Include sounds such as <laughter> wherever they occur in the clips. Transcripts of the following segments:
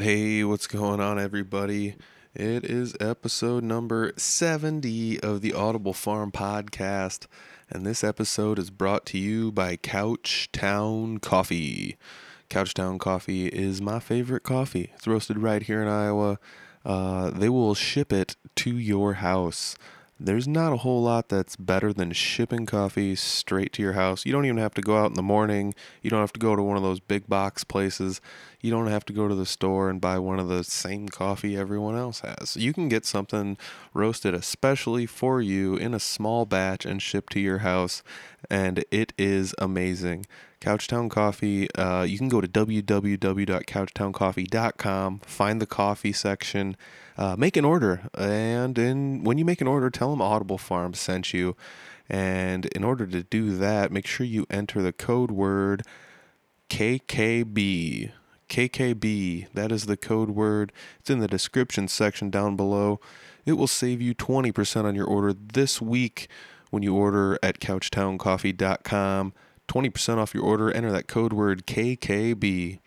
Hey, what's going on, everybody? It is episode number 70 of the Audible Farm podcast, and this episode is brought to you by Couchtown Coffee. Couchtown Coffee is my favorite coffee. It's roasted right here in Iowa. Uh, they will ship it to your house. There's not a whole lot that's better than shipping coffee straight to your house. You don't even have to go out in the morning. You don't have to go to one of those big box places. You don't have to go to the store and buy one of the same coffee everyone else has. You can get something roasted especially for you in a small batch and shipped to your house, and it is amazing. Couchtown Coffee, uh, you can go to www.couchtowncoffee.com, find the coffee section, uh, make an order, and in, when you make an order, tell them Audible Farm sent you. And in order to do that, make sure you enter the code word KKB. KKB, that is the code word. It's in the description section down below. It will save you 20% on your order this week when you order at couchtowncoffee.com. 20% off your order. Enter that code word KKB.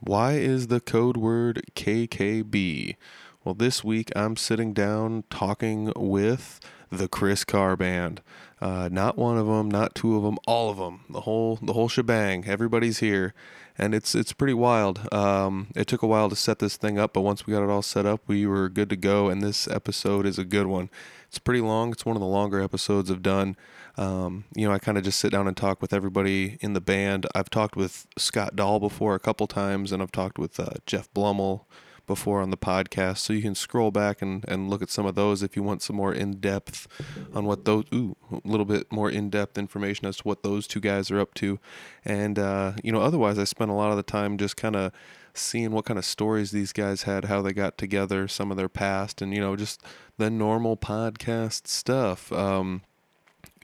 Why is the code word KKB? Well, this week I'm sitting down talking with the Chris Carr Band. Uh, not one of them, not two of them, all of them. The whole the whole shebang. Everybody's here, and it's it's pretty wild. Um, it took a while to set this thing up, but once we got it all set up, we were good to go. And this episode is a good one. It's pretty long. It's one of the longer episodes I've done. Um, you know, I kind of just sit down and talk with everybody in the band. I've talked with Scott Dahl before a couple times, and I've talked with uh, Jeff Blummel before on the podcast. So you can scroll back and, and look at some of those if you want some more in depth on what those, ooh, a little bit more in depth information as to what those two guys are up to. And, uh, you know, otherwise, I spent a lot of the time just kind of seeing what kind of stories these guys had, how they got together, some of their past, and, you know, just the normal podcast stuff. Um,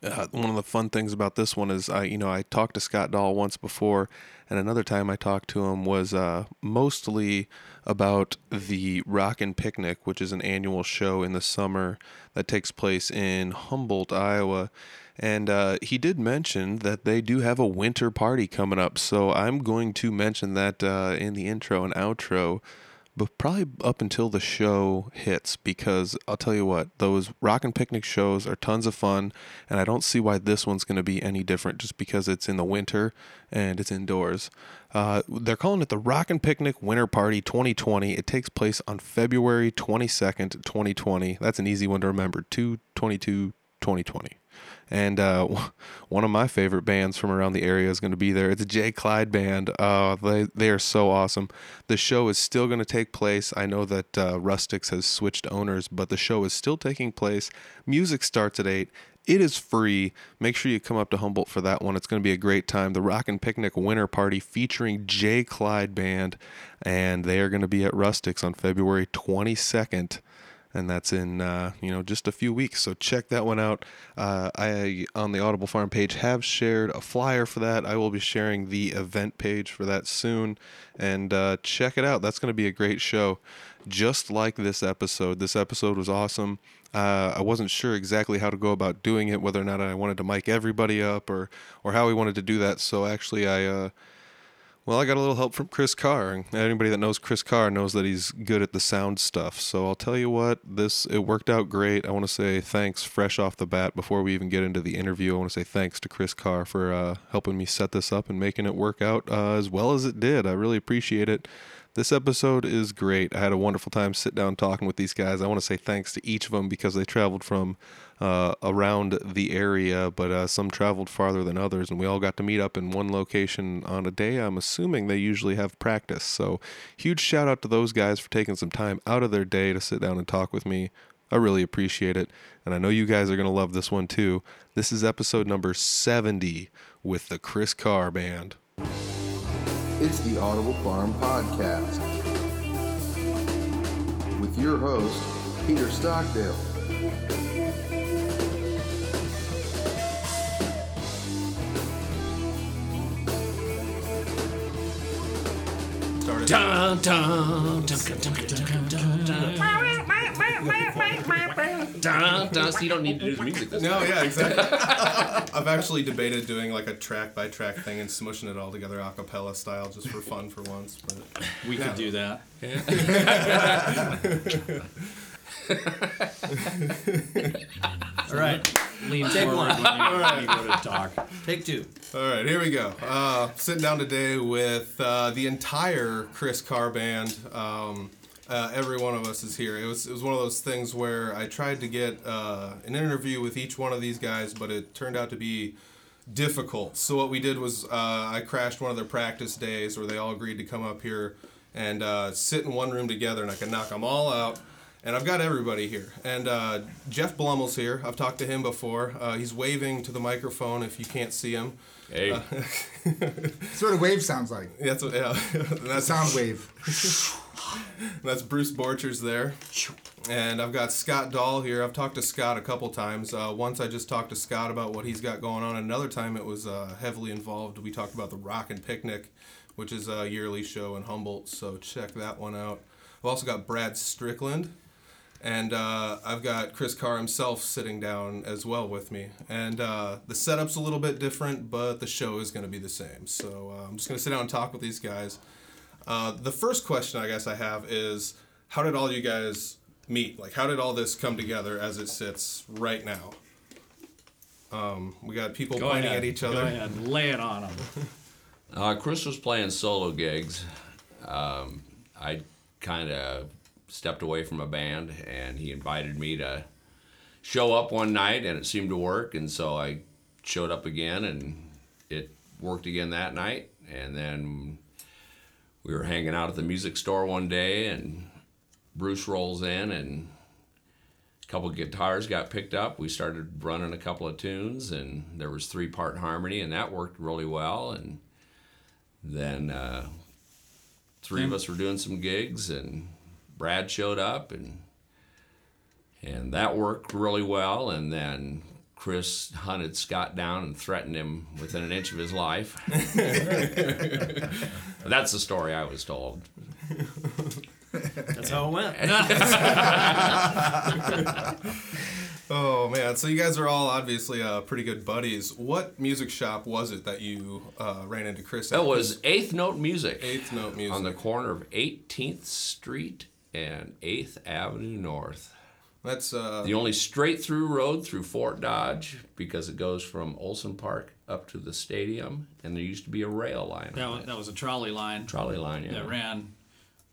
uh, one of the fun things about this one is I, you know, I talked to Scott Dahl once before, and another time I talked to him was uh, mostly about the Rockin' Picnic, which is an annual show in the summer that takes place in Humboldt, Iowa. And uh, he did mention that they do have a winter party coming up, so I'm going to mention that uh, in the intro and outro but probably up until the show hits because I'll tell you what, those Rockin' Picnic shows are tons of fun, and I don't see why this one's going to be any different just because it's in the winter and it's indoors. Uh, they're calling it the Rockin' Picnic Winter Party 2020. It takes place on February 22nd, 2020. That's an easy one to remember 222 2020 and uh, <laughs> one of my favorite bands from around the area is going to be there. It's a Jay Clyde band. Uh, they they are so awesome. The show is still going to take place. I know that uh, Rustics has switched owners, but the show is still taking place. Music starts at eight. It is free. Make sure you come up to Humboldt for that one. It's going to be a great time. The Rockin' Picnic Winter Party featuring Jay Clyde Band, and they are going to be at Rustics on February 22nd and that's in uh, you know just a few weeks. So check that one out. Uh, I on the Audible Farm page have shared a flyer for that. I will be sharing the event page for that soon, and uh, check it out. That's going to be a great show, just like this episode. This episode was awesome. Uh, I wasn't sure exactly how to go about doing it, whether or not I wanted to mic everybody up or or how we wanted to do that. So actually, I uh, well, I got a little help from Chris Carr. Anybody that knows Chris Carr knows that he's good at the sound stuff. So I'll tell you what, this it worked out great. I want to say thanks fresh off the bat before we even get into the interview. I want to say thanks to Chris Carr for uh, helping me set this up and making it work out uh, as well as it did. I really appreciate it. This episode is great. I had a wonderful time sitting down talking with these guys. I want to say thanks to each of them because they traveled from uh, around the area, but uh, some traveled farther than others, and we all got to meet up in one location on a day. I'm assuming they usually have practice. So, huge shout out to those guys for taking some time out of their day to sit down and talk with me. I really appreciate it. And I know you guys are going to love this one too. This is episode number 70 with the Chris Carr Band. It's the Audible Farm Podcast with your host, Peter Stockdale. Dun, Dun, dun, dun, dun. So you don't need to do the music this No, time. yeah, exactly. <laughs> I've actually debated doing like a track by track thing and smushing it all together a cappella style just for fun for once. But We could do that. <laughs> <laughs> All right. Lean forward when you, when you go to talk. Take two. all right, here we go. Uh, sitting down today with uh, the entire Chris Carr band. Um, uh, every one of us is here. It was it was one of those things where I tried to get uh, an interview with each one of these guys, but it turned out to be difficult. So what we did was uh, I crashed one of their practice days where they all agreed to come up here and uh, sit in one room together, and I could knock them all out. And I've got everybody here. And uh, Jeff Blummel's here. I've talked to him before. Uh, he's waving to the microphone if you can't see him. Hey, That's what a wave sounds like. <laughs> That's what, yeah. And <laughs> that's Sound wave. <laughs> That's Bruce Borchers there. And I've got Scott Dahl here. I've talked to Scott a couple times. Uh, once I just talked to Scott about what he's got going on. Another time it was uh, heavily involved. We talked about the Rockin' Picnic, which is a yearly show in Humboldt. So check that one out. I've also got Brad Strickland. And uh, I've got Chris Carr himself sitting down as well with me. And uh, the setup's a little bit different, but the show is going to be the same. So uh, I'm just going to sit down and talk with these guys. Uh, the first question I guess I have is how did all you guys meet? Like, how did all this come together as it sits right now? Um, we got people Go pointing ahead. at each other. Go other. ahead. Lay it on them. uh, Chris was playing solo gigs. Um, I kind of stepped away from a band, and he invited me to show up one night, and it seemed to work. And so I showed up again, and it worked again that night. And then we were hanging out at the music store one day, and Bruce rolls in, and a couple of guitars got picked up. We started running a couple of tunes, and there was three part harmony, and that worked really well. And then uh, three of us were doing some gigs, and Brad showed up, and and that worked really well. And then Chris hunted Scott down and threatened him within an inch of his life. <laughs> That's the story I was told. That's how it went. <laughs> Oh man, so you guys are all obviously uh, pretty good buddies. What music shop was it that you uh, ran into Chris at? That was Eighth Note Music. Eighth Note Music. on the corner of 18th Street and 8th Avenue North. That's uh, The only straight through road through Fort Dodge because it goes from Oleson Park up to the stadium, and there used to be a rail line. That was, that was a trolley line trolley line, yeah. that ran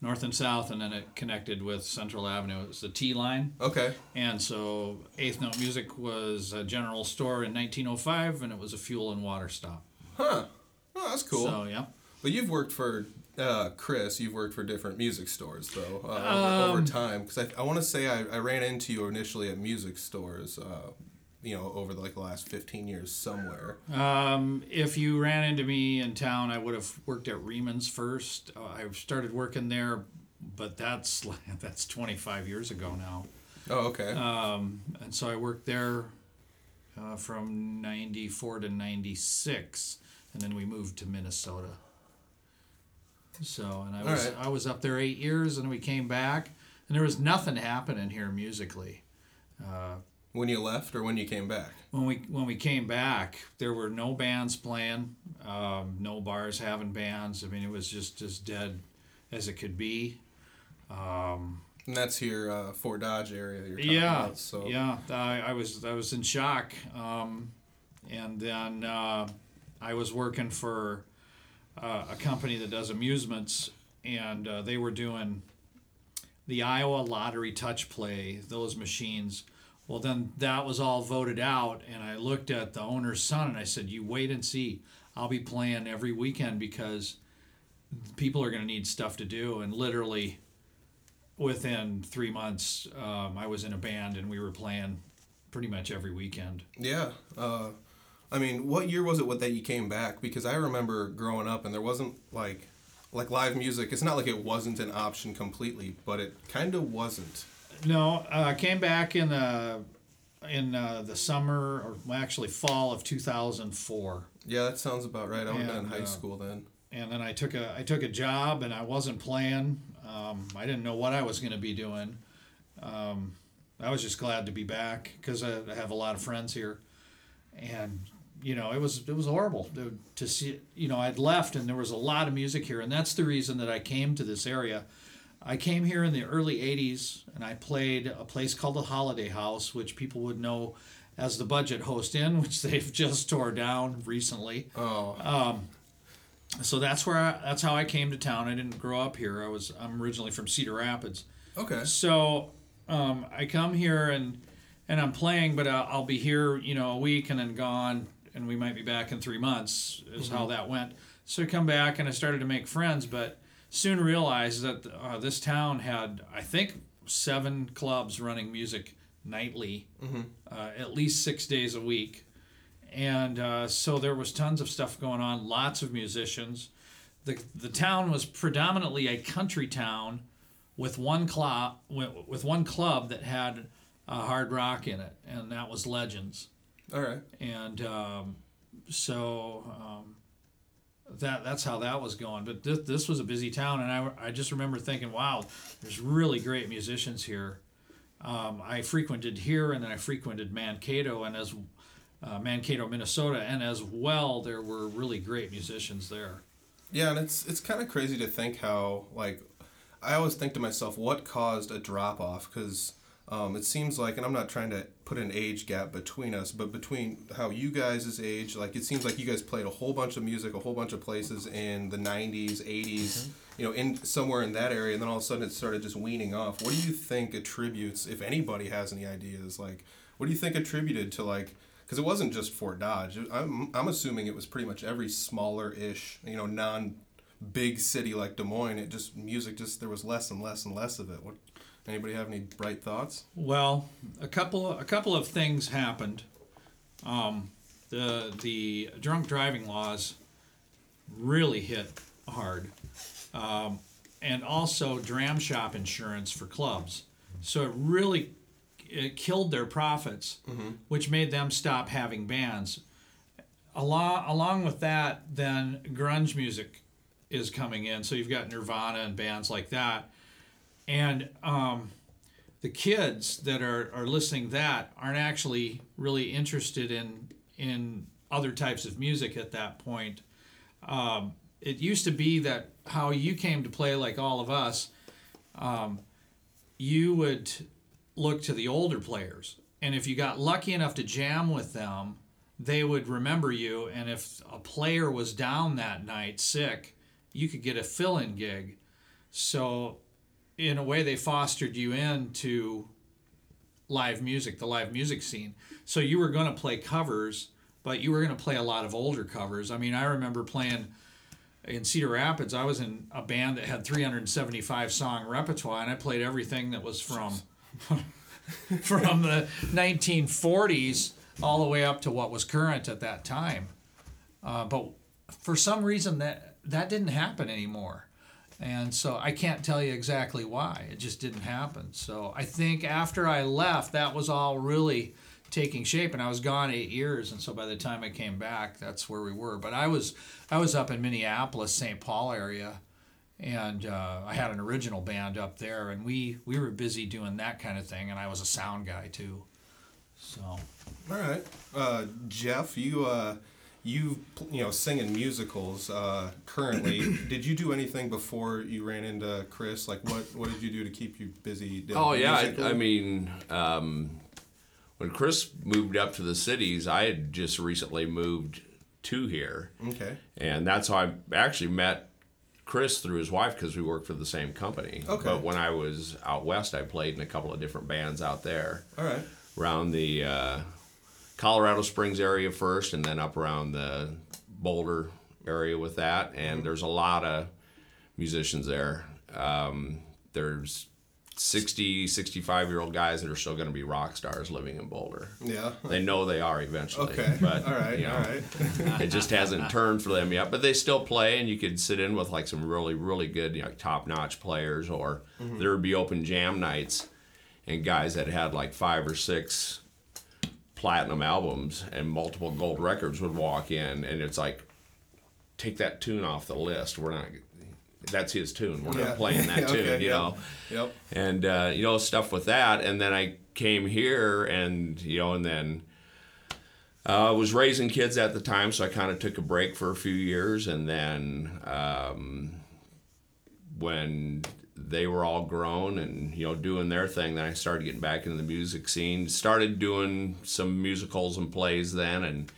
north and south, and then it connected with Central Avenue. It was the T line. okay. And so Eighth Note Music was a general store in 1905, and it was a fuel and water stop. Huh. Oh, that's cool. So yeah. But you've worked for uh, Chris. You've worked for different music stores though uh, over, Um, over time. Because I, I want to say I, I ran into you initially at music stores. Uh, you know, over like the last fifteen years somewhere. Um, if you ran into me in town, I would have worked at Reman's first. Uh, I started working there, but that's <laughs> that's 25 years ago now. Oh, okay. Um, and so I worked there uh, from 94 to 96, and then we moved to Minnesota. So, and I was right. I was up there eight years, and we came back, and there was nothing happening here musically. when you left or when you came back? When we when we came back, there were no bands playing, um, no bars having bands. I mean, it was just as dead as it could be. And that's here, uh, Fort Dodge area. You're talking yeah, About, so yeah. I, I was I was in shock, um, and then uh, I was working for uh, a company that does amusements, and uh, they were doing the Iowa Lottery Touch Play. Those machines. Well, then that was all voted out, and I looked at the owner's son and I said, "You wait and see. I'll be playing every weekend because people are going to need stuff to do." And literally, within three months, um, I was in a band and we were playing pretty much every weekend. Yeah. Uh, I mean, what year was it what that you came back? Because I remember growing up and there wasn't like like live music. It's not like it wasn't an option completely, but it kind of wasn't. No, uh, I came back in the in uh, the summer or actually fall of 2004. Yeah, that sounds about right. I was in high uh, school then. and then I took a I took a job and I wasn't playing. Um, I didn't know what I was going to be doing. Um, I was just glad to be back because I, I have a lot of friends here, and you know it was it was horrible to, to see. You know I'd left and there was a lot of music here, and that's the reason that I came to this area. I came here in the early '80s, and I played a place called the Holiday House, which people would know as the Budget Host Inn, <laughs> which they've just tore down recently Oh, so that's where I, that's how I came to town. I didn't grow up here. I was I'm originally from Cedar Rapids. okay. So um, I come here and and I'm playing, but I'll, I'll be here, you know, a week and then gone, and we might be back in three months. Is how that went. So I come back and I started to make friends, but soon realized that uh, this town had I think seven clubs running music nightly, uh, at least six days a week and uh, so there was tons of stuff going on lots of musicians the, the town was predominantly a country town with one club with, one club that had uh, hard rock in it and that was legends All right. and um, so um, that that's how that was going but this, this was a busy town and I, I just remember thinking wow there's really great musicians here um, I frequented here and then I frequented Mankato and as uh, Mankato, Minnesota, and as well there were really great musicians there. Yeah, and it's it's kind of crazy to think how like I always think to myself, what caused a drop off? Because um, it seems like, and I'm not trying to put an age gap between us, but between how you guys' age, like it seems like you guys played a whole bunch of music, a whole bunch of places in the '90s, '80s, you know, in somewhere in that area, and then all of a sudden it started just weaning off. What do you think attributes, if anybody has any ideas, like what do you think attributed to like? Because it wasn't just Fort Dodge. I'm, I'm assuming it was pretty much every smaller ish, you know, non big city like Des Moines. It just music just there was less and less and less of it. What anybody have any bright thoughts? Well, a couple a couple of things happened. Um, the the drunk driving laws really hit hard, um, and also dram shop insurance for clubs. So it really it killed their profits, which made them stop having bands. Along along with that, then grunge music is coming in. So you've got Nirvana and bands like that, and um, the kids that are, are listening that aren't actually really interested in in other types of music at that point. Um, it used to be that how you came to play like all of us, um, you would look to the older players, and if you got lucky enough to jam with them, they would remember you. And if a player was down that night sick, you could get a fill-in gig. So in a way they fostered you into live music the live music scene. So you were going to play covers but you were going to play a lot of older covers. I mean i remember playing in cedar rapids i was in a band that had 375 song repertoire and i played everything that was from <laughs> from the 1940s all the way up to what was current at that time. Uh, but for some reason that that didn't happen anymore and so I can't tell you exactly why. It just didn't happen. So I think after I left, that was all really taking shape. And I was gone eight years, and so by the time I came back, that's where we were. But I was I was up in Minneapolis, St. Paul area, and uh, I had an original band up there, and we we were busy doing that kind of thing. And I was a sound guy too. So All right, uh, Jeff, you uh, you you know singing musicals uh, currently. <clears throat> did you do anything before you ran into Chris? Like what what did you do to keep you busy? Oh yeah, I, I mean, um, when Chris moved up to the cities, I had just recently moved to here, okay. and that's how I actually met Chris through his wife because we worked for the same company. Okay. But when I was out west, I played in a couple of different bands out there All right. around the uh, Colorado Springs area first, and then up around the Boulder area with that. And there's a lot of musicians there. Um, there's 60, 65 year old guys that are still going to be rock stars living in Boulder. Yeah. They know they are eventually. Okay. But, all right. you know, All right. <laughs> it just hasn't turned for them yet. But they still play, and you could sit in with like some really, really good, you know, top notch players, or there would be open jam nights, and guys that had like five or six platinum albums and multiple gold records would walk in, and it's like, take that tune off the list. We're not. That's his tune. We're Yeah. not playing that <laughs> tune. You yeah. know Yep. and uh, you know stuff with that and then i came here and you know and then uh, I was raising kids at the time so i kind of took a break for a few years and then um, when they were all grown and you know doing their thing. Then i started getting back into the music scene. Started doing some musicals and plays then and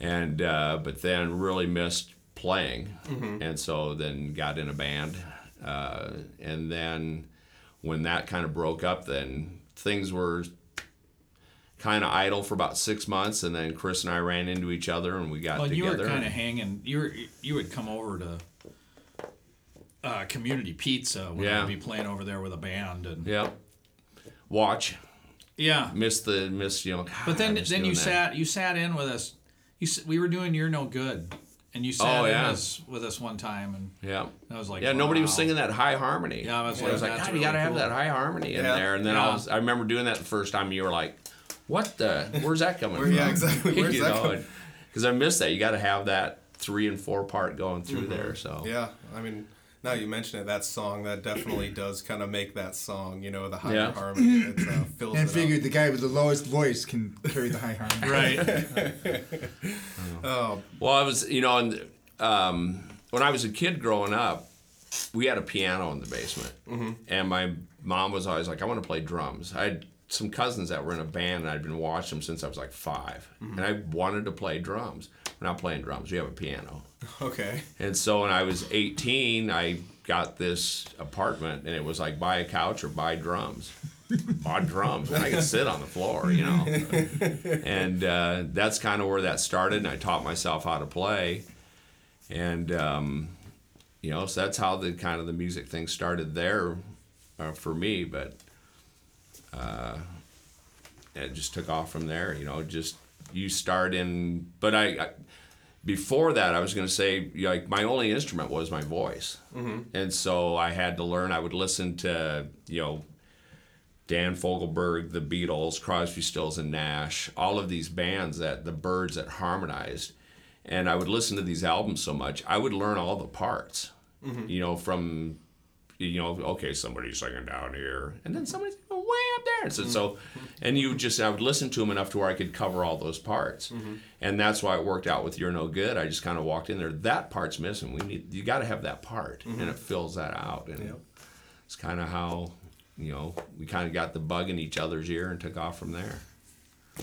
and uh, but then really missed playing. And so then got in a band uh, and then when that kind of broke up then things were kind of idle for about six months and then chris and i ran into each other and we got Well, you were kind of hanging. You were you would come over to uh, community pizza when Yeah. I'd be playing over there with a band, and yeah watch yeah. miss the miss you know But then then you that. sat you sat in with us. You s- we were doing "You're No Good," and you sat Oh, in us with us one time, and yeah I was like, yeah nobody was singing that high harmony Yeah, I was I like, was like, God, really you gotta have that high harmony in Yeah. there. And then Yeah. I was, I remember doing that the first time. You were like, "What the? Where's that coming Where- from?" yeah, exactly. <laughs> Where's you that know, coming- Because I missed that. You got to have that three and four part going through Mm-hmm. there. So Yeah, I mean, now you mention it, that song that definitely <clears throat> does kind of make that song. You know, the higher Yeah. harmony. It uh, <clears throat> fills And it figured the guy with the lowest voice can carry the high harmony. <laughs> right. <laughs> Oh, well, I was, you know, and um, when I was a kid growing up, we had a piano in the basement, Mm-hmm. and my mom was always like, "I want to play drums." I had some cousins that were in a band, and I'd been watching them since I was like 5 Mm-hmm. and I wanted to play drums. We're not playing drums. We have a piano. okay. And so when I was 18, I got this apartment, and it was like buy a couch or buy drums. Bought drums, and I could sit on the floor, you know. and uh, that's kind of where that started, and I taught myself how to play. And um, you know, so that's how the kind of the music thing started there uh, for me. But uh, it just took off from there. You know, just you start in, but I, I before that, I was going to say, like, my only instrument was my voice. Mm-hmm. And so I had to learn, I would listen to, you know, Dan Fogelberg, the Beatles, Crosby, Stills, and Nash, all of these bands that the Byrds that harmonized. And I would listen to these albums so much, I would learn all the parts, mm-hmm. you know, from, you know, okay, somebody's singing down here, and then somebody's there. And so, mm-hmm. so and you just, I would listen to him enough to where I could cover all those parts. Mm-hmm. And that's why it worked out with You're No Good. I just kind of walked in there, that part's missing. We need, you got to have that part, and mm-hmm. it fills that out. And it's kind of how, you know, we kind of got the bug in each other's ear and took off from there.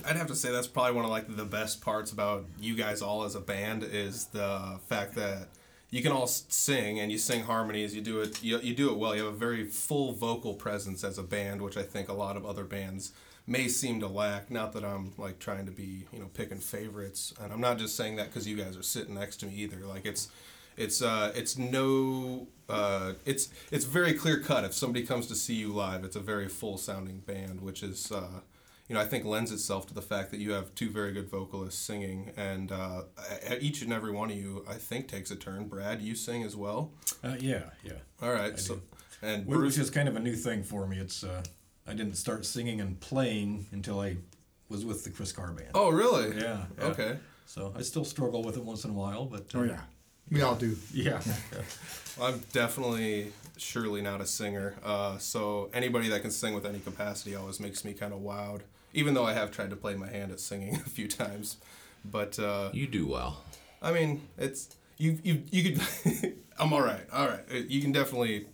I'd have to say that's probably one of like the best parts about you guys all as a band is the fact that you can all sing and you sing harmonies. You do it. You, you do it well. You have a very full vocal presence as a band, which I think a lot of other bands may seem to lack. Not that I'm like trying to be you know picking favorites, and I'm not just saying that because you guys are sitting next to me either. Like it's it's uh it's no uh it's it's very clear cut if somebody comes to see you live it's a very full sounding band which is uh you know, I think lends itself to the fact that you have two very good vocalists singing, and uh, each and every one of you, I think, takes a turn. Brad, you sing as well. Uh, yeah, yeah. All right, so and Which Bruce, is kind of a new thing for me. It's uh, I didn't start singing and playing until I was with the Chris Carr band. oh really? yeah, yeah. Okay. So I still struggle with it once in a while, but uh, Oh yeah, we all do. yeah. <laughs> I'm definitely surely not a singer. Uh, so anybody that can sing with any capacity always makes me kind of wowed. Even though I have tried to play my hand at singing <laughs> a few times, but uh, You do well. I mean, it's you you you could. <laughs> I'm all right. All right. You can definitely.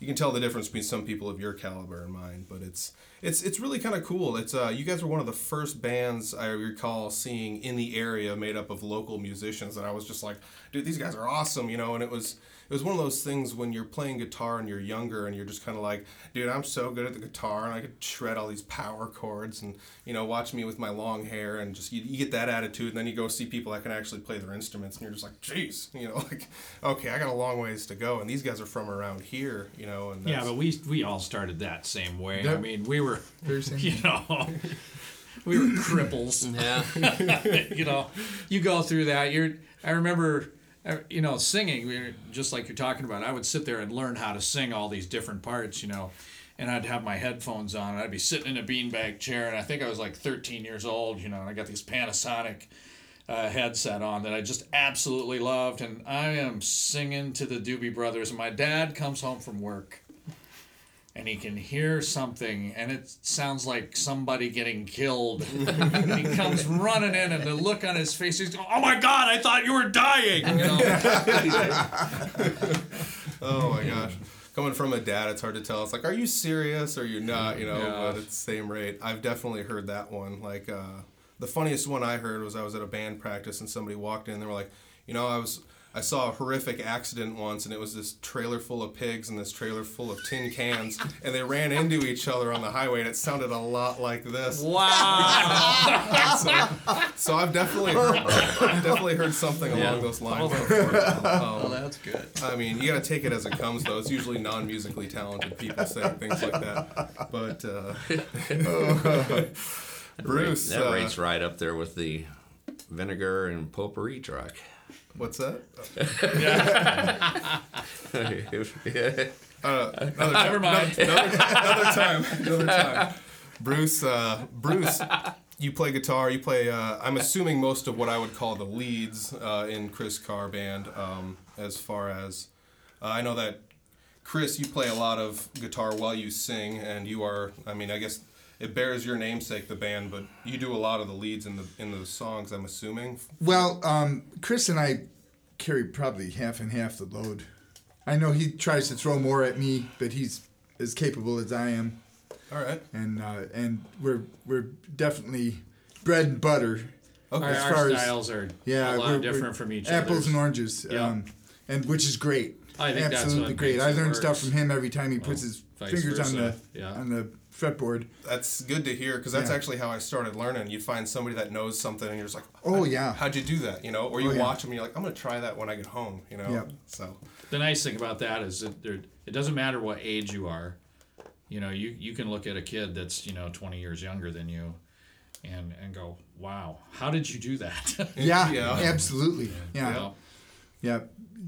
You can tell the difference between some people of your caliber and mine, but it's it's it's really kind of cool. It's uh, you guys were one of the first bands I recall seeing in the area made up of local musicians, and I was just like, dude, these guys are awesome, you know. And it was it was one of those things when you're playing guitar and you're younger and you're just kind of like, dude, I'm so good at the guitar and I could shred all these power chords and you know watch me with my long hair and just you, you get that attitude and then you go see people that can actually play their instruments and you're just like, jeez, <laughs> you know, like okay, I got a long ways to go and these guys are from around here, you know, and Yeah, but we we all started that same way. I mean, we were, Very same. you know, <laughs> we were cripples. Yeah. <laughs> you know, you go through that. You're. I remember, uh, you know, singing. we were- Just like you're talking about, I would sit there and learn how to sing all these different parts. You know, and I'd have my headphones on. And I'd be sitting in a beanbag chair, and I think I was like 13 years old. You know, and I got these Panasonic uh, headset on that I just absolutely loved, and I am singing to the Doobie Brothers. And my dad comes home from work, and he can hear something, and it sounds like somebody getting killed. and <laughs> he comes running in, and the look on his face, he's going, "Oh my God, I thought you were dying!" You know? <laughs> Oh my gosh. Coming from a dad, it's hard to tell. It's like, are you serious or are you not? You know, Yeah. but at the same rate, I've definitely heard that one. Like, uh, the funniest one I heard was I was at a band practice and somebody walked in. and They were like, you know, I was. I saw a horrific accident once, and it was this trailer full of pigs and this trailer full of tin cans, and they ran into each other on the highway, and it sounded a lot like this. wow. so, <laughs> so I've definitely heard, I've definitely heard something along those lines before. Um, that's good. I mean, you gotta take it as it comes, though. It's usually non-musically talented people saying things like that. But uh, <laughs> Bruce, that uh, rates right up there with the vinegar and potpourri truck. What's that? yeah. <laughs> Uh, another, Never mind. another time. Another time. Bruce, uh, Bruce, you play guitar. You play. Uh, I'm assuming most of what I would call the leads uh, in Chris Carr band. Um, as far as uh, I know that Chris, you play a lot of guitar while you sing, and you are. I mean, I guess it bears your namesake, the band, but you do a lot of the leads in the in the songs. I'm assuming. Well, um, Chris and I carry probably half and half the load. I know he tries to throw more at me, but he's as capable as I am, All right. and uh, and we're we're definitely bread and butter. Okay. Our, As our far as- styles are Yeah, a lot we're- different we're from each other. Apples other's. and oranges, Yeah. um, and which is great. I think that's absolutely what great. I it learn work. stuff from him every time he puts his vice fingers on the yeah. on the fretboard. That's good to hear because that's Yeah. actually how I started learning. You'd find somebody that knows something, and you're just like, Oh, yeah. how'd you do that?" You know, or you Oh, yeah. watch them, and you're like, "I'm gonna try that when I get home." You know, Yep. so The nice thing about that is that there, it doesn't matter what age you are. You know, you, you can look at a kid that's, you know, 20 years younger than you and, and go, wow, how did you do that? <laughs> Yeah, Yeah. absolutely. Yeah. Yeah. Yeah,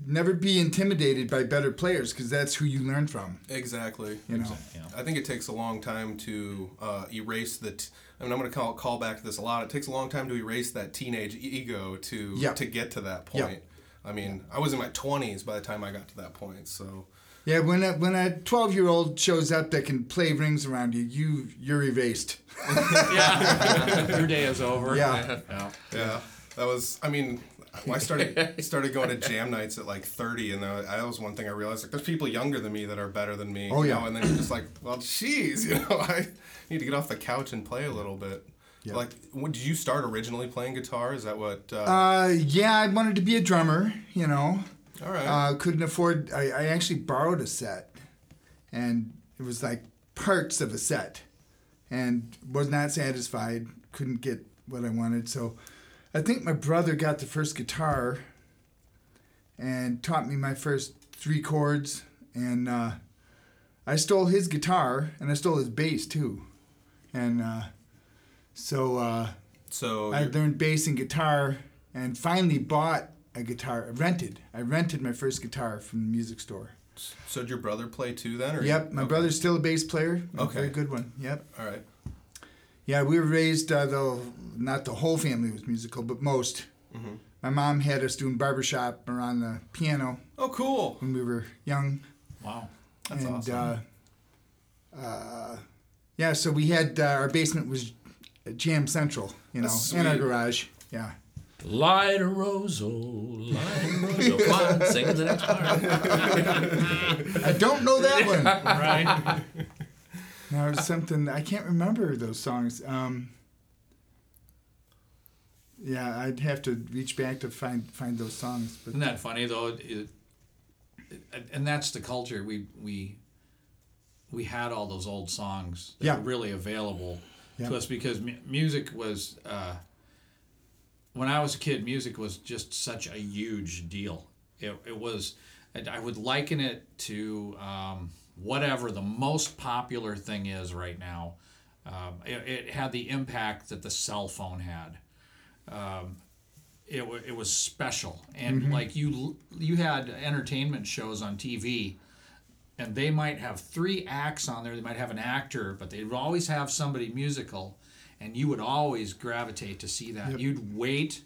Never be intimidated by better players because that's who you learn from. exactly. You know. Yeah. I think it takes a long time to uh, erase the. T- I mean, I'm going to call call back to this a lot. It takes a long time to erase that teenage ego to Yeah. to get to that Yeah. point. I mean, I was in my 20s by the time I got to that point. So Yeah, when a when a twelve year old shows up that can play rings around you, you you're erased. <laughs> yeah. <laughs> Your day is over. Yeah. Yeah. Yeah, that was. I mean, I started <laughs> started going to jam nights at like 30, and that that was one thing I realized. Like, there's people younger than me that are better than me. Oh, you yeah. know, and then you're just like, well, geez, <laughs> you know, I need to get off the couch and play a little bit. Yeah. Like, when, did you start originally playing guitar? Is that what? Uh, Uh, yeah, I wanted to be a drummer. You know, all right. uh, couldn't afford. I, I actually borrowed a set, and it was like parts of a set, and was not satisfied. Couldn't get what I wanted, so I think my brother got the first guitar, and taught me my first three chords, and uh, I stole his guitar, and I stole his bass too, and uh, so. Uh, so I you're- learned bass and guitar and finally bought a guitar. Rented. I rented my first guitar from the music store. so did your brother play too then? Or Yep, my okay. brother's still a bass player. Okay. very good one. Yep. All right. Yeah, we were raised, uh, though, not the whole family was musical, but most. Mm-hmm. My mom had us doing barbershop or on the piano Oh, cool. when we were young. Wow. That's and, awesome. Uh, uh, yeah, so we had, uh, our basement was Jam Central, you know, in our garage. Yeah. Light a roso, light a roso. Come on, sing the next part. <laughs> I don't know that one. <laughs> Right. <laughs> Now something I can't remember those songs. Um, yeah, I'd have to reach back to find find those songs. But Isn't that funny though? It, it, and that's the culture we we we had all those old songs that Yeah. were really available Yeah. to us because mu- music was uh, when I was a kid, music was just such a huge deal. It, it was I- I would liken it to um, whatever the most popular thing is right now. Um, it, it had the impact that the cell phone had. It, wa- it was special. And like you you had entertainment shows on TV and they might have three acts on there. They might have an actor but they would always have somebody musical and you would always gravitate to see that. You'd wait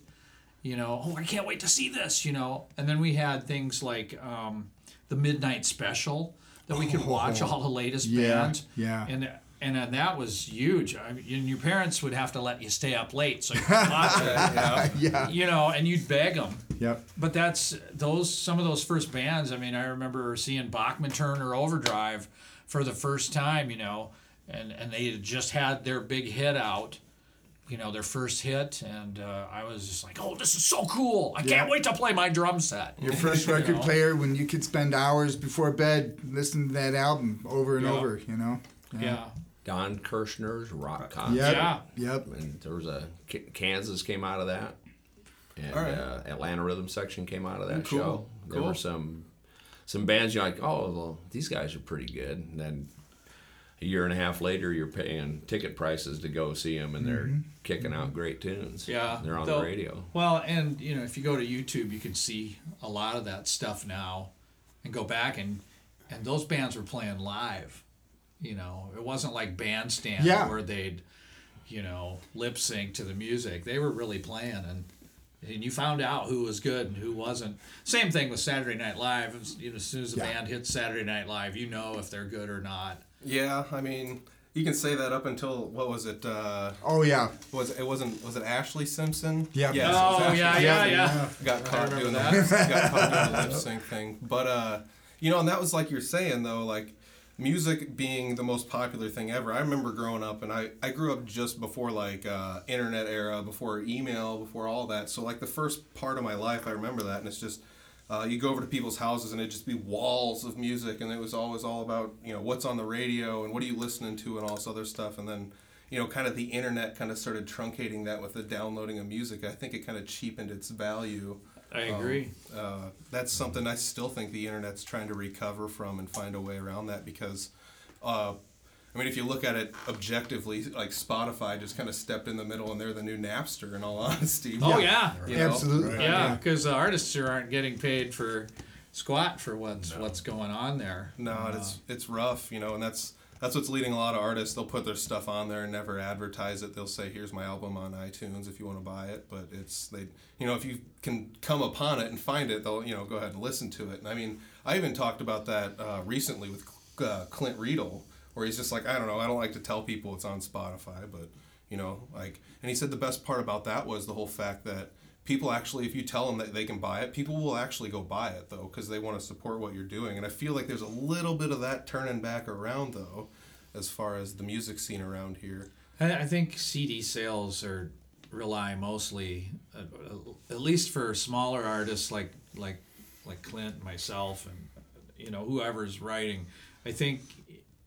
you know, oh, I can't wait to see this, you know. And then we had things like um, the midnight special that we could watch all the latest Yeah, bands. yeah. And and then that was huge. I mean, and your parents would have to let you stay up late so you could watch <laughs> it. yeah. yeah. You know, and you'd beg them. Yep. But that's those some of those first bands. I mean, I remember seeing Bachman Turner Overdrive for the first time. You know, and and they had just had their big hit out. You know, their first hit, and uh, I was just like, "Oh, this is so cool! I Yeah. can't wait to play my drum set." Your <laughs> first record know? player when you could spend hours before bed listening to that album over and Yeah. over, you know? Yeah, Don Kirshner's rock concert. Yep. Yeah. Yep. And there was a Kansas came out of that, and All right. uh, Atlanta Rhythm Section came out of that Cool, show. There cool. were some some bands you're like, oh well, these guys are pretty good. And then a year and a half later, you're paying ticket prices to go see them, and they're mm-hmm. kicking out great tunes. yeah. they're on Though- the radio. Well, and you know, if you go to YouTube, you can see a lot of that stuff now, and go back and and those bands were playing live. You know, it wasn't like bandstand Yeah. where they'd, you know, lip sync to the music. They were really playing, and and you found out who was good and who wasn't. Same thing with Saturday Night Live. As- You know, as soon as the Yeah. band hits Saturday Night Live, you know if they're good or not. Yeah, I mean, you can say that up until what was it? Uh, Oh, yeah. was it wasn't was it Ashlee Simpson? Yeah. Yes, Oh Ashlee yeah, yeah, yeah. got caught doing that. lip, got caught doing the lip sync thing. But uh, you know, and that was like you're saying though, like music being the most popular thing ever. I remember growing up, and I I grew up just before like uh, internet era, before email, before all that. So like the first part of my life, I remember that, and it's just. Uh, you go over to people's houses and it'd just be walls of music, and it was always all about you know what's on the radio and what are you listening to and all this other stuff. And then you know, kind of the internet kind of started truncating that with the downloading of music. I think it kind of cheapened its value. I agree. Uh, that's something I still think the internet's trying to recover from and find a way around that because, uh, I mean, if you look at it objectively, like Spotify just kind of stepped in the middle and they're the new Napster. In all <laughs> honesty. Oh yeah. You know? Absolutely. Yeah, because the artists here aren't getting paid for squat for what's what's going on there. No, it's it's rough, you know, and that's that's what's leading a lot of artists. They'll put their stuff on there and never advertise it. They'll say, "Here's my album on iTunes if you want to buy it." But it's they, you know, if you can come upon it and find it, they'll you know go ahead and listen to it. And I mean, I even talked about that uh, recently with uh, Clint Riedel, where he's just like, I don't know, I don't like to tell people it's on Spotify, but you know, like, and he said the best part about that was the whole fact that people actually if you tell them that they can buy it people will actually go buy it though because they want to support what you're doing and i feel like there's a little bit of that turning back around though as far as the music scene around here I, think CD sales are rely mostly, uh, at least for smaller artists like like like Clint, myself, and you know whoever's writing. I think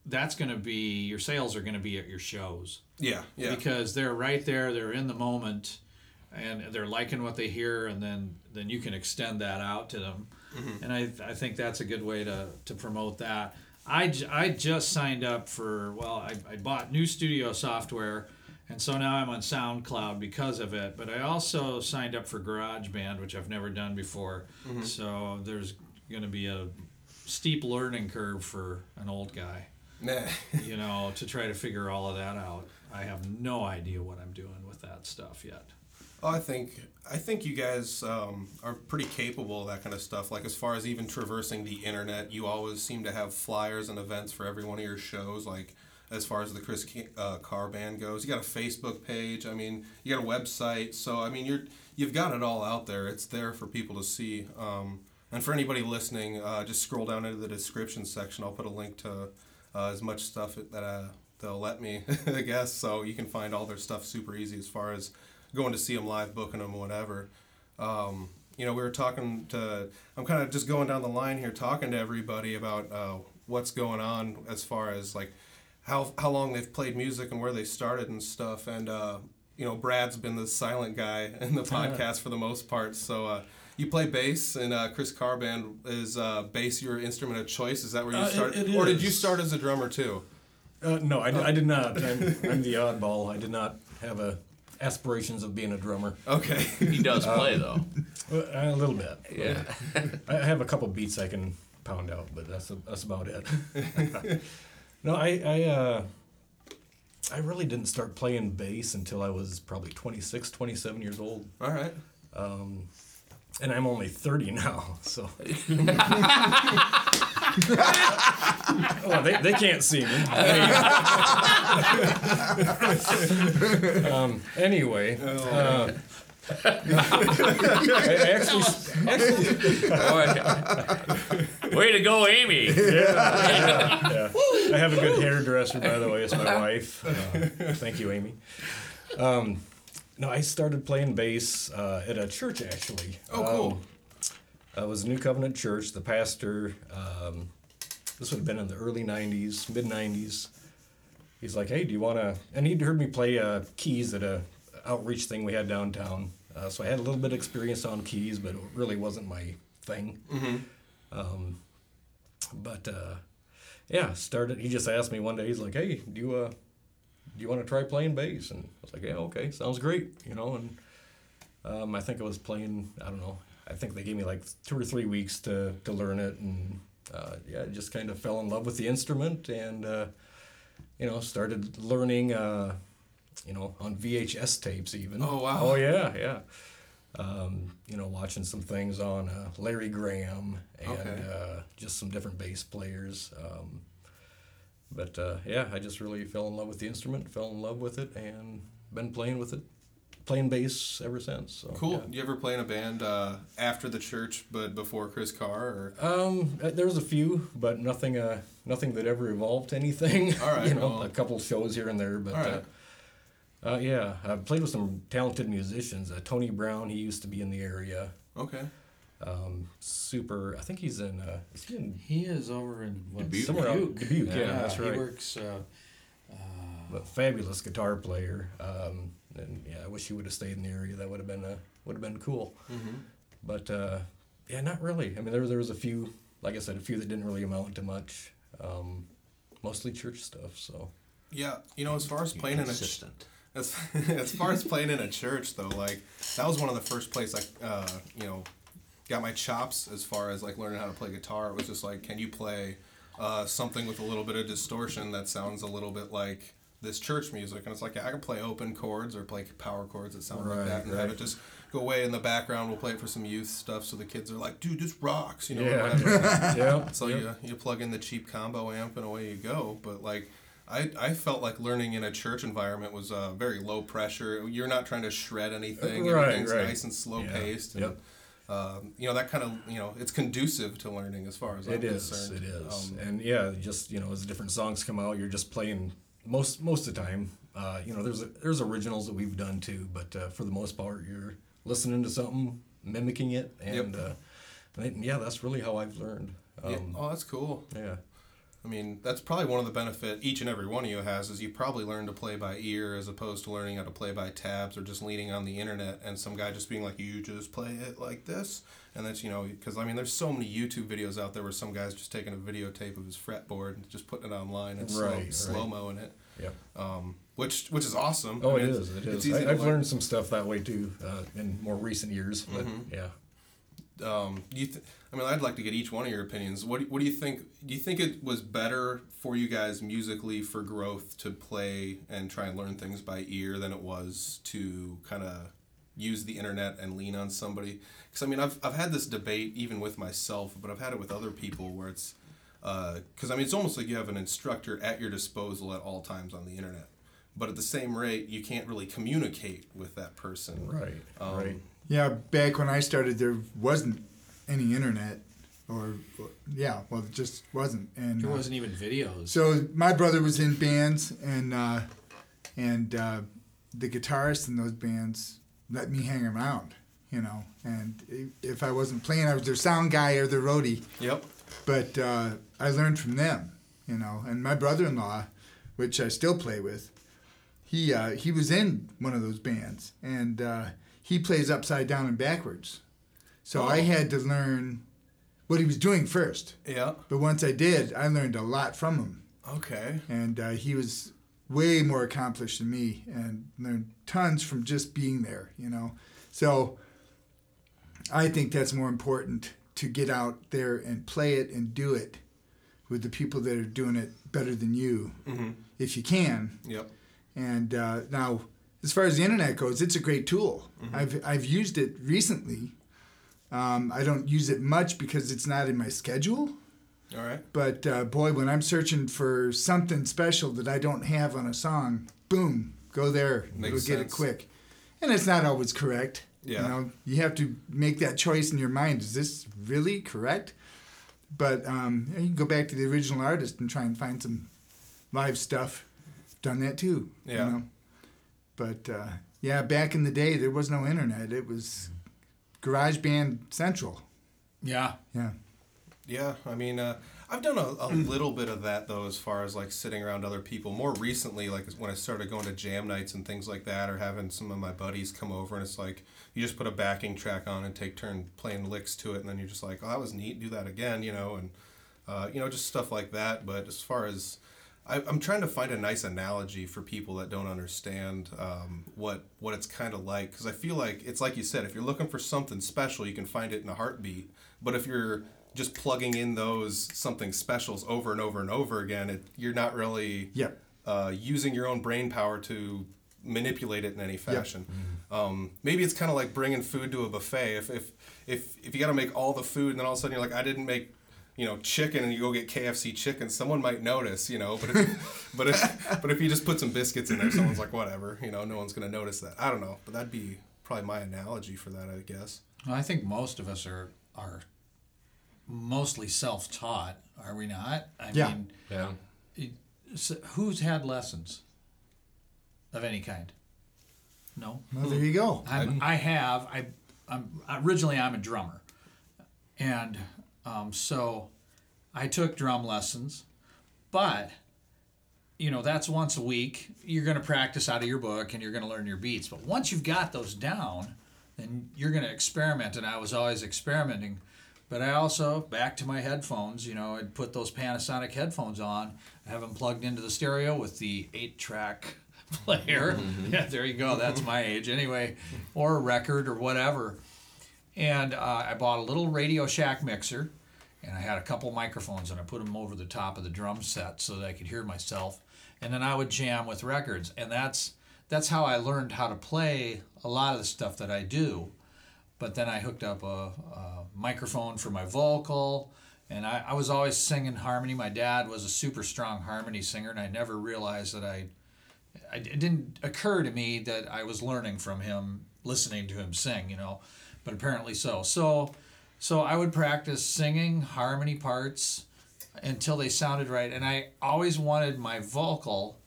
that's going to be your sales are going to be at your shows yeah yeah because they're right there, they're in the moment, and they're liking what they hear, and then then you can extend that out to them. Mm-hmm. And I, I think that's a good way to, to promote that. I, j- I just signed up for, well, I, I bought new studio software, and so now I'm on SoundCloud because of it. But I also signed up for GarageBand, which I've never done before. Mm-hmm. So there's going to be a steep learning curve for an old guy. <laughs> you know, to try to figure all of that out. I have no idea what I'm doing with that stuff yet. Oh, I think I think you guys um, are pretty capable of that kind of stuff. Like as far as even traversing the internet, you always seem to have flyers and events for every one of your shows. Like as far as the Chris uh, Carr Band goes, you got a Facebook page. I mean, you got a website. So I mean, you're you've got it all out there. It's there for people to see. Um, and for anybody listening, uh, just scroll down into the description section. I'll put a link to uh, as much stuff that uh, they'll let me, <laughs> I guess. So you can find all their stuff super easy as far as going to see them live, booking them, whatever. Um, you know, we were talking to. I'm kind of just going down the line here, talking to everybody about uh, what's going on as far as like how how long they've played music and where they started and stuff. And uh, you know, Brad's been the silent guy <laughs> in the podcast for the most part. So. Uh, you play bass, and uh, Chris Carr Band is uh, bass your instrument of choice. Is that where you Uh, it- started, it or did you start as a drummer too? Uh, no, I, I did not. I'm, <laughs> I'm the oddball. I did not have a aspirations of being a drummer. Okay. <laughs> He does play though. <laughs> Uh, a little bit. Yeah. I have a couple beats I can pound out, but that's that's about it. no, I I uh, I really didn't start playing bass until I was probably 26, 27 years old. All right. Um, and I'm only 30 now, so. <laughs> well, they, they can't see me. <laughs> um, anyway, uh, I actually, <laughs> Way to go, Amy. yeah. I have a good hairdresser, by the way. It's my wife. Uh, thank you, Amy. Um, no, I started playing bass uh, at a church, actually. Oh, cool. Um, it was New Covenant Church. The pastor, um, this would have been in the early 90s, mid 90s. He's like, hey, do you want to? And he'd heard me play uh, keys at a outreach thing we had downtown. Uh, so I had a little bit of experience on keys, but it really wasn't my thing. Um, but uh, yeah, started. He just asked me one day. He's like, "Hey, do you uh, do you want to try playing bass?" And I was like, "Yeah, okay, sounds great." You know, and um, I think I was playing. I don't know. I think they gave me like two or three weeks to to learn it, and uh, yeah, just kind of fell in love with the instrument, and uh, you know, started learning. Uh, you know, on VHS tapes even. Oh, wow. Oh yeah, yeah. Um, you know, watching some things on uh, Larry Graham and Okay. uh, just some different bass players. Um, but uh, yeah, I just really fell in love with the instrument, fell in love with it, and been playing with it, playing bass ever since. So, Cool. yeah. You ever play in a band uh, after the church, but before Chris Carr? Or Um, uh, there was a few, but nothing, uh, nothing that ever evolved to anything. <laughs> All right, <laughs> you know, well- a couple shows here and there, but All right. uh, uh, yeah, I've played with some talented musicians. Uh, Tony Brown, he used to be in the area. okay. Um, super. I think he's in. Uh, is he in He is over in what, Dubuque. Somewhere out- Dubuque, yeah, that's right. He works. Uh, a fabulous guitar player. Um, and yeah, I wish he would have stayed in the area. That would have been uh, would have been cool. Mhm. But uh, yeah, not really. I mean, there there was a few, like I said, a few that didn't really amount to much. Um, mostly church stuff. So Yeah, you know, as far as playing in a Consistent. as, <laughs> as far as playing in a church though, like that was one of the first places I, uh, you know, got my chops as far as like learning how to play guitar. It was just like, can you play uh, something with a little bit of distortion that sounds a little bit like this church music? And it's like yeah, I can play open chords or play power chords that sound like that, and have it just go away in the background. We'll play it for some youth stuff, so the kids are like, dude, this rocks, you know. yeah, <laughs> yeah. So you you plug in the cheap combo amp and away you go. But like, I I felt like learning in a church environment was uh, very low pressure. You're not trying to shred anything. Right, Everything's right. nice and slow Yeah, paced. yep. Um, you know that kind of you know it's conducive to learning as far as I'm It is. concerned. It is. Um, and yeah, just you know, as different songs come out, you're just playing most most of the time. Uh, you know, there's there's originals that we've done too, but uh, for the most part, you're listening to something, mimicking it, and uh, and yeah, that's really how I've learned. Um, yeah. Oh, that's cool. yeah. I mean, that's probably one of the benefit each and every one of you has is you probably learn to play by ear as opposed to learning how to play by tabs or just leaning on the internet and some guy just being like, you just play it like this. And that's, you know, because I mean, there's so many YouTube videos out there where some guy's just taking a videotape of his fretboard and just putting it online and slow, Right, right. slow moing it, Yeah. um, which which is awesome. Oh, I it mean, is. It is. I, learn. learned some stuff that way too uh, in more recent years. But Mm-hmm. yeah. um, you th- I mean, I'd like to get each one of your opinions. What do, what do you think? Do you think it was better for you guys musically for growth to play and try and learn things by ear than it was to kind of use the internet and lean on somebody? Because I mean, I've I've had this debate even with myself, but I've had it with other people where it's because I mean, it's almost like you have an instructor at your disposal at all times on the internet. But at the same rate, you can't really communicate with that person. Right. Um, right. Yeah, back when I started, there wasn't any internet, or yeah, well, it just wasn't. And there uh, wasn't even videos. So my brother was in bands, and uh, and uh, the guitarist in those bands let me hang around, you know. And if I wasn't playing, I was their sound guy or their roadie. Yep. But uh, I learned from them, you know. And my brother-in-law, which I still play with, he uh, he was in one of those bands, and uh, he plays upside down and backwards. So I had to learn what he was doing first. Yeah. But once I did, I learned a lot from him Okay. and uh, he was way more accomplished than me and learned tons from just being there you know so i think that's more important to get out there and play it and do it with the people that are doing it better than you if you can Yep. and uh, now as far as the internet goes, it's a great tool. I've I've used it recently. Um, I don't use it much because it's not in my schedule. All right. But uh, boy, when I'm searching for something special that I don't have on a song, boom, go there. Makes It'll get it quick. And it's not always correct. Yeah. You know, you have to make that choice in your mind. Is this really correct? But um, you can go back to the original artist and try and find some live stuff. Done that too. Yeah. You know? But uh, yeah, back in the day, there was no internet. It was GarageBand Central. Yeah. Yeah. Yeah, I mean, uh, I've done a, a <clears throat> little bit of that though, as far as like sitting around other people. More recently, like when I started going to jam nights and things like that, or having some of my buddies come over, and it's like you just put a backing track on and take turn playing licks to it, and then you're just like, oh, that was neat, do that again, you know, and uh, you know, just stuff like that. But as far as I, I'm trying to find a nice analogy for people that don't understand um, what what it's kind of like because I feel like it's like you said if you're looking for something special you can find it in a heartbeat but if you're just plugging in those something specials over and over and over again it, you're not really Yep. uh, using your own brain power to manipulate it in any fashion. Um, maybe it's kind of like bringing food to a buffet. If if if, if you got to make all the food and then all of a sudden you're like, I didn't make you know chicken and you go get KFC chicken, someone might notice, you know. But if, <laughs> but if but if you just put some biscuits in there, someone's like, whatever, you know, no one's gonna notice that. I don't know, but that'd be probably my analogy for that, I guess. Well, I think most of us are are mostly self-taught, are we not? I Yeah. mean, Yeah. so who's had lessons of any kind? No. Well, there you go. I'm, I have. I, I'm originally I'm a drummer, and um, so I took drum lessons, but you know that's once a week. You're going to practice out of your book and you're going to learn your beats. But once you've got those down, then you're going to experiment. And I was always experimenting. But I also back to my headphones. You know, I'd put those Panasonic headphones on, have them plugged into the stereo with the eight-track <laughs> player. Yeah, there you go. That's my age anyway, or a record or whatever. And uh, I bought a little Radio Shack mixer, and I had a couple microphones, and I put them over the top of the drum set so that I could hear myself. And then I would jam with records, and that's that's how I learned how to play a lot of the stuff that I do. But then I hooked up a, a microphone for my vocal, and I, I was always singing harmony. My dad was a super strong harmony singer, and I never realized that I I- it didn't occur to me that I was learning from him, listening to him sing, you know, but apparently so. So, so I would practice singing harmony parts until they sounded right, and I always wanted my vocal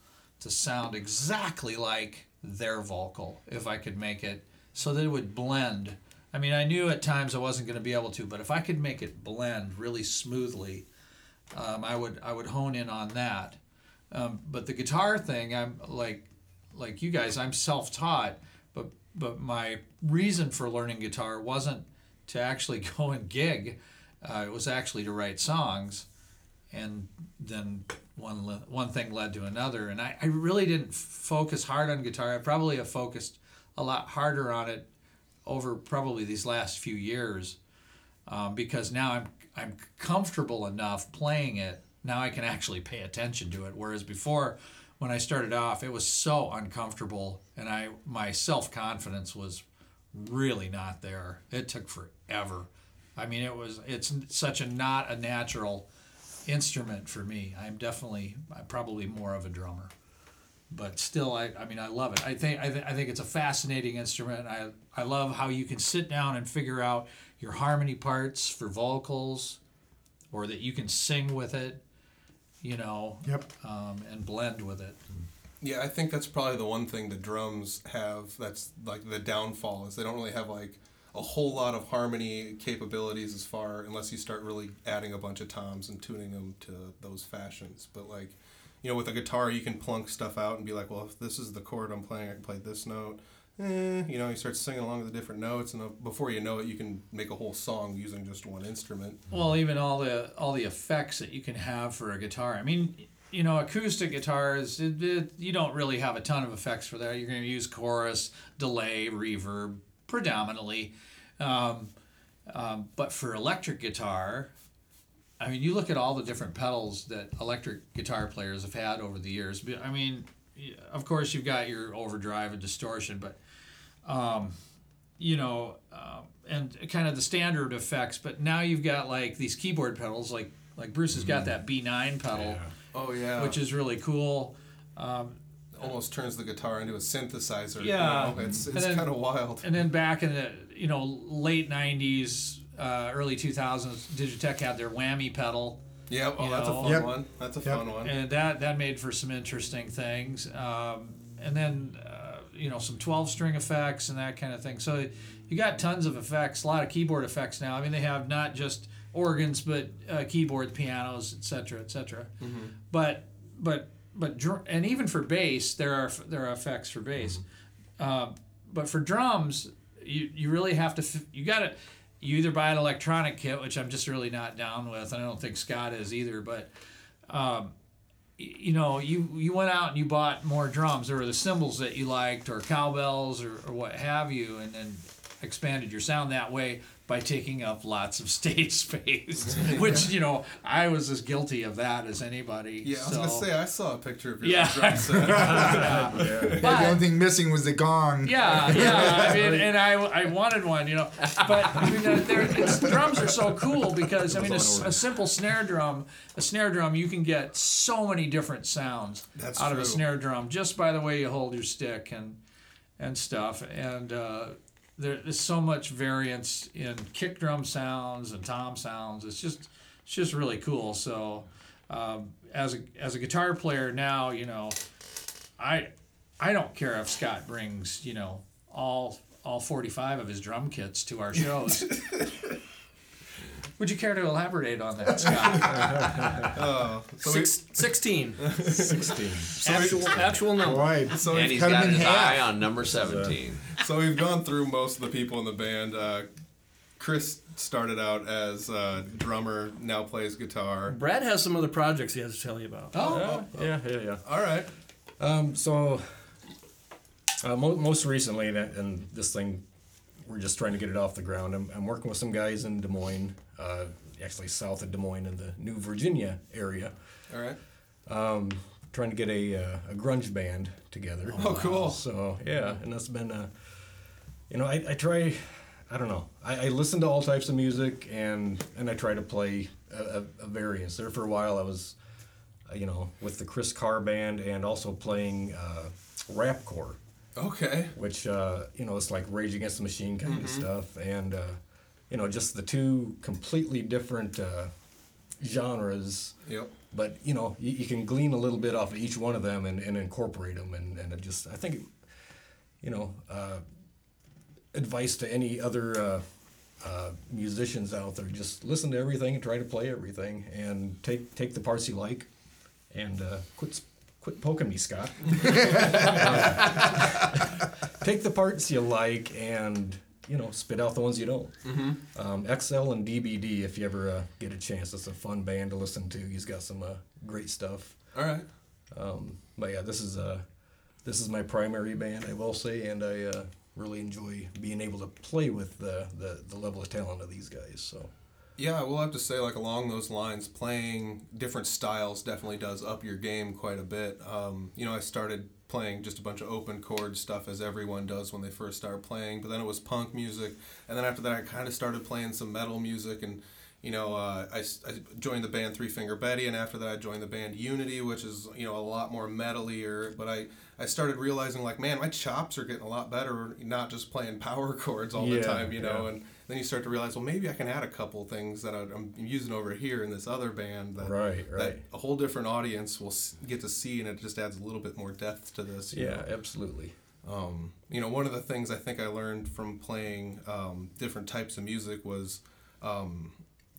to sound exactly like their vocal if I could make it so that it would blend. I mean, I knew at times I wasn't going to be able to, but if I could make it blend really smoothly, um, I would I would hone in on that. Um, but the guitar thing, I'm like, like you guys, I'm self-taught. But my reason for learning guitar wasn't to actually <laughs> go and gig. Uh, it was actually to write songs, and then one le- one thing led to another. And I, I really didn't focus hard on guitar. I probably have focused a lot harder on it over probably these last few years um, because now I'm I'm comfortable enough playing it. Now I can actually pay attention to it. Whereas before, when I started off, it was so uncomfortable, and I my self confidence was really not there. It took forever. I mean, it was it's such a not a natural instrument for me. I'm definitely I'm probably more of a drummer but still I, I mean I love it. I think I, th- I think it's a fascinating instrument. I I love how you can sit down and figure out your harmony parts for vocals or that you can sing with it, you know, Yep. um, and blend with it. Yeah, I think that's probably the one thing the drums have that's like the downfall is they don't really have like a whole lot of harmony capabilities as far unless you start really adding a bunch of toms and tuning them to those fashions. But like, you know, with a guitar you can plunk stuff out and be like, well, if this is the chord I'm playing, I can play this note. Eh, you know, you start singing along with the different notes, and uh, before you know it, you can make a whole song using just one instrument. Well, even all the all the effects that you can have for a guitar. I mean, you know, acoustic guitars, it, it, you don't really have a ton of effects for that. You're going to use chorus, delay, reverb, predominantly. Um, um, but for electric guitar, I mean, you look at all the different pedals that electric guitar players have had over the years. I mean, of course you've got your overdrive and distortion, but um, you know, um, and kind of the standard effects. But now you've got like these keyboard pedals, like like Bruce has got that B9 pedal, Oh yeah. which is really cool. almost turns the guitar into a synthesizer. you Yeah. know? It's it's kind of wild. And then back in the you know late '90s, uh, early 2000s, Digitech had their whammy pedal. Yep. Oh, you that's a fun Yep. one. That's a Yep. fun one. and that that made for some interesting things. Um, and then uh, you know some 12 string effects and that kind of thing. So you got tons of effects, a lot of keyboard effects now. I mean, they have not just organs, but uh, keyboard, pianos, etc., etc. But but but dr- and even for bass, there are there are effects for bass. Uh, but for drums, you you really have to f- you got to you either buy an electronic kit, which I'm just really not down with, and I don't think Scott is either. But um, you know, you you went out and you bought more drums. There were the cymbals that you liked, or cowbells, or, or what have you, and then expanded your sound that way by taking up lots of <laughs> stage space. <laughs> which you know, I was as guilty of that as anybody. yeah, I was so. gonna say I saw a picture of your Yeah. drum set. <laughs> the But- only thing missing was the gong. Yeah, yeah. I mean, and I, I wanted one, you know. But I mean, it's, drums are so cool because I mean, a simple snare drum, a snare drum, you can get so many different sounds That's out of a snare drum just by the way you hold your stick and and stuff. And uh, there, there's so much variance in kick drum sounds and tom sounds. It's just it's just really cool. So um, as a as a guitar player now, you know, I I don't care if Scott brings, you know, all all 45 of his drum kits to our <laughs> shows. Would you care to elaborate on that, Scott? Oh, <laughs> so we, Six, 16. 16. Actual, actual number. Right. so And we've, he's cut 'em got his half. eye on number 17. so we've gone through most of the people in the band. Uh, Chris started out as a drummer, now plays guitar. Brad has some other projects he has to tell you about. Oh, Yeah, yeah, yeah. All right. Um, so, uh, mo- most recently, and, and this thing, we're just trying to get it off the ground. I'm, I'm working with some guys in Des Moines, uh, actually south of Des Moines in the New Virginia area, All right. um, trying to get a, uh, a grunge band together. Oh, cool. So, yeah, and that's been, uh, you know, I, I try, I don't know, I, I listen to all types of music and, and I try to play a, a, a variance. There for a while, I was, uh, you know, with the Chris Carr band and also playing uh, rapcore, Okay. which, uh, you know, it's like Rage Against the Machine kind Mm-hmm. of stuff. And, uh, you know, just the two completely different uh, genres Yep. but you know you, you can glean a little bit off of each one of them and, and incorporate them and, and it just i think you know uh, advice to any other uh, uh, musicians out there just listen to everything and try to play everything and take take the parts you like and uh, quit quit poking me scott Uh, <laughs> <laughs> take the parts you like and you know spit out the ones you don't um, XL and DBD, if you ever uh, get a chance, it's a fun band to listen to. He's got some uh, great stuff. All right. Um, but yeah, this is uh, this is my primary band, I will say, and I uh, really enjoy being able to play with the, the the level of talent of these guys. So Yeah, we'll have to say like along those lines, playing different styles definitely does up your game quite a bit. Um, you know, I started playing just a bunch of open chord stuff as everyone does when they first start playing, but then it was punk music, and then after that I kind of started playing some metal music and. You know, uh, I, I joined the band Three Finger Betty, and after that, I joined the band Unity, which is you know a lot more metalier. But I, I started realizing like, man, my chops are getting a lot better, not just playing power <laughs> chords all the time. You know, yeah. and then you start to realize, well, maybe I can add a couple things that I'm using over here in this other band that, Right, that a whole different audience will get to see, and it just adds a little bit more depth to this. yeah, know. absolutely. Um, you know, one of the things I think I learned from playing um, different types of music was, um,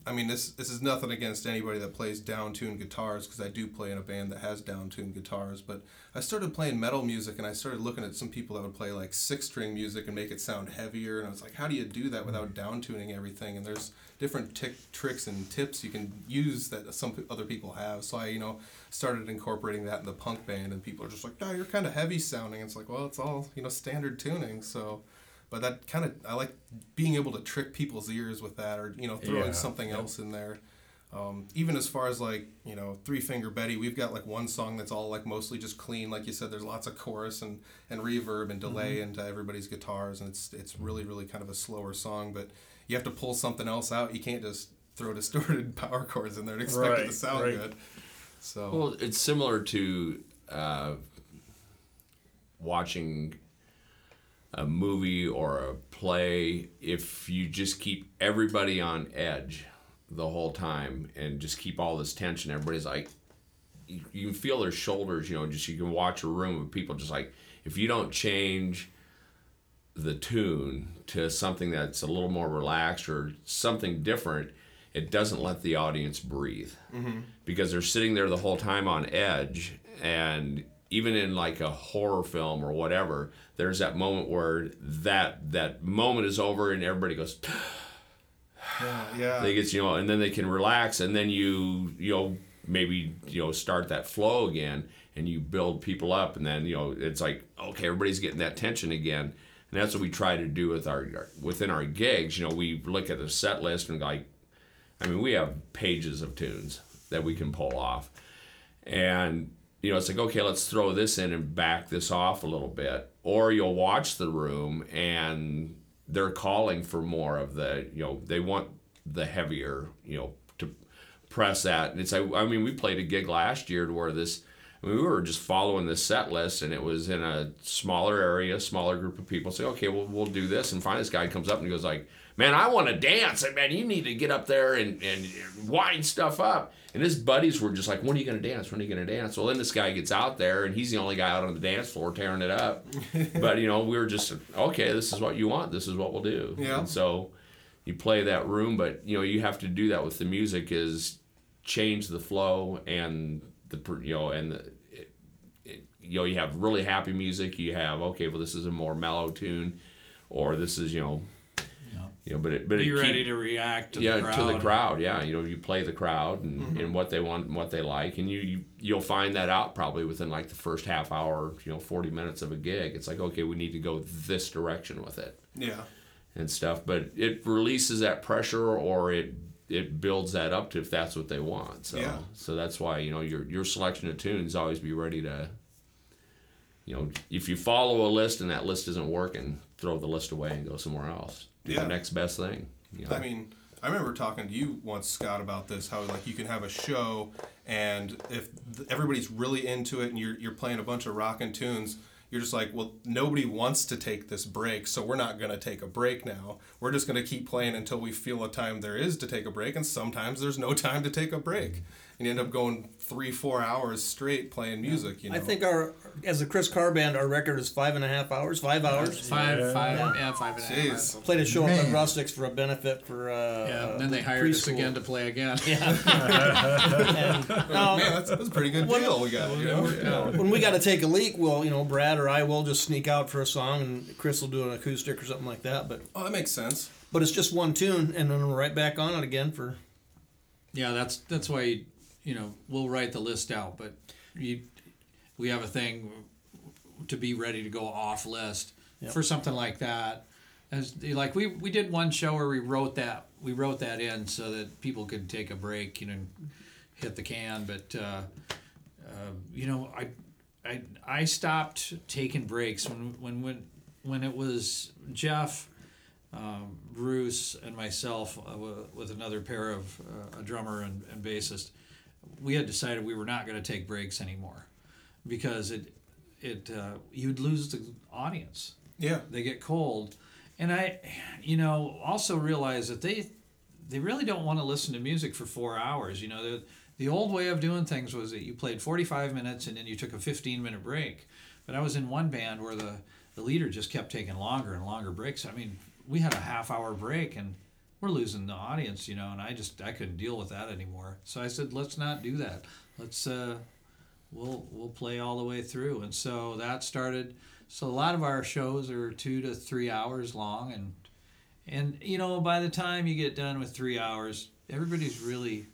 I mean, this this is nothing against anybody that plays down tuned guitars because I do play in a band that has down tuned guitars. But I started playing metal music and I started looking at some people that would play like six string music and make it sound heavier. And I was like, how do you do that without down tuning everything? And there's different tick, tricks and tips you can use that some other people have. So I, you know, started incorporating that in the punk band, and people are just like, "Oh, you're kind of heavy sounding." It's like, well, it's all you know, standard tuning. So, but that kind of I like being able to trick people's ears with that, or you know, throwing Yeah, something yeah. else in there. Um, even as far as like you know Three Finger Betty, we've got like one song that's all like mostly just clean. Like you said, there's lots of chorus and, and reverb and delay into everybody's guitars, and it's it's really really kind of a slower song. But you have to pull something else out. You can't just throw <laughs> distorted power chords in there and expect it to sound right. good. So Well, it's similar to uh, watching a movie or a play. If you just keep everybody on edge the whole time and just keep all this tension, everybody's like, you, you can feel their shoulders. You know, just you can watch a room of people just like if you don't change the tune to something that's a little more relaxed or something different, it doesn't let the audience breathe mm-hmm. because they're sitting there the whole time on edge. And even in like a horror film or whatever, there's that moment where that that moment is over and everybody goes. yeah, yeah. They get you know, and then they can relax, and then you you know maybe you know start that flow again, and you build people up, and then you know it's like okay, everybody's getting that tension again, and that's what we try to do with our, our within our gigs. You know, we look at the set list and like, I mean, we have pages of tunes that we can pull off, and you know it's like okay, let's throw this in and back this off a little bit, or you'll watch the room and they're calling for more of the you know they want the heavier you know to press that. And it's like i mean we played a gig last year to where this I mean, we were just following this set list and it was in a smaller area smaller group of people. Say okay well we'll do this. And finally this guy comes up and he goes like man i want to dance. And man you need to get up there and, and wind stuff up and his buddies were just like when are you going to dance? When are you going to dance? Well then this guy gets out there and he's the only guy out on the dance floor tearing it up. <laughs> But you know we were just okay this is what you want. This is what we'll do. Yeah. and so you play that room but you know you have to do that with the music is change the flow and the you know and the it, it, you know you have really happy music. You have okay well this is a more mellow tune or this is you know you know but it but Be it ready keep- to react to yeah the crowd. to the crowd yeah you know you play the crowd and, mm-hmm. and what they want and what they like and you, you you'll find that out probably within like the first half hour you know 40 minutes of a gig it's like okay we need to go this direction with it yeah. and stuff but it releases that pressure or it it builds that up to if that's what they want so Yeah. so that's why you know your your selection of tunes always be ready to you know if you follow a list and that list isn't working throw the list away and go somewhere else do Yeah. the next best thing you know? I mean, I remember talking to you once, Scott, about this. How like you can have a show, and if th- everybody's really into it, and you're you're playing a bunch of rockin' tunes, you're just like, well, nobody wants to take this break, so we're not gonna take a break now. We're just gonna keep playing until we feel a time there is to take a break, and sometimes there's no time to take a break, and you end up going three, four hours straight playing music. You know, I think our, as a Chris Carr band, our record is five and a half hours, five hours. Five, five, yeah, five and a half. Jeez. Played a show up at Man. Rustics for a benefit for. Uh, Yeah, and then they hired us again to play again. <laughs> And, um, man, that's, that's a pretty good deal we got. You know? when we got to take a leak, well, you know, Brad or I will just sneak out for a song, and Chris will do an acoustic or something like that. But Oh, that makes sense. but it's just one tune, and then we're right back on it again for. Yeah, that's that's why you, know we'll write the list out, but you, we have a thing to be ready to go off list Yep. for something like that. As like we we did one show where we wrote that we wrote that in so that people could take a break, you know, hit the can. But uh, uh, you know, I I I stopped taking breaks when when when when it was Jeff um, Bruce and myself uh, w- with another pair of uh, a drummer and, and bassist, we had decided we were not going to take breaks anymore because it it uh, you'd lose the audience. Yeah. They get cold, and I, you know, also realize that they they really don't want to listen to music for four hours. You know, the the old way of doing things was that you played forty five minutes and then you took a fifteen minute break. But I was in one band where the the leader just kept taking longer and longer breaks. I mean, we had a half hour break and we're losing the audience, you know, and I just I couldn't deal with that anymore. So I said, let's not do that. Let's uh, we'll we'll play all the way through. And so that started. So a lot of our shows are two to three hours long, and and you know by the time you get done with three hours, everybody's really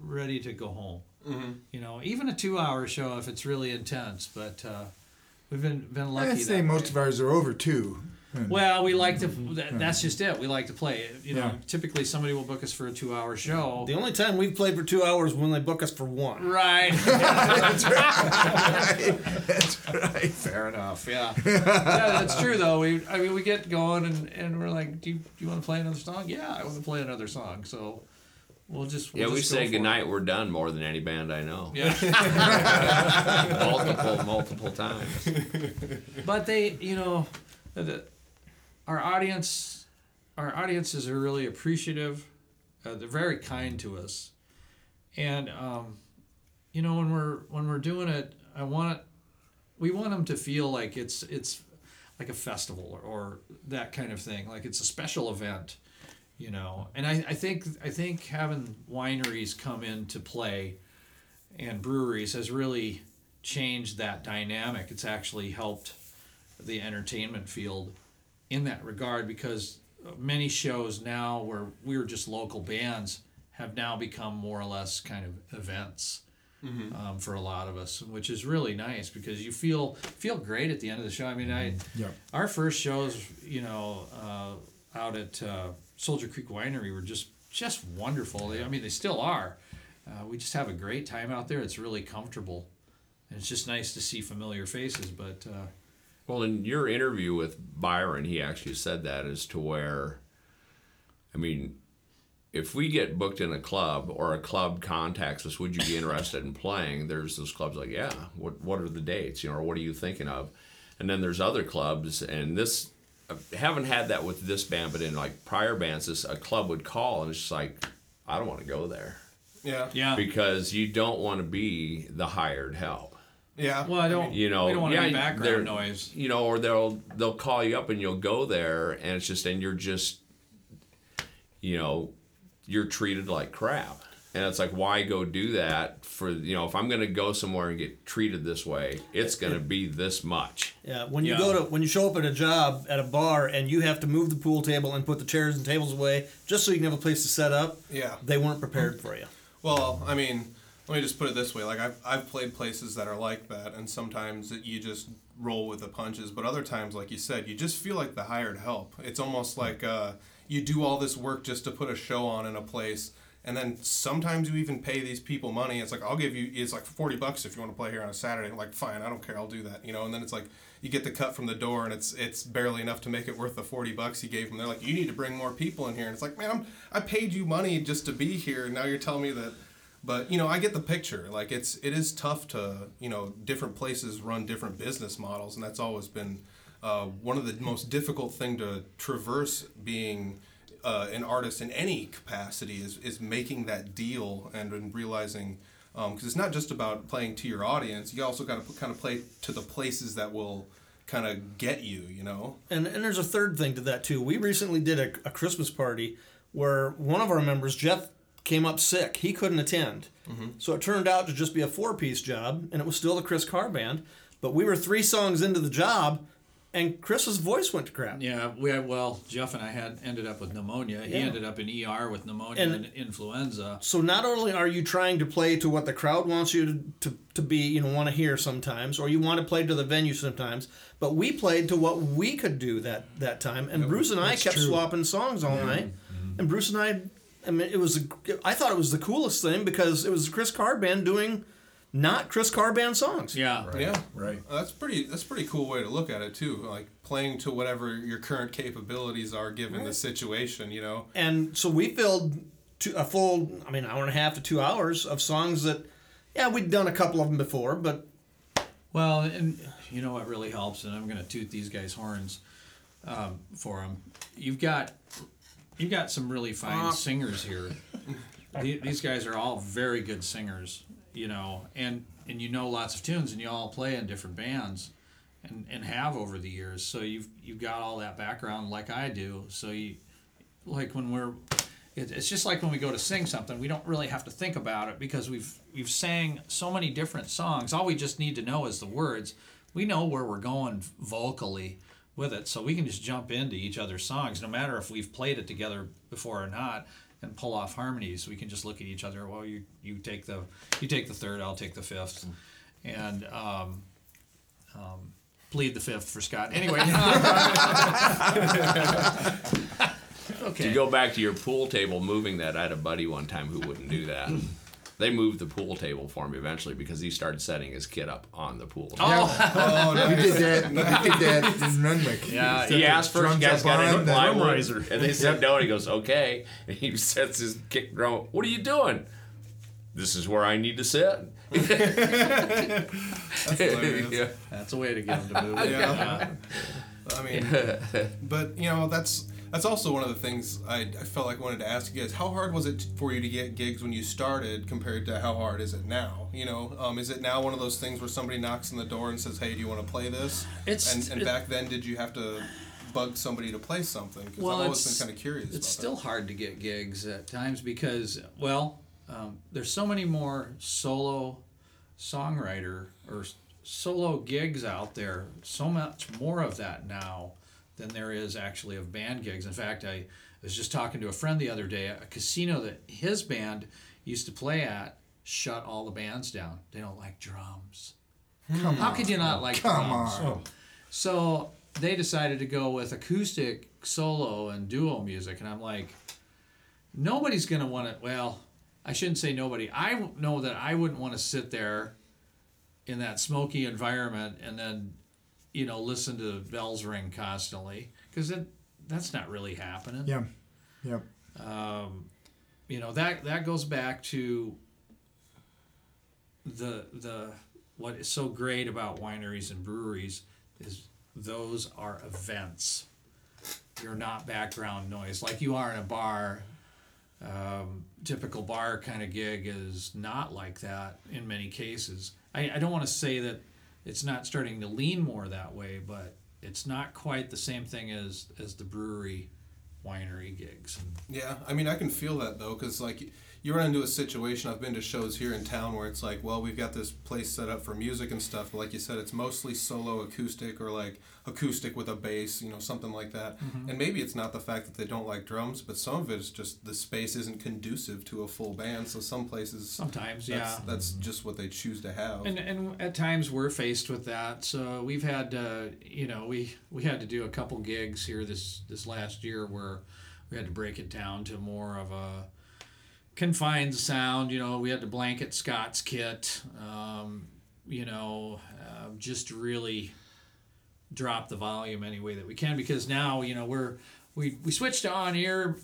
ready to go home. Mm-hmm. You know, even a two-hour show if it's really intense. But uh, we've been been lucky. I'd say that most way. of ours are over two. Hmm. Well, we like to. Hmm. That, hmm. that's just it. We like to play. You know, Yeah. typically somebody will book us for a two-hour show. The only time we've played for two hours when they book us for one. Right. <laughs> that's right. That's right. Fair enough. Yeah. yeah, that's true though. We, I mean, we get going and, and we're like, do you, do you want to play another song? Yeah, I want to play another song. So we'll just we'll Yeah, we just go say for goodnight, it. we're done more than any band I know. Yeah. <laughs> multiple, multiple times. but they you know the, our audience our audiences are really appreciative. Uh, they're very kind to us. And um, you know when we're when we're doing it i want we want them to feel like it's it's like a festival or, or that kind of thing. Like it's a special event you know? And I, I think i think having wineries come into play and breweries has really changed that dynamic. It's actually helped the entertainment field in that regard because many shows now where we were just local bands have now become more or less kind of events um, for a lot of us, which is really nice because you feel feel great at the end of the show. I mean, I Yep. our first shows, you know, uh, out at uh, Soldier Creek Winery were just just wonderful. They, I mean, they still are. Uh, we just have a great time out there. It's really comfortable, and it's just nice to see familiar faces. But uh, Well, in your interview with Byron, he actually said that as to where, I mean, if we get booked in a club or a club contacts us, would you be interested in playing? There's those clubs like, yeah, what what are the dates? You know, or what are you thinking of? And then there's other clubs, and this I haven't had that with this band, but in like prior bands, this a club would call and it's just like, I don't want to go there Yeah. yeah, because you don't want to be the hired help. Yeah. well, I don't. you know, we don't want yeah, any they're- background noise. You know, or they'll they'll call you up and you'll go there, and it's just and you're just, you know, you're treated like crap, and it's like why go do that for you know if I'm gonna go somewhere and get treated this way, it's gonna be this much. Yeah, when you Yeah. go to when you show up at a job at a bar and you have to move the pool table and put the chairs and tables away just so you can have a place to set up, Yeah. they weren't prepared for you. Well, I mean, let me just put it this way: like I've I've played places that are like that, and sometimes it, you just roll with the punches, but other times, like you said, you just feel like the hired help. It's almost like uh, you do all this work just to put a show on in a place. And then sometimes you even pay these people money. It's like I'll give you. It's like forty bucks if you want to play here on a Saturday. I'm like, fine, I don't care. I'll do that. You know. And then it's like you get the cut from the door, and it's it's barely enough to make it worth the forty bucks you gave them. They're like, you need to bring more people in here. And it's like, man, I'm I paid you money just to be here, and now you're telling me that but you know i get the picture. Like it's it is tough to you know different places run different business models and that's always been uh, one of the most difficult thing to traverse being uh, an artist in any capacity is, is making that deal and, and realizing because it's not just about playing to your audience. You also got to kind of play to the places that will kind of get you you know? And and there's a third thing to that too. We recently did a, a Christmas party where one of our members, Jeff, came up sick. He couldn't attend, so it turned out to just be a four piece job, and it was still the Chris Carr band. But we were three songs into the job, and Chris's voice went to crap. Yeah, we had, well, Jeff and I had ended up with pneumonia. He Yeah. ended up in ER with pneumonia And- and, influenza. So not only are you trying to play to what the crowd wants you to, to, to be, you know, want to hear sometimes, or you want to play to the venue sometimes, but we played to what we could do that that time. And Bruce and I kept true. swapping songs all night. And Bruce and I, I mean, it was, I thought it was the coolest thing because it was the Chris Carr band doing not Chris Carr band songs. Yeah. yeah Right. That's pretty. That's a pretty cool way to look at it too. Like playing to whatever your current capabilities are given the situation. You know. And so we filled two, a full, I mean, hour and a half to two hours of songs that, yeah, we'd done a couple of them before, but Well, and you know what really helps, and I'm going to toot these guys' horns um, for them. You've got you've got some really fine singers here. <laughs> The- These guys are all very good singers, you know, and and you know lots of tunes, and you all play in different bands, and and have over the years. So you've you've got all that background like I do. So you like when we're it's just like when we go to sing something we don't really have to think about it because we've we've sang so many different songs all we just need to know is the words we know where we're going vocally with it so we can just jump into each other's songs no matter if we've played it together before or not and pull off harmonies we can just look at each other well you you take the you take the third i'll take the fifth and um, um, plead the fifth for Scott. Anyway. <laughs> <laughs> To go back to your pool table moving that, I had a buddy one time who wouldn't do that. They moved the pool table for him eventually because he started setting his kid up on the pool. table. Oh, oh <laughs> We oh, nice. did that. He did that in Renwick. Yeah, Set he asked first, you guys got any on the- plywood? And they said no, and he goes, okay. And he sets his kick drum. What are you doing? This is where I need to sit. <laughs> That's. Yeah. That's a way to get him to move. Yeah. I mean, but you know that's that's also one of the things I, I felt like I wanted to ask you guys. How hard was it for you to get gigs when you started compared to how hard is it now? You know, um, is it now one of those things where somebody knocks on the door and says, "Hey, do you want to play this?" It's- and, and it- back then, did you have to bug somebody to play something? Because Well, I've always been kind of curious. It's still hard to get gigs at times because, well, um, there's so many more solo songwriter or solo gigs out there. So much more of that now than there is actually of band gigs. In fact, I was just talking to a friend the other day. A casino that his band used to play at shut all the bands down. They don't like drums. Come hmm. How could you not like Come drums? on. So they decided to go with acoustic solo and duo music, and I'm like, nobody's gonna want to. Well, I shouldn't say nobody. I know that I wouldn't want to sit there in that smoky environment and then, you know, listen to the bells ring constantly because that that's not really happening. Yeah. Yep. You know that that goes back to the the what is so great about wineries and breweries is those are events. You're not background noise like you are in a bar. Um, typical bar kind of gig is not like that in many cases. I, I don't want to say that it's not starting to lean more that way, but it's not quite the same thing as as the brewery winery gigs. Yeah, I mean, I can feel that though, because like you run into a situation. I've been to shows here in town where it's like, well, we've got this place set up for music and stuff, but like you said, it's mostly solo acoustic or like acoustic with a bass, you know, something like that. And maybe it's not the fact that they don't like drums, but some of it is just the space isn't conducive to a full band. So some places, Sometimes, that's, yeah. that's just what they choose to have. And, and at times we're faced with that. So we've had, uh, you know, we, we had to do a couple gigs here this, this last year where we had to break it down to more of a confined sound. You know, we had to blanket Scott's kit, um, you know, uh, just really drop the volume any way that we can because now, you know, we're, we, we switched to on ear,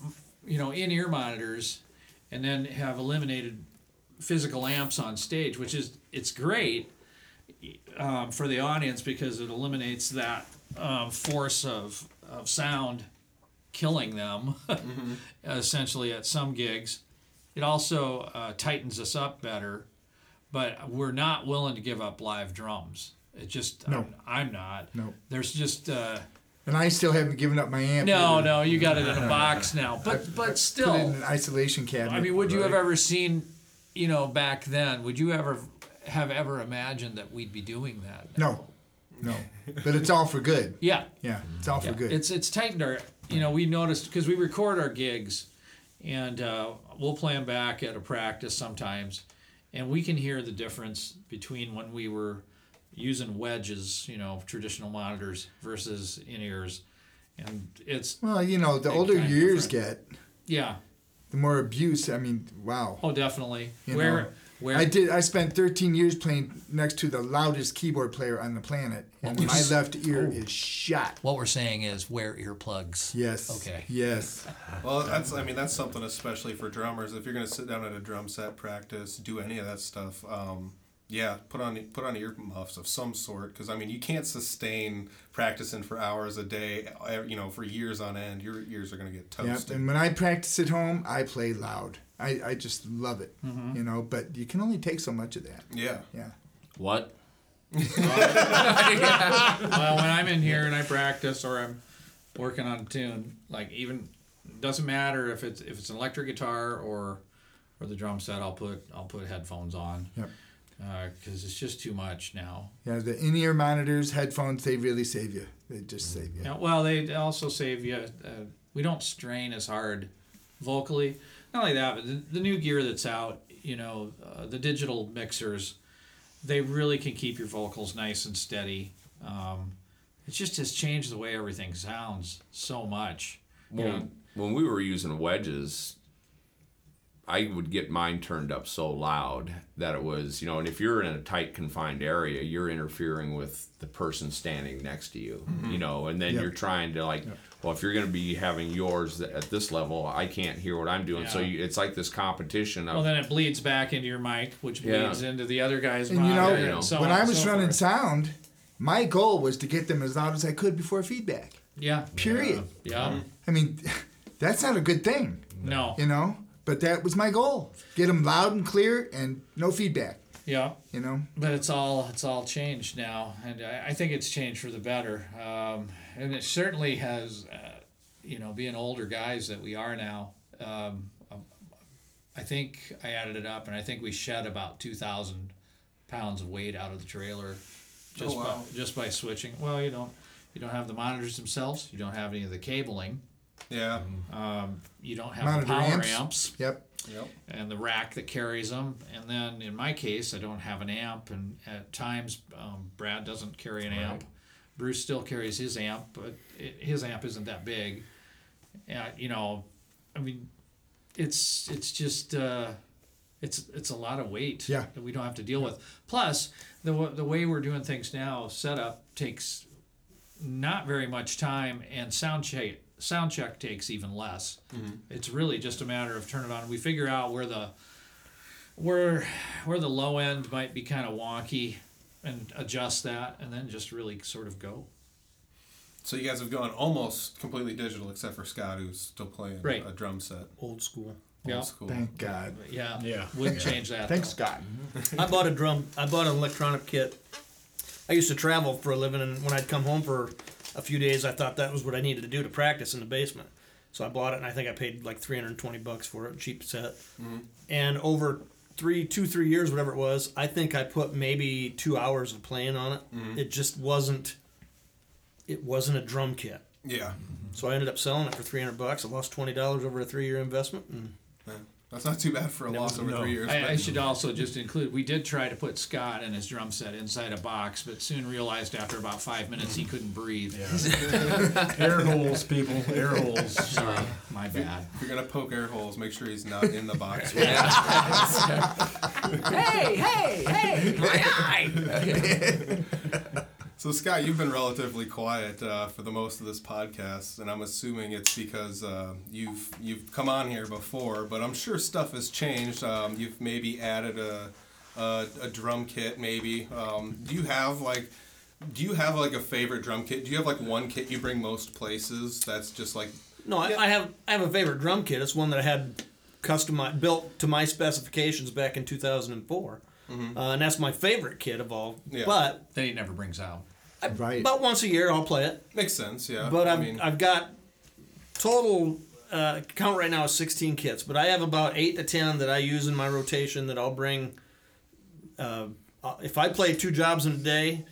you know, in ear monitors and then have eliminated physical amps on stage, which is it's great um, for the audience because it eliminates that um, force of, of sound killing them <laughs> essentially at some gigs. It also uh, tightens us up better, but we're not willing to give up live drums. It just No. I'm, I'm not. No. There's just uh, And I still haven't given up my amp. no, either. no. You got it in a <laughs> box now, but Put but still, in an isolation cabinet. I mean, would you have ever seen, you know, back then? Would you ever have ever imagined that we'd be doing that? No, no. But it's all for good. Yeah, Yeah, it's all for good. it's it's tightened our. You know, we noticed because we record our gigs, and uh, we'll play them back at a practice sometimes, and we can hear the difference between when we were using wedges, you know, traditional monitors versus in ears, and it's well, you know, the older time your ears get, yeah, the more abuse. I mean, wow. oh, definitely. You where know, where I did. I spent 13 years playing next to the loudest keyboard player on the planet, and my left ear is shot. What we're saying is wear earplugs. Yes. Okay. Yes. Well, that's I mean that's something especially for drummers. If you're gonna sit down at a drum set, practice, do any of that stuff, um, yeah, put on put on earmuffs of some sort because I mean you can't sustain practicing for hours a day, uh, you know, for years on end. Your ears are gonna get toasted. Yep. And when I practice at home, I play loud. I, I just love it. You know, but you can only take so much of that. Yeah. Yeah. What? <laughs> well, when I'm in here and I practice or I'm working on a tune, like even doesn't matter if it's if it's an electric guitar or or the drum set, I'll put I'll put headphones on Yep. Because it's just too much now. Yeah. The in-ear monitors, headphones, they really save you. They just save you. Yeah, well, they also save you. Uh, we don't strain as hard vocally. Not only that, but the, the new gear that's out, you know, uh, the digital mixers, they really can keep your vocals nice and steady. Um, it just has changed the way everything sounds so much. You When, know, when we were using wedges, I would get mine turned up so loud that it was, you know, and if you're in a tight confined area, you're interfering with the person standing next to you, mm-hmm. you know, and then Yep. you're trying to like, well, if you're going to be having yours at this level, I can't hear what I'm doing. So you, it's like this competition of, well, then it bleeds back into your mic, which Yeah. bleeds into the other guy's And mic. you know, you know, so when I was so running forth. sound, my goal was to get them as loud as I could before feedback. yeah, Period. yeah, I mean, <laughs> that's not a good thing, no, you know. But that was my goal: get them loud and clear and no feedback. yeah. You know. But it's all it's all changed now, and I, I think it's changed for the better. Um, and it certainly has, uh, you know, being older guys that we are now. Um, I think I added it up, and I think we shed about two thousand pounds of weight out of the trailer, just Oh, wow. by, just by switching. Well, you don't you don't have the monitors themselves. You don't have any of the cabling. Yeah. Um, you don't have the power amps. amps Yep. Yep. and the rack that carries them. And then in my case, I don't have an amp, and at times um, Brad doesn't carry an amp. Bruce still carries his amp, but it, his amp isn't that big. Yeah, you know, I mean, it's it's just uh, it's it's a lot of weight Yeah. that we don't have to deal with. Plus, the the way we're doing things now, setup takes not very much time, and sound check sound check takes even less. Mm-hmm. It's really just a matter of turn it on. We figure out where the where where the low end might be kind of wonky, and adjust that, and then just really sort of go. So you guys have gone almost completely digital, except for Scott, who's still playing Right. a drum set. Old school. Yeah. Old school. Thank God. Yeah, Yeah. wouldn't change that. Thanks, Scott. <laughs> I bought a drum. I bought an electronic kit. I used to travel for a living, and when I'd come home for a few days, I thought that was what I needed to do to practice in the basement. So I bought it, and I think I paid like 320 bucks for it, cheap set. Mm-hmm. And over three, two, three years, whatever it was, I think I put maybe two hours of playing on it. Mm-hmm. It just wasn't. It wasn't a drum kit. Yeah. So I ended up selling it for 300 bucks. I lost twenty dollars over a three-year investment, and Yeah. That's not too bad for a loss over no. three years. I, I should also just include we did try to put Scott and his drum set inside a box, but soon realized after about five minutes he couldn't breathe. <laughs> Air holes, people. Air holes. Sorry, my bad. If you're gonna poke air holes, make sure he's not in the box. <laughs> hey, hey, hey! My eye. <laughs> So Scott, you've been relatively quiet uh, for the most of this podcast, and I'm assuming it's because uh, you've you've come on here before, but I'm sure stuff has changed. Um, you've maybe added a a, a drum kit, maybe. Um, do you have like do you have like a favorite drum kit? Do you have like one kit you bring most places? That's just like No, I, I have I have a favorite drum kit. It's one that I had customized built to my specifications back in 2004, uh, and that's my favorite kit of all. Yeah. But That he never brings out. Right. about once a year I'll play it. makes sense, yeah. But I I've mean, I've got total uh, count right now is 16 kits, but I have about eight to 10 that I use in my rotation that I'll bring. Uh, uh, if I play two jobs in a day,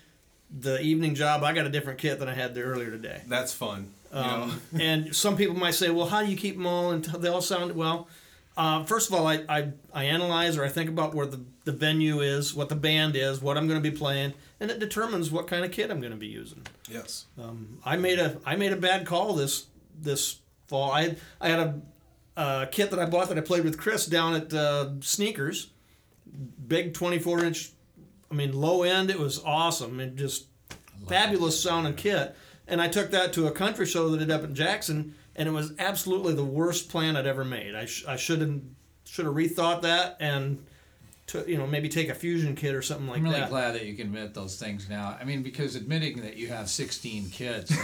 the evening job I got a different kit than I had there earlier today. that's fun. You know? Um, <laughs> and some people might say, well, how do you keep them all and they all sound well? Uh, first of all, I, I, I analyze or I think about where the, the venue is, what the band is, what I'm going to be playing, and it determines what kind of kit I'm going to be using. yes. I made a I made a bad call this this fall. I I had a, uh kit that I bought that I played with Chris down at uh, Sneakers, big 24 inch. I mean, low end. It was awesome and just fabulous sounding kit. And I took that to a country show that I did up in Jackson, and it was absolutely the worst plan I'd ever made. I, sh- I should have should have rethought that and. To, you know, maybe take a fusion kit or something like that. I'm really that. glad that you can admit those things now. I mean, because admitting that you have 16 kids <laughs> is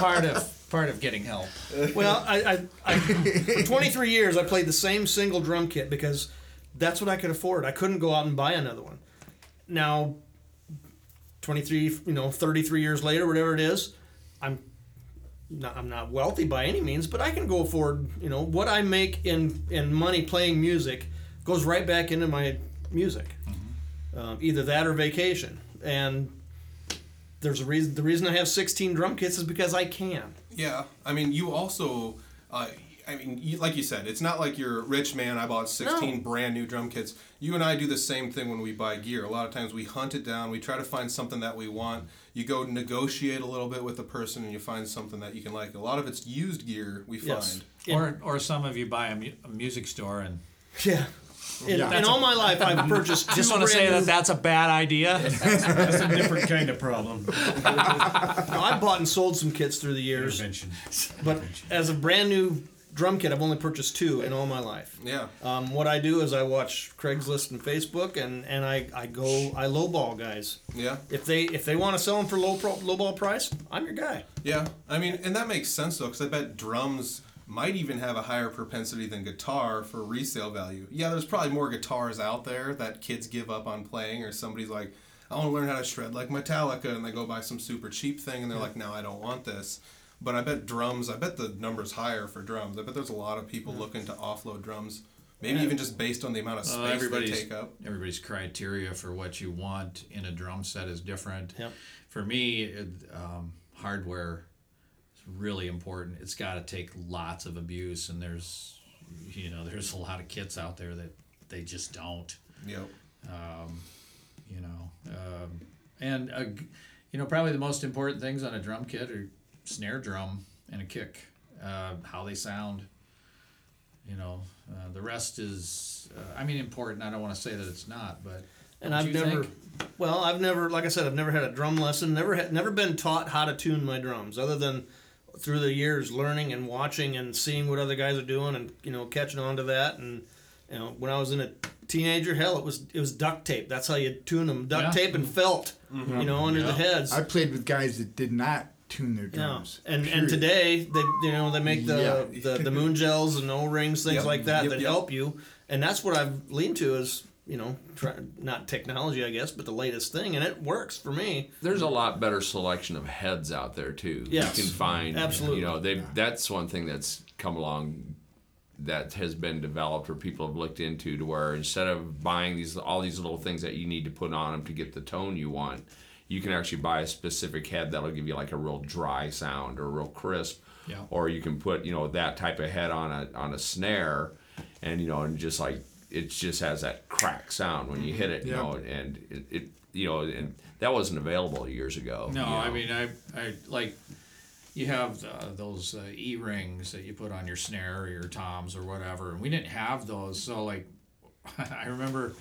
part of part of getting help. Well, I, I, I for 23 years I played the same single drum kit because that's what I could afford. I couldn't go out and buy another one. Now, 23, you know, 33 years later, whatever it is, I'm not, I'm not wealthy by any means, but I can go afford, you know, what I make in in money playing music goes right back into my music. Um, either that or vacation. And there's a reason. The reason I have 16 drum kits is because I can. Yeah, I mean, you also, uh, I mean, you, like you said, it's not like you're a rich man. I bought 16 No. brand new drum kits. You and I do the same thing when we buy gear. A lot of times we hunt it down. We try to find something that we want. You go negotiate a little bit with the person, and you find something that you can like. A lot of it's used gear we Yes. find. Or, or some of you buy a, mu- a music store and <laughs> Yeah. In, in all my life, I've <laughs> purchased. just want to say that that's a bad idea. <laughs> That's a different kind of problem. No, I've bought and sold some kits through the years, Intervention. but as a brand new drum kit, I've only purchased two in all my life. Yeah. Um, what I do is I watch Craigslist and Facebook, and, and I, I go I lowball guys. Yeah. If they if they want to sell them for low pro, lowball price, I'm your guy. Yeah, I mean, and that makes sense though, because I bet drums might even have a higher propensity than guitar for resale value. Yeah, there's probably more guitars out there that kids give up on playing, or somebody's like, I want to learn how to shred like Metallica, and they go buy some super cheap thing, and they're like, no, I don't want this. But I bet drums, I bet the number's higher for drums. I bet there's a lot of people looking to offload drums, maybe even just based on the amount of space Well, they take up. everybody's criteria for what you want in a drum set is different. Yep. For me, it, um, hardware is really important. It's got to take lots of abuse, and there's, you know, there's a lot of kits out there that they just don't. Yep. You know, um, and uh, you know, probably the most important things on a drum kit are snare drum and a kick, uh, how they sound. You know, uh, the rest is, uh, I mean, important. I don't want to say that it's not, but And I've never, think? well, I've never, like I said, I've never had a drum lesson. Never had, never been taught how to tune my drums, other than through the years learning and watching and seeing what other guys are doing, and you know, catching on to that. And you know, when I was in a teenager, hell, it was it was duct tape. That's how you tune them, duct Yeah. tape and felt, you know, under the heads. I played with guys that did not tune their Yeah, drums. and period. and today they you know they make the Yeah. the, the moon <laughs> gels and O rings things Yep, like that yep, that yep. help you, and that's what I've leaned to is you know try, not technology I guess but the latest thing, and it works for me. There's a lot better selection of heads out there too. Yes, you can find absolutely. You know, they that's one thing that's come along that has been developed or people have looked into to where instead of buying these all these little things that you need to put on them to get the tone you want, you can actually buy a specific head that'll give you like a real dry sound or real crisp. Yeah. Or you can put you know that type of head on a on a snare, and you know and just like it just has that crack sound when you hit it. You know and it, it you know and that wasn't available years ago. No, you know. I mean, I, I like you have uh, those uh, e rings that you put on your snare or your toms or whatever, and we didn't have those. So like, <laughs> I remember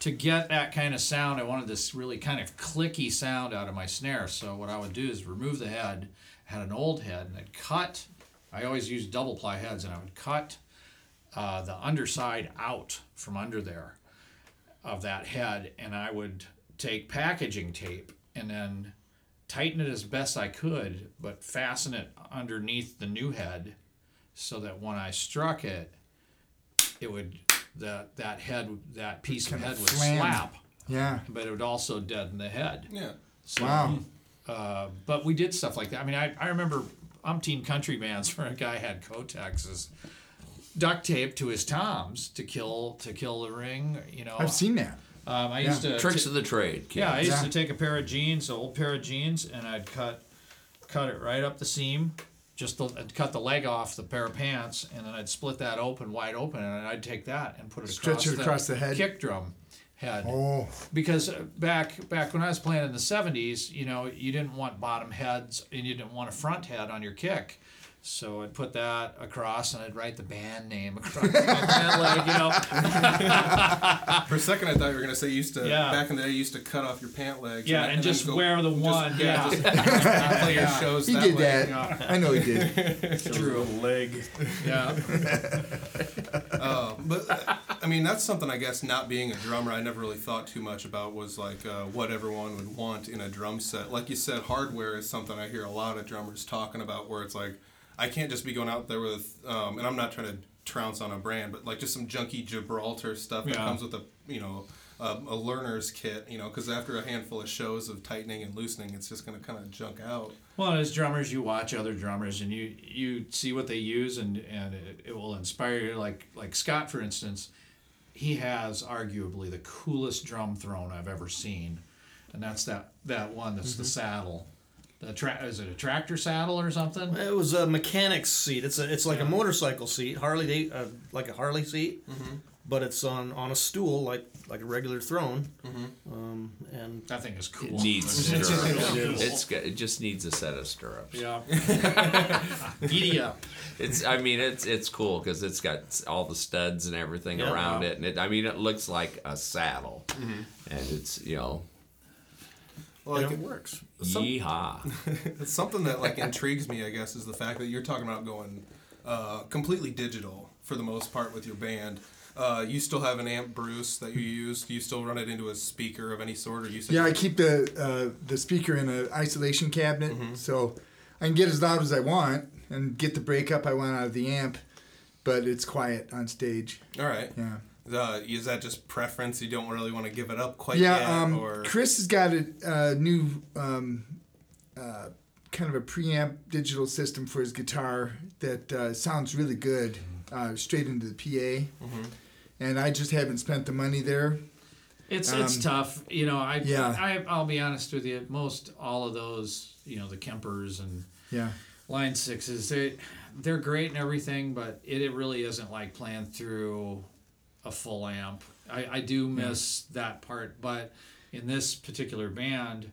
to get that kind of sound, I wanted this really kind of clicky sound out of my snare. So what I would do is remove the head, had an old head, and I'd cut. I always use double ply heads, and I would cut uh, the underside out from under there of that head, and I would take packaging tape and then tighten it as best I could, but fasten it underneath the new head so that when I struck it, it would that that head that piece of head would slam. slap, Yeah. but it would also deaden the head. Yeah. So, Wow. uh, but we did stuff like that. I mean, I, I remember umpteen country bands <laughs> where a guy had Kotexes duct tape to his toms to kill to kill the ring. You know, I've seen that. Um, I used to Tricks of the trade. Kids. yeah, I used Yeah. to take a pair of jeans, an old pair of jeans, and I'd cut cut it right up the seam. Just the, I'd cut the leg off the pair of pants, and then I'd split that open, wide open, and I'd take that and put it Stretch across, it across the head? kick drum head. Oh, Because uh, back back when I was playing in the '70s, you know, you didn't want bottom heads and you didn't want a front head on your kick. So I'd put that across, and I'd write the band name across my pant leg. You know, <laughs> For a second, I thought you were gonna say you used to Yeah. back in the day. You used to cut off your pant legs. yeah, then- and then just go- wear the just- one. yeah. just <laughs> play your shows. he that did way. that. Yeah. I know he did. <laughs> True. Leg. yeah. Uh, but I mean, that's something I guess. Not being a drummer, I never really thought too much about was like uh, what everyone would want in a drum set. Like you said, hardware is something I hear a lot of drummers talking about. Where it's like, I can't just be going out there with, um, and I'm not trying to trounce on a brand, but like just some junky Gibraltar stuff that Yeah. comes with a you know. A, a learner's kit, you know, because after a handful of shows of tightening and loosening, it's just going to kind of junk out. Well, as drummers, you watch other drummers and you you see what they use, and and it, it will inspire you. Like like Scott, for instance, he has arguably the coolest drum throne I've ever seen, and that's that that one that's the saddle. The tra- is it a tractor saddle or something? It was a mechanic's seat. It's a it's like a motorcycle seat, Harley uh, like a Harley seat, but it's on on a stool like like a regular throne. Um, and That thing is cool. It needs <laughs> stirrups. it's got, it just needs a set of stirrups. Yeah. <laughs> Giddy up. It's I mean it's it's cool because it's got all the studs and everything Yeah. around it, and it I mean it looks like a saddle, and it's you know Like, and it works. Some- yeehaw. <laughs> It's something that like intrigues me, I guess, is the fact that you're talking about going uh, completely digital for the most part with your band. Uh, you still have an amp, Bruce, that you use. Do you still run it into a speaker of any sort, or you Yeah, I keep the uh, the speaker in an isolation cabinet, so I can get as loud as I want and get the breakup I want out of the amp, but it's quiet on stage. All right. Yeah. Uh, is that just preference? You don't really want to give it up quite yeah, yet, um, or Chris has got a, uh new um, uh, kind of a preamp digital system for his guitar that uh, sounds really good, uh, straight into the PA. Mm-hmm. And I just haven't spent the money there. It's it's Um, tough. You know, I, yeah. I I'll be honest with you. Most all of those, you know, the Kempers and Yeah. line sixes, they they're great and everything, but it, it really isn't like playing through a full amp. I, I do miss that part, but in this particular band,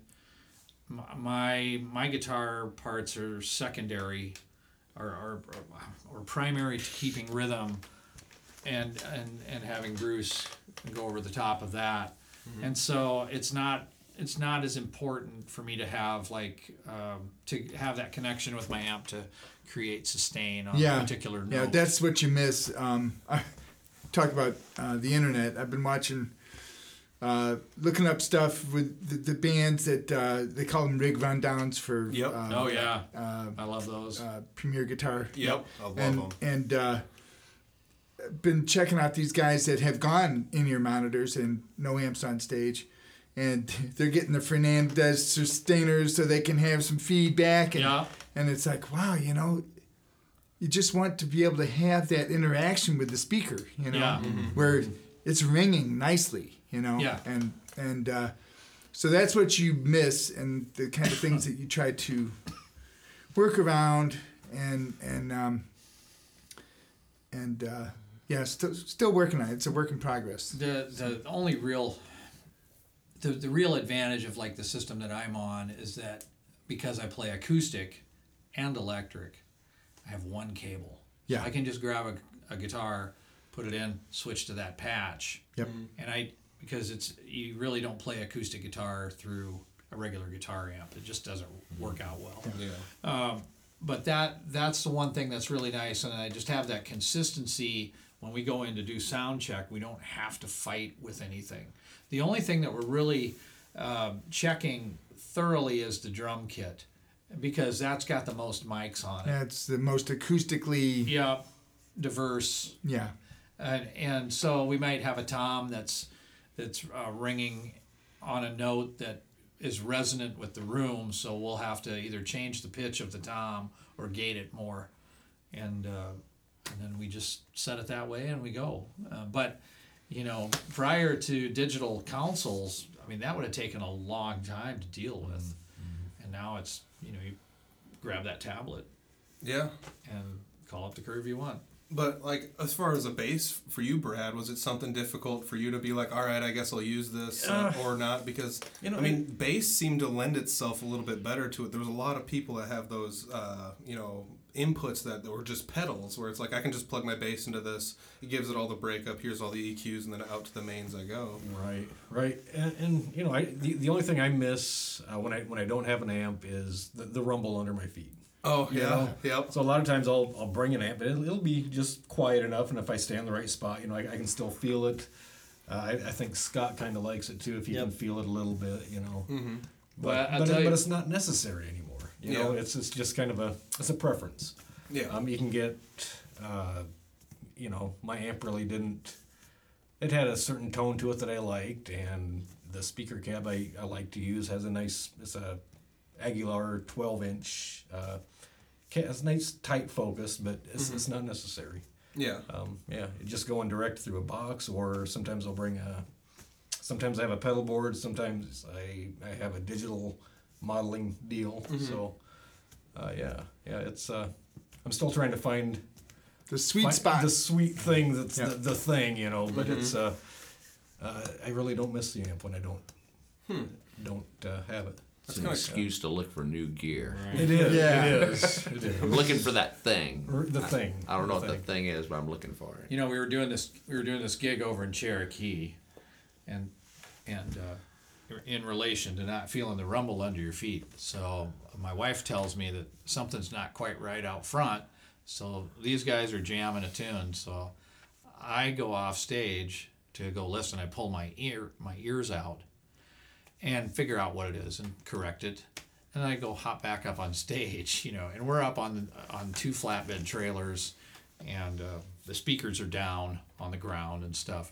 my my guitar parts are secondary, or or, or primary to keeping rhythm, and and and having Bruce go over the top of that, and so it's not it's not as important for me to have like um, to have that connection with my amp to create sustain on yeah, a particular note. Yeah, that's what you miss. Um, <laughs> I talk about uh, the internet. I've been watching, uh, looking up stuff with the, the bands that uh, they call them rig rundowns for. Yep. uh, oh yeah, Uh, I love those. uh, Premier Guitar. Yep, I love and them. and uh, been checking out these guys that have gone in ear monitors and no amps on stage, and <laughs> they're getting the Fernandes sustainers so they can have some feedback. And, Yeah. and it's like, wow, you know, you just want to be able to have that interaction with the speaker, you know, Yeah. where it's ringing nicely, you know, Yeah. and and uh, so that's what you miss, and the kind of things that you try to work around, and and um, and uh, yeah, still still working on it. It's a work in progress. the the only real the, the real advantage of like the system that I'm on is that because I play acoustic and electric, I have one cable. Yeah. I can just grab a, a guitar, put it in, switch to that patch. Yep. Mm-hmm. And I because it's you really don't play acoustic guitar through a regular guitar amp. It just doesn't work mm-hmm. out well Yeah. Um, but that that's the one thing that's really nice and i just have that consistency when we go in to do sound check we don't have to fight with anything the only thing that we're really um, checking thoroughly is the drum kit because that's got the most mics on it. That's the most acoustically. yeah diverse. Yeah. and, and so we might have a tom that's that's uh, ringing on a note that is resonant with the room so we'll have to either change the pitch of the tom or gate it more. And uh, and then we just set it that way and we go. Uh, but you know prior to digital consoles i mean that would have taken a long time to deal with. And now it's you know you grab that tablet Yeah. and call up the curve you want But like as far as a bass for you, Brad, was it something difficult for you to be like, all right, I guess I'll use this uh, or not? Because you know, I mean, bass seemed to lend itself a little bit better to it. There was a lot of people that have those, uh, you know, inputs that, that were just pedals, where it's like I can just plug my bass into this. It gives it all the breakup. Here's all the EQs, and then out to the mains I go. Right, right, and, and you know, I the, the only thing I miss uh, when I when I don't have an amp is the, the rumble under my feet. Oh you yeah, know? yep. So a lot of times I'll I'll bring an amp, but it'll, it'll be just quiet enough, and if I stay in the right spot, you know, I, I can still feel it. Uh, I, I think Scott kind of likes it too if he Yep. can feel it a little bit, you know. Mm-hmm. But Well, I'll but, it- you- but it's not necessary anymore. You know, it's it's just kind of a it's a preference. Yeah. Um, you can get, uh, you know, my amp really didn't. It had a certain tone to it that I liked, and the speaker cab I, I like to use has a nice. It's a Aguilar twelve inch. Uh, it's nice tight focus, but it's, it's not necessary. yeah. Um, yeah, just going direct through a box, or sometimes I'll bring a. Sometimes I have a pedal board. Sometimes I I have a digital modeling deal. So, uh, yeah, yeah, it's. Uh, I'm still trying to find The sweet find spot. the sweet thing that's Yeah. the, the thing, you know. But it's. Uh, uh, I really don't miss the amp when I don't don't uh, have it. It's an excuse to look for new gear. It is. Yeah. It is. <laughs> It is. I'm looking for that thing. R- The thing. I don't know what the the thing is, but I'm looking for it. You know, we were doing this. We were doing this gig over in Cherokee, and and uh, in relation to not feeling the rumble under your feet. So my wife tells me that something's not quite right out front. So these guys are jamming a tune. So I go off stage to go listen. I pull my ear my ears out and figure out what it is and correct it. And I go hop back up on <laughs> stage, you know, and we're up on on two flatbed trailers, and uh, the speakers are down on the ground and stuff,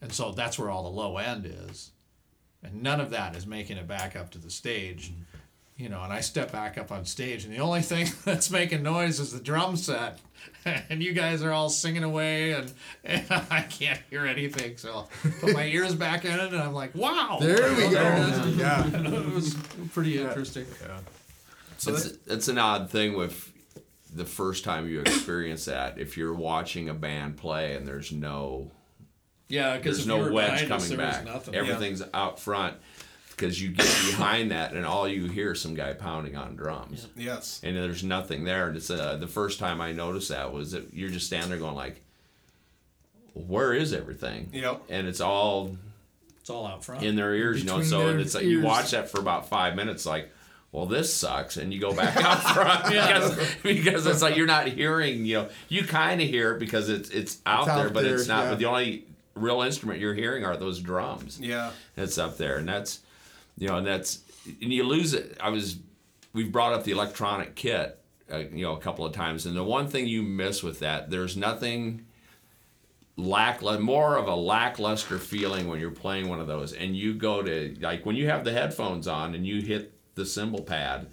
and so that's where all the low end is, and none of that is making it back up to the stage, you know. And I step back up on stage, and the only thing <laughs> that's making noise is the drum set, <laughs> and you guys are all singing away, and, <laughs> and I can't hear anything. So I put my ears back in it, and I'm like, wow, there we go. There it is. Yeah. it was pretty interesting. Yeah. So it's, it's an odd thing with the first time you experience that. If you're watching a band play and there's no Yeah, because there's no wedge coming back, Nothing. everything's out front because you get behind that and all you hear is some guy pounding on drums. yes. and there's nothing there. And it's uh, the first time I noticed that was that you're just standing there going like, "Where is everything?" Yep. And it's all It's all out front. in their ears, you know. So it's like you watch that for about five minutes, like, well, this sucks, and you go back out <laughs> front because because it's like you're not hearing. You know, you kind of hear it because it's it's out out there, but it's not. yeah. But the only real instrument you're hearing are those drums Yeah. that's up there, and that's you know, and that's and you lose it. I was we've brought up the electronic kit, uh, you know, a couple of times, and the one thing you miss with that, there's nothing lack more of a lackluster feeling when you're playing one of those, and you go to like when you have the headphones on and you hit the cymbal pad.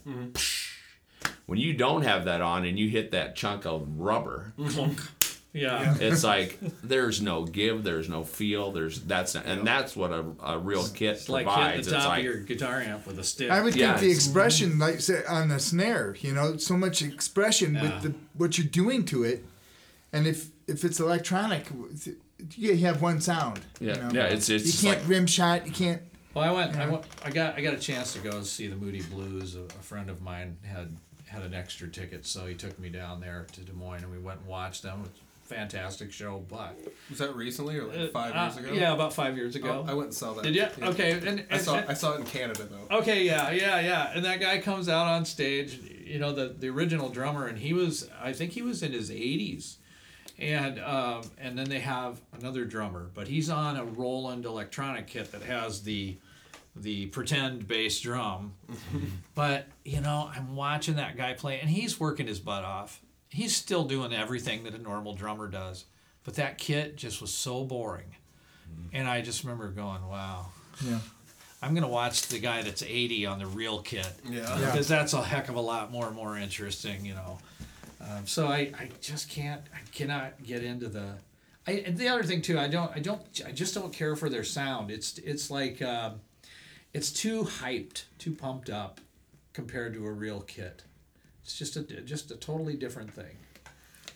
When you don't have that on and you hit that chunk of rubber, <laughs> yeah. it's <laughs> like there's no give, there's no feel, there's that's and that's what a, a real kit It's like hitting provides. the It's top like of your guitar amp with a stick. I would Yeah, think the it's- expression, like say, on the snare, you know, so much expression Yeah. with the what you're doing to it, and if if it's electronic, you have one sound. you Yeah, know? yeah, it's- it's you can't like- rim shot. You can't. well, I went, I went, I got, I got a chance to go see the Moody Blues. A, a friend of mine had had an extra ticket, so he took me down there to Des Moines, and we went and watched them. It was a fantastic show, but Was that recently or like five Uh, years ago? Yeah, about five years ago. Oh, I went and saw that. Did you? Yeah. Okay, and, and I saw. I saw it in Canada though. Okay, yeah, yeah, yeah. And that guy comes out on stage, you know, the the original drummer, and he was, I think he was in his eighties, and um, and then they have another drummer, but he's on a Roland electronic kit that has the the pretend bass drum. <laughs> but you know, I'm watching that guy play, and he's working his butt off. He's still doing everything that a normal drummer does, but that kit just was so boring. And I just remember going, "Wow." Yeah. I'm gonna watch the guy that's 80 on the real kit Yeah. Yeah. because that's a heck of a lot more more interesting, you know. Um, so I, I just can't I cannot get into the. I, and the other thing too, I don't I don't I just don't care for their sound. It's it's like um, it's too hyped, too pumped up compared to a real kit. It's just a just a totally different thing.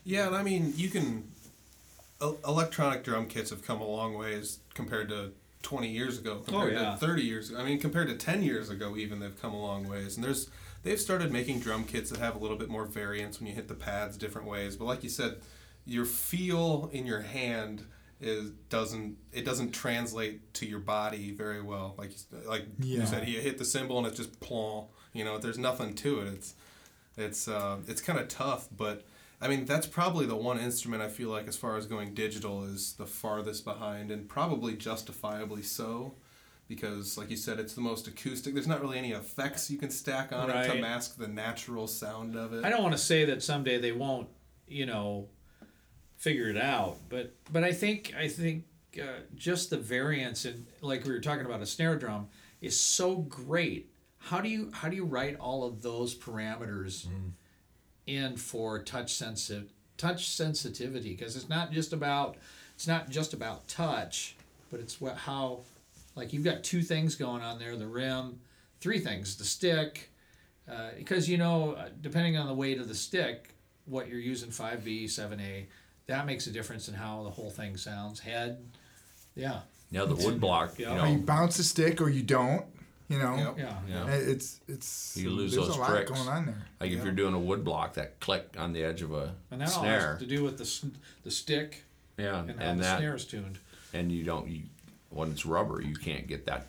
Yeah, and I mean, you can. Electronic drum kits have come a long ways compared to 20 years ago, oh, compared yeah. to 30 years ago. I mean, compared to 10 years ago, even they've come a long ways. And there's they've started making drum kits that have a little bit more variance when you hit the pads different ways. But like you said, your feel in your hand is doesn't it doesn't translate to your body very well. Like you- like Yeah. you said, you hit the cymbal and it's just plonk. You know, there's nothing to it. It's it's uh, it's kind of tough, but I mean that's probably the one instrument I feel like as far as going digital is the farthest behind, and probably justifiably so, because like you said, it's the most acoustic. There's not really any effects you can stack on it to mask the natural sound of it. I don't want to say that someday they won't, you know, figure it out, but but I think I think uh, just the variance and like we were talking about a snare drum is so great. How do you how do you write all of those parameters in for touch sensitive touch sensitivity? Because it's not just about it's not just about touch, but it's what how like you've got two things going on there: the rim, three things: the stick, uh, because you know, uh, depending on the weight of the stick, what you're using, five B, seven A, that makes a difference in how the whole thing sounds. Head, yeah, Yeah, the wood block. Yeah. You Or you bounce the stick or you don't. You know, Yep. yeah, Yeah. It's it's You lose there's those a lot tricks. going on there. like if you're doing a wood block, that click on the edge of a And that all snare. has to do with the the stick yeah, and how and the that, snare is tuned. and you don't. You, when it's rubber, you can't get that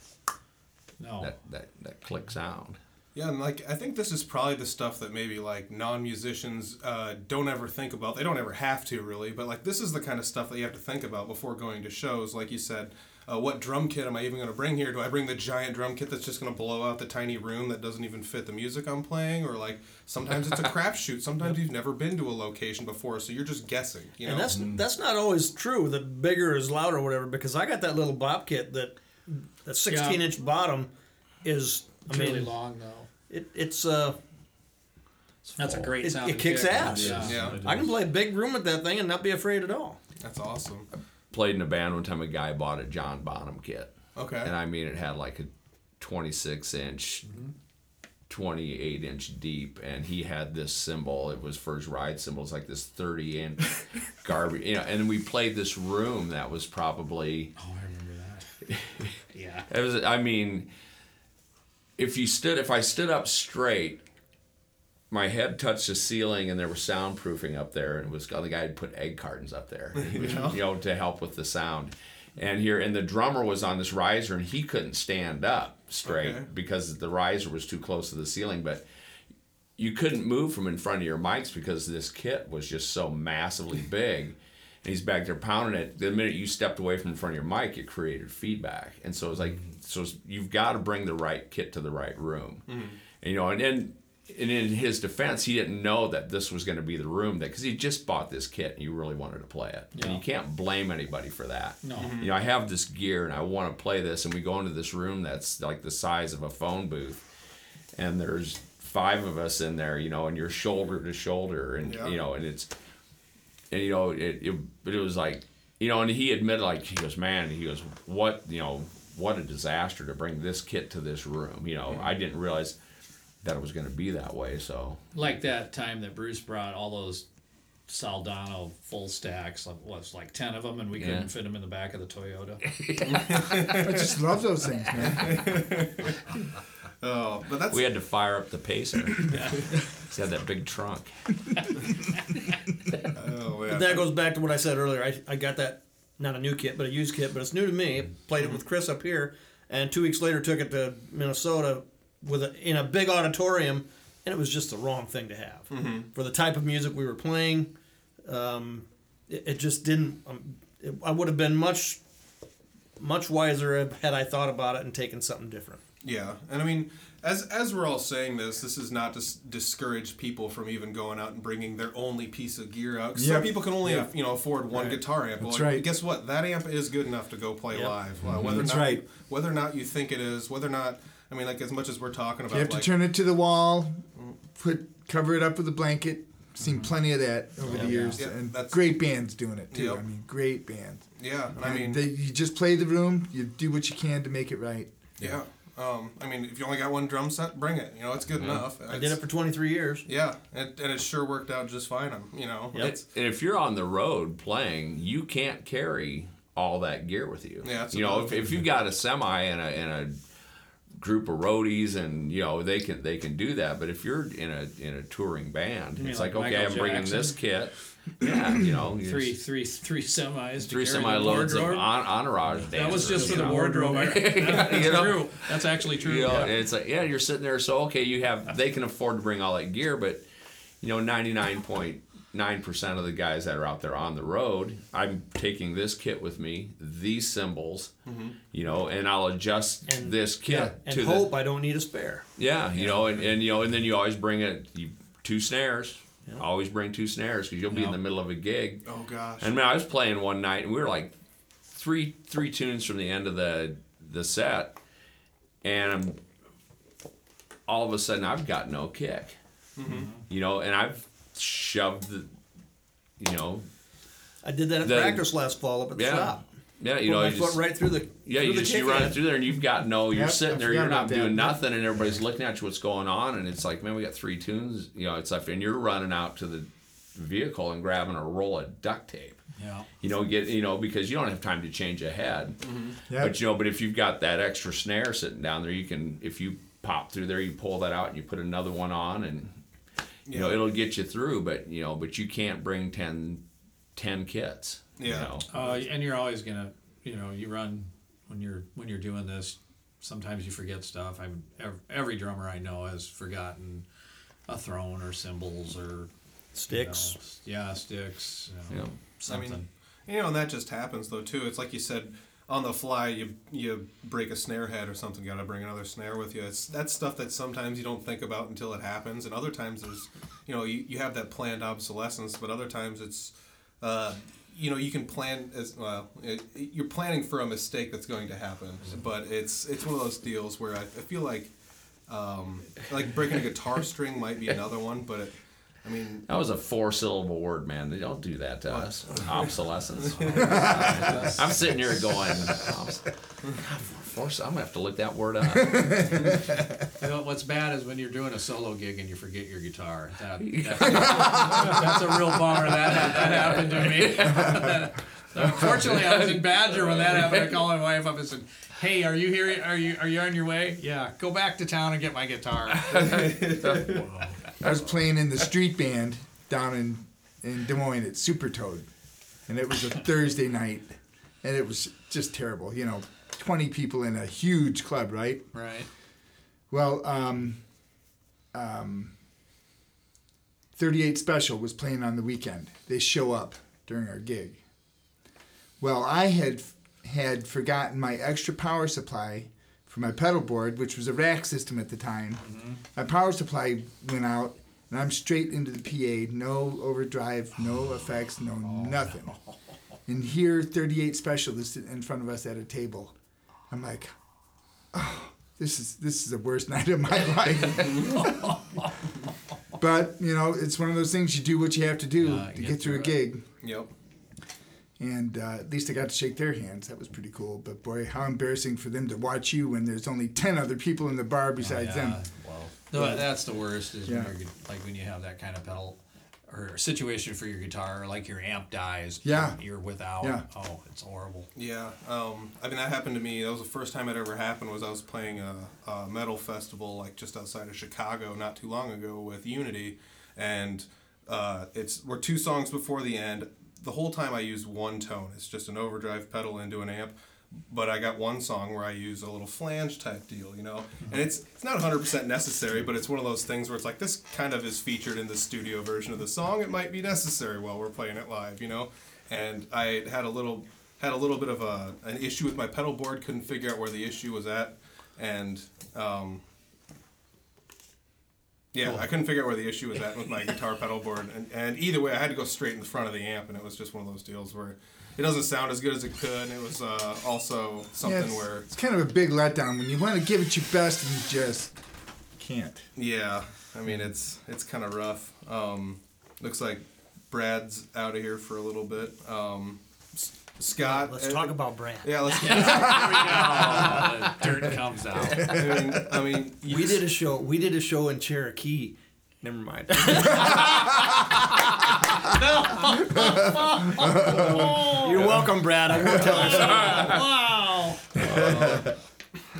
No, that that, that click sound. Yeah, and like I think this is probably the stuff that maybe like non-musicians uh, don't ever think about. They don't ever have to really, but like this is the kind of stuff that you have to think about before going to shows. Like you said, uh, what drum kit am I even going to bring here? Do I bring the giant drum kit that's just going to blow out the tiny room that doesn't even fit the music I'm playing? Or like sometimes it's a <laughs> crapshoot. Sometimes you've never been to a location before, so you're just guessing. You know, And that's that's not always true. The bigger is louder or whatever. Because I got that little bop kit that that 16 Yeah. inch bottom is. I mean, really long though. it, it's uh, That's a great it, sound. it kicks ass. Yeah. yeah, I can play a big room with that thing and not be afraid at all. that's awesome. Played in a band one time. A guy bought a John Bonham kit. Okay. And I mean, it had like a 26 inch, 28 inch deep, and he had this cymbal. It was for his ride cymbal. It's like this 30 inch <laughs> garbage, you know. And we played this room that was probably. Oh, I remember that. <laughs> yeah. It was. I mean, if you stood, if I stood up straight, my head touched the ceiling, and there was soundproofing up there, and it was the guy had put egg cartons up there, <laughs> you know, to help with the sound. And here, and the drummer was on this riser, and he couldn't stand up straight Okay. because the riser was too close to the ceiling, but. You couldn't move from in front of your mics because this kit was just so massively <laughs> big. And he's back there pounding it. The minute you stepped away from in front of your mic, it created feedback. And so it's like, mm. so it's- you've got to bring the right kit to the right room. Mm. And, you know, and then, and in his defense, he didn't know that this was going to be the room that, because he just bought this kit and you really wanted to play it. And you can't blame anybody for that. No. Mm-hmm. You know, I have this gear and I want to play this, and we go into this room that's like the size of a phone booth and there's five of us in there, you know, and you're shoulder to shoulder, and Yeah. you know, and it's, and you know, it, it, but it was like, you know, and he admitted, like, he goes, man, he goes, what, you know, what a disaster to bring this kit to this room, you know, I didn't realize that it was going to be that way, so Like that time that Bruce brought all those Soldano full stacks, like was like ten of them, and we Yeah. couldn't fit them in the back of the Toyota. <laughs> I just love those things, man. Oh, but that's we had to fire up the pacer. he had that big trunk. oh yeah. That goes back to what I said earlier. I, I got that not a new kit, but a used kit, but it's new to me. Played it with Chris up here, and two weeks later took it to Minnesota with a, in a big auditorium, and it was just the wrong thing to have for the type of music we were playing. Um, it, it just didn't. Um, it, I would have been much much wiser had I thought about it and taken something different. Yeah, and I mean, as as we're all saying this, this is not to s- discourage people from even going out and bringing their only piece of gear out. 'Cause Some Yep. people can only Yeah. aff- you know afford one guitar amp. That's Well, right. Guess what? That amp is good enough to go play Yep. live. Uh, whether or That's not right. whether or not you think it is, whether or not I mean, like as much as we're talking about, You have to like, turn it to the wall, put cover it up with a blanket. Seen plenty of that over the years, Yeah, and that's- great bands doing it too. Yep. I mean, great bands. yeah, and I mean, they, you just play the room. You do what you can to make it right. yeah. Um, I mean, if you only got one drum set, bring it. You know, it's good enough. I did it for 23 years. Yeah, and, and it sure worked out just fine. um, You know, Yep. it's And if you're on the road playing, you can't carry all that gear with you. Yeah, that's you know, if, if you've got a semi and a, and a group of roadies, and you know they can they can do that. But if you're in a in a touring band, it's like like, okay, Michael I'm bringing Jackson? this kit. Yeah, you know, <clears throat> Three, three, three semis. three semi loads of on, entourage That was just for the know. wardrobe. I- <laughs> that- That's You know? true. That's actually true. You know, yeah. it's like, yeah, you're sitting there. So okay, you have they can afford to bring all that gear, but you know, ninety nine point nine percent of the guys that are out there on the road, I'm taking this kit with me, these cymbals, mm-hmm. you know, and I'll adjust And- this kit And to hope the I don't need a spare. yeah, you know, and, and you know, and then you always bring it you two snares. Always bring two snares because you'll be in the middle of a gig. oh gosh. And man, I was playing one night, and we were like three three tunes from the end of the the set, and all of a sudden I've got no kick, mm-hmm. you know, and I've shoved the, you know, I did that at The- practice last fall up at the yeah. shop. Yeah, you Put know, my you foot just, right through the yeah, through you the just you kick run it through there, and you've got no. You're Yep, sitting there, you're not about that. doing nothing, and everybody's looking at you. What's going on? And it's like, man, we got three tunes. You know, it's like, and you're running out to the vehicle and grabbing a roll of duct tape. Yeah. You know, get you know because you don't have time to change a head. Mm-hmm. Yep. But you know, but if you've got that extra snare sitting down there, you can if you pop through there, you pull that out and you put another one on, and you know it'll get you through. But you know, but you can't bring 10, 10 kits. You Yeah. know? Uh, and you're always gonna, you know, you run when you're when you're doing this. Sometimes you forget stuff. I'm every, every drummer I know has forgotten a throne or cymbals or Sticks. you know, yeah, sticks. You know, Yeah. something. I mean, you know, and that just happens though too. It's like you said, on the fly, you you break a snare head or something. Got to bring another snare with you. It's that's stuff that sometimes you don't think about until it happens, and other times there's, you know, you, you have that planned obsolescence, but other times it's, uh, you know, you can plan as well. It, it- you're planning for a mistake that's going to happen, but it's it's one of those deals where I, I feel like. Um, like breaking a guitar string might be another one, but it, I mean, That was a four syllable word, man. They don't do that to us. <laughs> Obsolescence. <laughs> I'm sitting here going, obs- God, four, four, I'm gonna have to look that word up. <laughs> You know, what's bad is when you're doing a solo gig and you forget your guitar. That, that- that's a real bummer. That, that happened to me. Unfortunately, I was in Badger when that happened. I called my wife up and said, "Hey, are you here? Are you are you on your way? Yeah, go back to town and get my guitar." I was playing in the street band down in, in Des Moines at Super Toad. And it was a Thursday night. And it was just terrible. You know, 20 people in a huge club, right? right. Well, um, um, 38 Special was playing on the weekend. They show up during our gig. Well, I had had forgotten my extra power supply for my pedal board, which was a rack system at the time. My power supply went out, and I'm straight into the PA. No overdrive, no <sighs> effects, no nothing. And here, 38 specialists in front of us at a table. I'm like, this is this is the worst <laughs> night of my life. <laughs> but you know, it's one of those things you do what you have to do Uh, to get get through a through it. gig. yep. And uh, at least I got to shake their hands. That was pretty cool. But boy, how embarrassing for them to watch you when there's only ten other people in the bar besides them. No, that's the worst. Is Yeah. when you're like when you have that kind of pedal or situation for your guitar, like your amp dies. Yeah. You're without. Yeah. Oh, it's horrible. Yeah, um, I mean that happened to me. That was the first time it ever happened. Was I was playing a, a metal festival like just outside of Chicago not too long ago with Unity, and uh, it's we're two songs before the end. The whole time I used one tone. It's just an overdrive pedal into an amp. But I got one song where I use a little flange type deal, you know, and it's it's not 100% necessary, but it's one of those things where it's like this kind of is featured in the studio version of the song. It might be necessary while we're playing it live, you know. And I had a little had a little bit of a an issue with my pedal board. Couldn't figure out where the issue was at, and um, yeah, I couldn't figure out where the issue was at with my guitar pedal board. And, and either way, I had to go straight in the front of the amp, and it was just one of those deals where it doesn't sound as good as it could. And it was uh, also something Yeah, it's, where it's kind of a big letdown when you want to give it your best and you just can't. yeah, I mean it's it's kind of rough. Um, looks like Brad's out of here for a little bit. Um, S- Scott, Let's uh, talk about Brad. Yeah, let's. <laughs> There we go. the dirt comes out. <laughs> I mean, I mean, you We did a show. We did a show in Cherokee. Never mind. <laughs> You're welcome, Brad. I won't tell you. wow.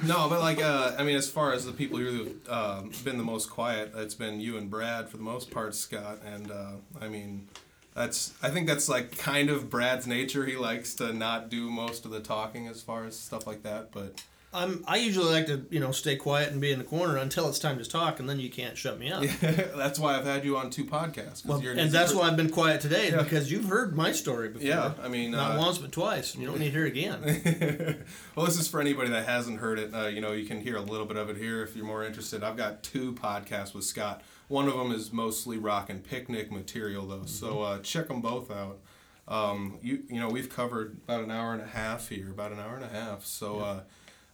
No, but like, uh, I mean, as far as the people who've um, been the most quiet, it's been you and Brad for the most part, Scott. And uh, I mean, that's I think that's like kind of Brad's nature. He likes to not do most of the talking as far as stuff like that. But I'm. I usually like to, you know, stay quiet and be in the corner until it's time to talk, and then you can't shut me up. <laughs> that's why I've had you on two podcasts. Well, an and that's why I've been quiet today Yeah. because you've heard my story before. Yeah, I mean, not uh, once but twice. You don't need to hear it again. <laughs> well, this is for anybody that hasn't heard it. Uh, you know, you can hear a little bit of it here if you're more interested. I've got two podcasts with Scott. One of them is mostly Rockin' Picnic material, though. So uh, check them both out. Um, you you know, we've covered about an hour and a half here, about an hour and a half. So. Uh,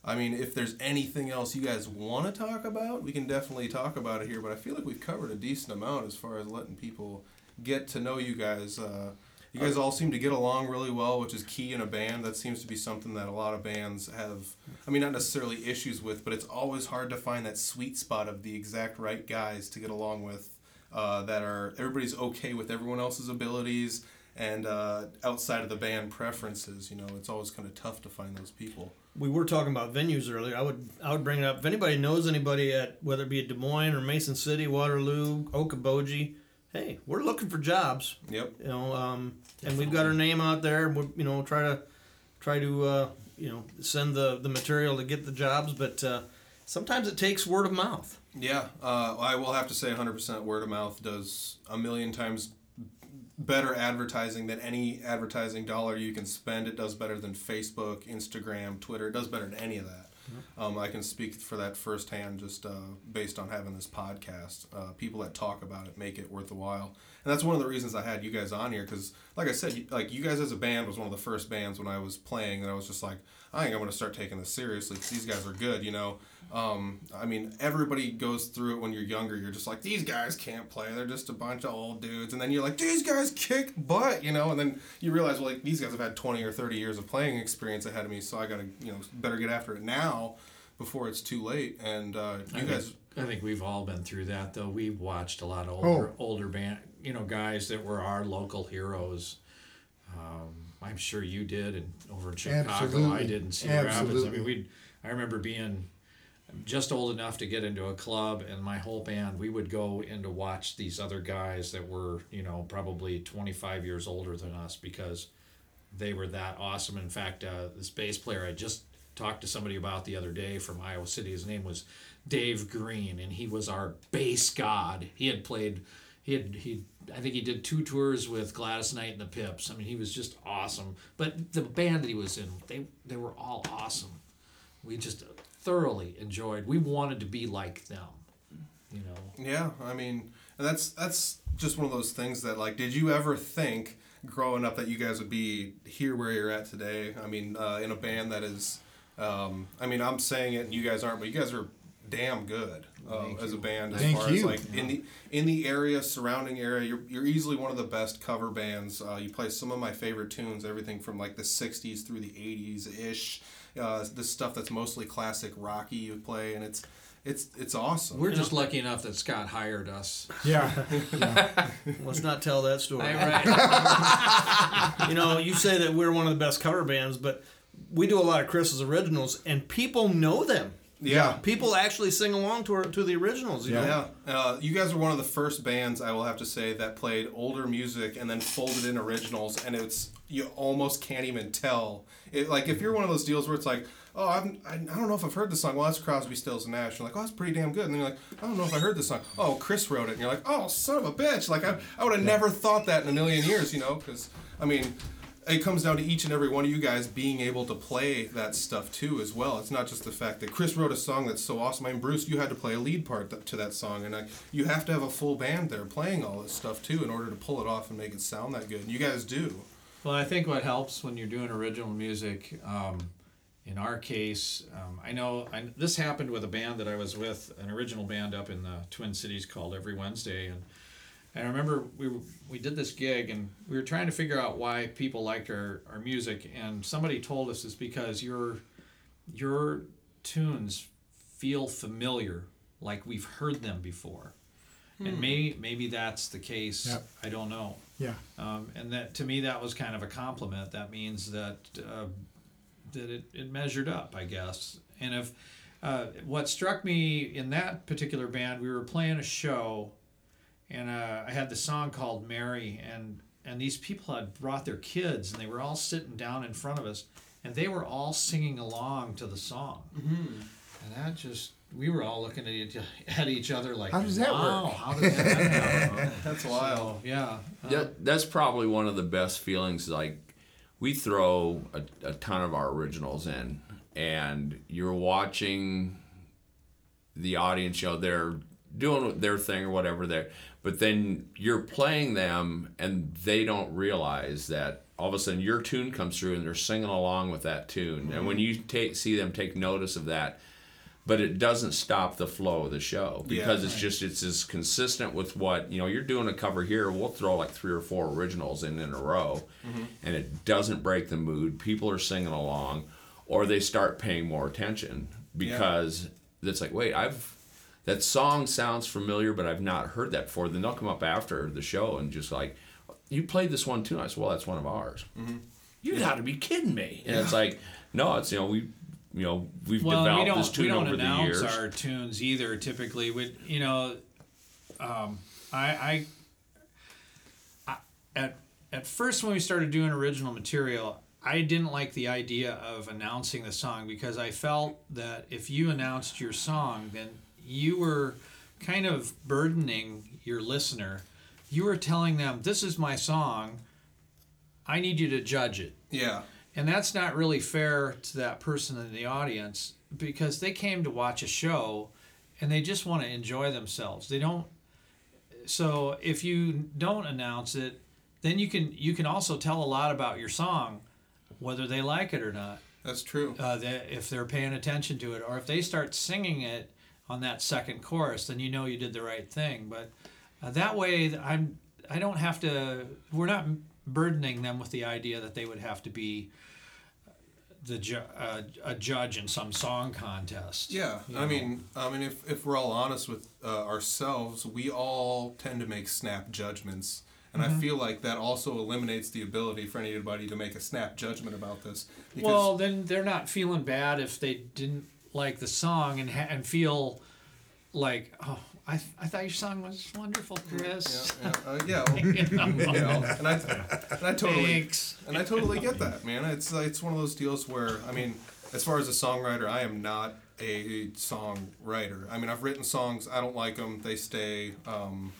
I mean, if there's anything else you guys want to talk about, we can definitely talk about it here. But I feel like we've covered a decent amount as far as letting people get to know you guys. Uh, You guys all seem to get along really well, which is key in a band. That seems to be something that a lot of bands have. I mean, not necessarily issues with, but it's always hard to find that sweet spot of the exact right guys to get along with. Uh, that are everybody's okay with everyone else's abilities and uh, outside of the band preferences. You know, it's always kind of tough to find those people. we were talking about venues earlier. I would I would bring it up if anybody knows anybody at whether it be at Des Moines or Mason City, Waterloo, Okoboji. Hey, we're looking for jobs. Yep. You know, um, and we've got our name out there. We you know try to try to uh, you know send the the material to get the jobs, but uh, sometimes it takes word of mouth. Yeah, uh, I will have to say 100% word of mouth does a million times better advertising than any advertising dollar you can spend. It does better than Facebook, Instagram, Twitter. It does better than any of that. Um, I can speak for that firsthand just uh, based on having this podcast. Uh, people that talk about it make it worth a while. And that's one of the reasons I had you guys on here because, like I said, like you guys as a band was one of the first bands when I was playing that I was just like, I think I'm going to start taking this seriously because these guys are good, you know. Um, I mean, everybody goes through it when you're younger. You're just like, these guys can't play. They're just a bunch of old dudes. And then you're like, these guys kick butt, you know. And then you realize, well, like these guys have had 20 or 30 years of playing experience ahead of me, so I got to, you know, better get after it now before it's too late. And uh, you guys, I think we've all been through that though. We've watched a lot of older Oh. older band, you know, guys that were our local heroes. Um, I'm sure you did, and over in Chicago, I Absolutely. did in Cedar Rapids. I mean, we. I remember being just old enough to get into a club, and my whole band, we would go in to watch these other guys that were, you know, probably 25 years older than us because they were that awesome. In fact, uh, this bass player I just talked to somebody about the other day from Iowa City. His name was Dave Green, and he was our bass god. He had played, he had he. I think he did two tours with Gladys Knight and the Pips. I mean, he was just awesome. But the band that he was in, they they were all awesome. We just thoroughly enjoyed. We wanted to be like them. You know. Yeah, I mean, and that's that's just one of those things that like, did you ever think growing up that you guys would be here where you're at today? I mean, uh, in a band that is, um, I mean, I'm saying it, and you guys aren't, but you guys are damn good uh, as a band as Thank far you. as like in the in the area surrounding area you're, you're easily one of the best cover bands uh, you play some of my favorite tunes everything from like the 60s through the 80s ish uh, the stuff that's mostly classic rocky you play and it's it's it's awesome We're just lucky enough that Scott hired us. Yeah. <laughs> Let's not tell that story. right. <laughs> you know, you say that we're one of the best cover bands, but we do a lot of Chris's originals, and people know them. yeah People actually sing along to our, to the originals. You know? Yeah, uh, you guys were one of the first bands I will have to say that played older music and then folded in originals, and it's you almost can't even tell. It like if you're one of those deals where it's like, oh, I've, I, I don't know if I've heard this song. Well, that's Crosby, Stills and Nash. You're like, oh, that's pretty damn good. And then you're like, I don't know if I heard this song. Oh, Chris wrote it. And you're like, oh, son of a bitch. Like I, I would have never thought that in a million years. You know, because I mean. It comes down to each and every one of you guys being able to play that stuff too, as well. It's not just the fact that Chris wrote a song that's so awesome. I mean, Bruce, you had to play a lead part th- to that song, and like, you have to have a full band there playing all this stuff too in order to pull it off and make it sound that good. And you guys do. Well, I think what helps when you're doing original music, um, in our case, um, I know I, this happened with a band that I was with, an original band up in the Twin Cities called Every Wednesday, and I remember we were, we did this gig and we were trying to figure out why people liked our, our music, and somebody told us it's because your your tunes feel familiar, like we've heard them before, and may, maybe that's the case. Yep. I don't know. Yeah. Um, and that to me that was kind of a compliment. That means that uh, that it, it measured up, I guess. And if uh, what struck me in that particular band, we were playing a show, and uh, I had the song called Mary, and and these people had brought their kids, and they were all sitting down in front of us, and they were all singing along to the song, and that just. We were all looking at each, at each other like, How does that wow, work?" How does that <laughs> happen? That's wild. So, yeah. uh, That, that's probably one of the best feelings. Like, we throw a, a ton of our originals in, and you're watching the audience, you know, they're doing their thing or whatever there, but then you're playing them, and they don't realize that all of a sudden your tune comes through and they're singing along with that tune. And when you take see them take notice of that, but it doesn't stop the flow of the show because Yeah. it's just it's as consistent with what you know you're doing a cover here we'll throw like three or four originals in in a row mm-hmm. and it doesn't break the mood. People are singing along or they start paying more attention because it's like wait i've that song sounds familiar but i've not heard that before. Then they'll come up after the show and just like you played this one too. I said well that's one of ours. Mm-hmm. You got to be kidding me. And it's like no it's you know we you know we've well, we developed don't this tune we don't over the announce years our tunes either. Typically, we you know, um, I, I, I at at first when we started doing original material, I didn't like the idea of announcing the song because I felt that if you announced your song, then you were kind of burdening your listener. You were telling them, "This is my song. I need you to judge it." Yeah. And that's not really fair to that person in the audience because they came to watch a show and they just want to enjoy themselves. They don't so if you don't announce it, then you can you can also tell a lot about your song whether they like it or not. That's true. Uh, that if they're paying attention to it or if they start singing it on that second chorus, then you know you did the right thing. But uh, that way I'm I don't have to we're not burdening them with the idea that they would have to be the ju- uh, a judge in some song contest. Yeah, I know? mean, I mean, if, if we're all honest with uh, ourselves, we all tend to make snap judgments, and Mm-hmm. I feel like that also eliminates the ability for anybody to make a snap judgment about this. Well, then they're not feeling bad if they didn't like the song and ha- and feel like, oh, I, I thought your song was wonderful, Chris. yeah, yeah, uh, <laughs> yeah, well, <laughs> you know, and I, and I totally, Thanks. and I totally get that, man. It's uh, it's one of those deals where I mean, as far as a songwriter, I am not a songwriter. I mean, I've written songs. I don't like them. They stay um,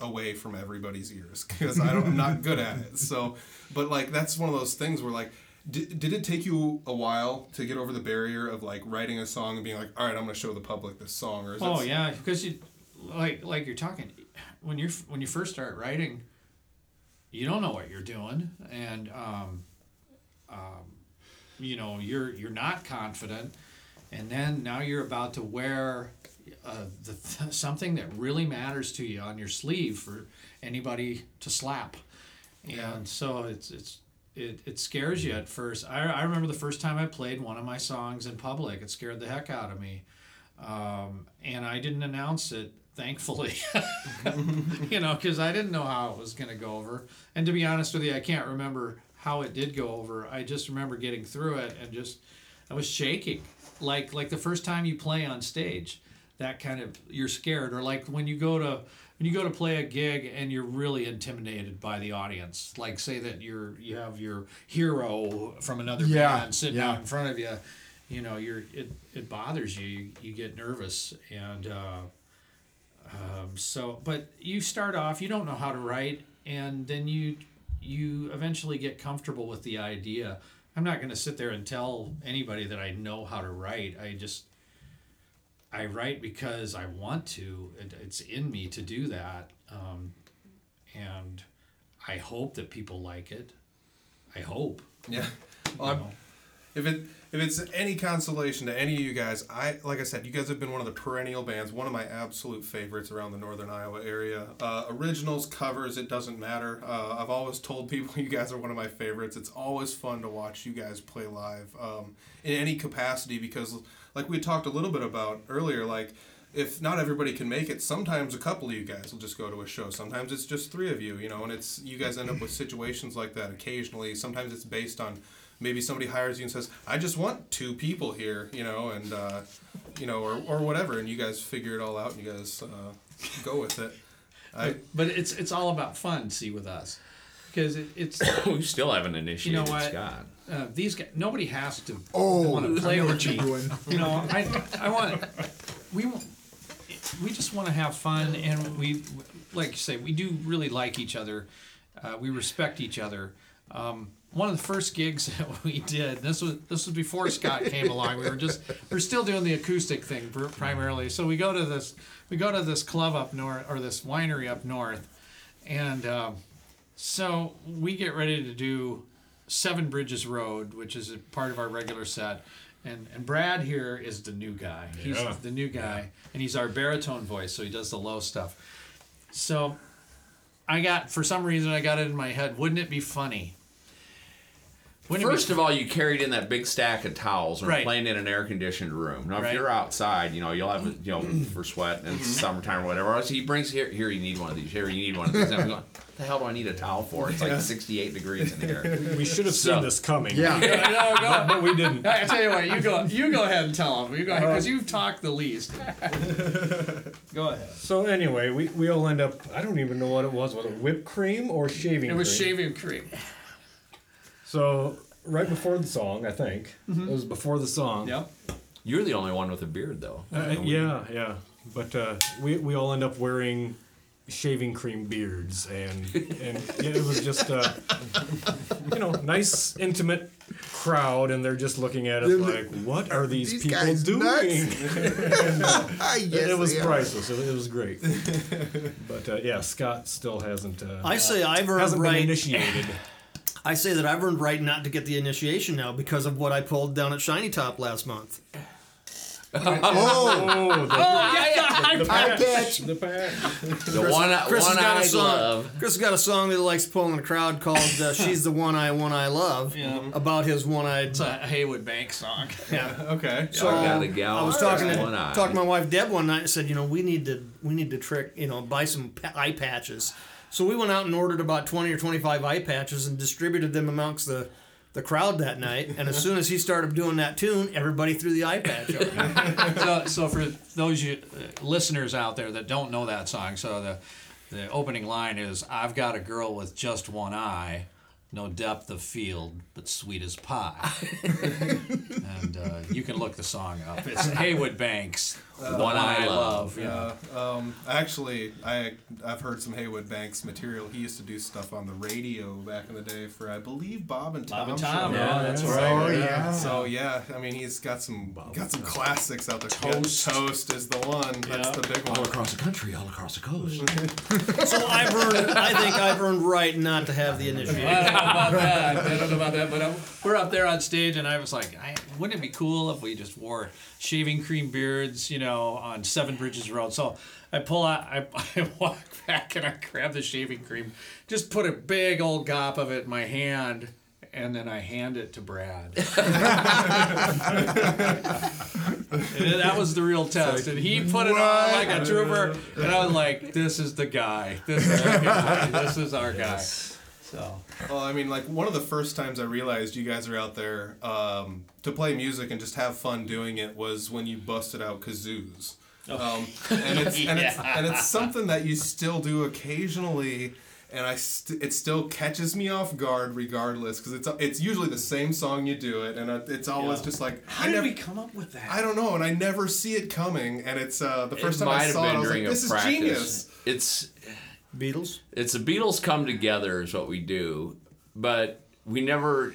away from everybody's ears <laughs> because I'm not good at it. So, but like that's one of those things where like. Did, did it take you a while to get over the barrier of like writing a song and being like, all right, I'm going to show the public this song? Or is Oh it, yeah, because you like like you're talking when you're when you first start writing, you don't know what you're doing, and um, um, you know you're you're not confident, and then now you're about to wear uh, the th- something that really matters to you on your sleeve for anybody to slap, and so it's it's. It, it scares you at first. I, I remember the first time I played one of my songs in public. It scared the heck out of me um, and I didn't announce it, thankfully. <laughs> you know, because I didn't know how it was going to go over. And to be honest with you, I can't remember how it did go over. I just remember getting through it and just I was shaking, like like the first time you play on stage. That kind of you're scared, or like when you go to when you go to play a gig and you're really intimidated by the audience. Like say that you're you have your hero from another Yeah, band sitting yeah. out in front of you you know you're it, it bothers you. you you get nervous and uh, um, so but you start off you don't know how to write and then you you eventually get comfortable with the idea. I'm not going to sit there and tell anybody that i know how to write. I just i write because i want to it, it's in me to do that um, and i hope that people like it. I hope. Yeah. Well, if it if it's any consolation to any of you guys, I like I said, you guys have been one of the perennial bands, one of my absolute favorites around the northern Iowa area. Uh, originals, covers, it doesn't matter. Uh, I've always told people <laughs> you guys are one of my favorites. It's always fun to watch you guys play live um, in any capacity because, like we talked a little bit about earlier, like if not everybody can make it, sometimes a couple of you guys will just go to a show. Sometimes it's just three of you, you know, and it's you guys end up with situations like that occasionally. Sometimes it's based on maybe somebody hires you and says, "I just want two people here," you know, and uh, you know, or, or whatever, and you guys figure it all out and you guys uh, go with it. I but it's it's all about fun see with us because it, it's <coughs> we still haven't initiated you know what? Scott. uh, these guys nobody has to Oh, want to play know with you're me. doing. <laughs> You know, I I want we wa- we just want to have fun and we like you say we do really like each other. Uh, we respect each other. Um, one of the first gigs <laughs> that we did this was this was before Scott came along. We were just we're still doing the acoustic thing primarily. So we go to this we go to this club up north or this winery up north, and um, so we get ready to do Seven Bridges Road, which is a part of our regular set, And and Brad here is the new guy. He's Yeah. the new guy, and he's our baritone voice, so he does the low stuff. So, I got for some reason I got it in my head. Wouldn't it be funny? Wouldn't First of all, you carried in that big stack of towels and Right. playing in an air conditioned room. Now, if Right. you're outside, you know you'll have you know for sweat and it's summertime or whatever. Else he brings here. Here, you need one of these. Here, you need one of these. And I'm going. What the hell do I need a towel for? It's like 68 degrees in here. We should have So- seen this coming. Yeah. <laughs> no, go. But we didn't. I tell you what, you go. You go ahead and tell him. You go ahead because uh-huh. you've talked the least. <laughs> go ahead. So anyway, we, we all end up. I don't even know what it was. Was it whipped cream or shaving? Cream? It was cream? shaving cream. So right before the song, I think it was before the song. Yep. You're the only one with a beard, though. Uh, yeah, yeah. But uh, we we all end up wearing shaving cream beards, and and it was just uh, you know nice intimate crowd, and they're just looking at us They're like, what are these, These people guys doing? nuts? <laughs> <laughs> it, yes, it was priceless. It, it was great. but uh, yeah, Scott still hasn't. Uh, I say I've earned hasn't been right. initiated. I say that I've earned right not to get the initiation now because of what I pulled down at Shiny Top last month. Oh, oh, the, yeah, the patch, catch. the patch. The one, Chris has one got a eyed song. love. Chris has got a song that he likes pulling in the crowd called uh, <laughs> "She's the One I One I Love" yeah. about his one-eyed. It's a Heywood Bank song. <laughs> Yeah. <laughs> Okay. So I got the gal I was talking to talking to my wife Deb one night and said, you know, we need to we need to trick, you know, buy some pa- eye patches. So we went out and ordered about twenty or twenty five eye patches and distributed them amongst the the crowd that night. And as soon as he started doing that tune, everybody threw the eye patch up. <laughs> so, so for those you, uh, listeners out there that don't know that song, so the the opening line is "I've got a girl with just one eye, no depth of field, but sweet as pie." <laughs> and uh, you can look the song up. It's Heywood Banks, the One I Love. Yeah. Yeah. Um, actually, I I've heard some Heywood Banks material. He used to do stuff on the radio back in the day for I believe Bob and Tom. Bob and Tom, show. yeah, that's Oh, right. yeah. So yeah, I mean he's got some got some classics out there. Toast, Toast is the one. That's the big one. All across the country, all across the coast. <laughs> so I've earned I think I've earned right not to have the I don't know about that. I don't know about that, but i we're up there on stage, and I was like, I, wouldn't it be cool if we just wore shaving cream beards, you know, on Seven Bridges Road? So I pull out, I, <laughs> I walk back, and I grab the shaving cream, just put a big old gop of it in my hand, and then I hand it to Brad. <laughs> And that was the real test, and he put it on like a trooper, and I was like, "This is the guy. This is the guy. This is our guy." So. Well, I mean, like one of the first times I realized you guys are out there um, to play music and just have fun doing it was when you busted out kazoos. Um, and it's and it's <laughs> and it's something that you still do occasionally, and I st- it still catches me off guard regardless because it's it's usually the same song you do it, and it's always just like How I did never. we come up with that? I don't know, and I never see it coming, and it's uh, the first it time I have saw it, I been was like, "This a is practice. genius." It's Beatles. It's the Beatles come together is what we do, but we never.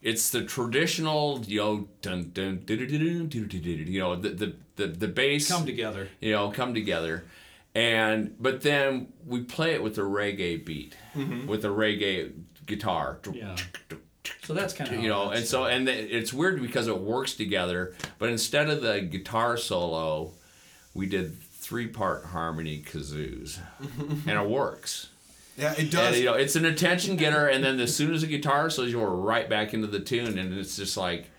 It's the traditional, you know, dun, dun, you know, the, the the the bass come together. You know, come together, and but then we play it with a reggae beat, mm-hmm. with a reggae guitar. Yeah. <tsk> So that's kind of you know, and so and it's weird because it works together. But instead of the guitar solo, we did three part harmony kazoos, and it works. Yeah, it And, does. you know, it's an attention getter, and then as soon as the guitar solo, you're right back into the tune, and it's just like,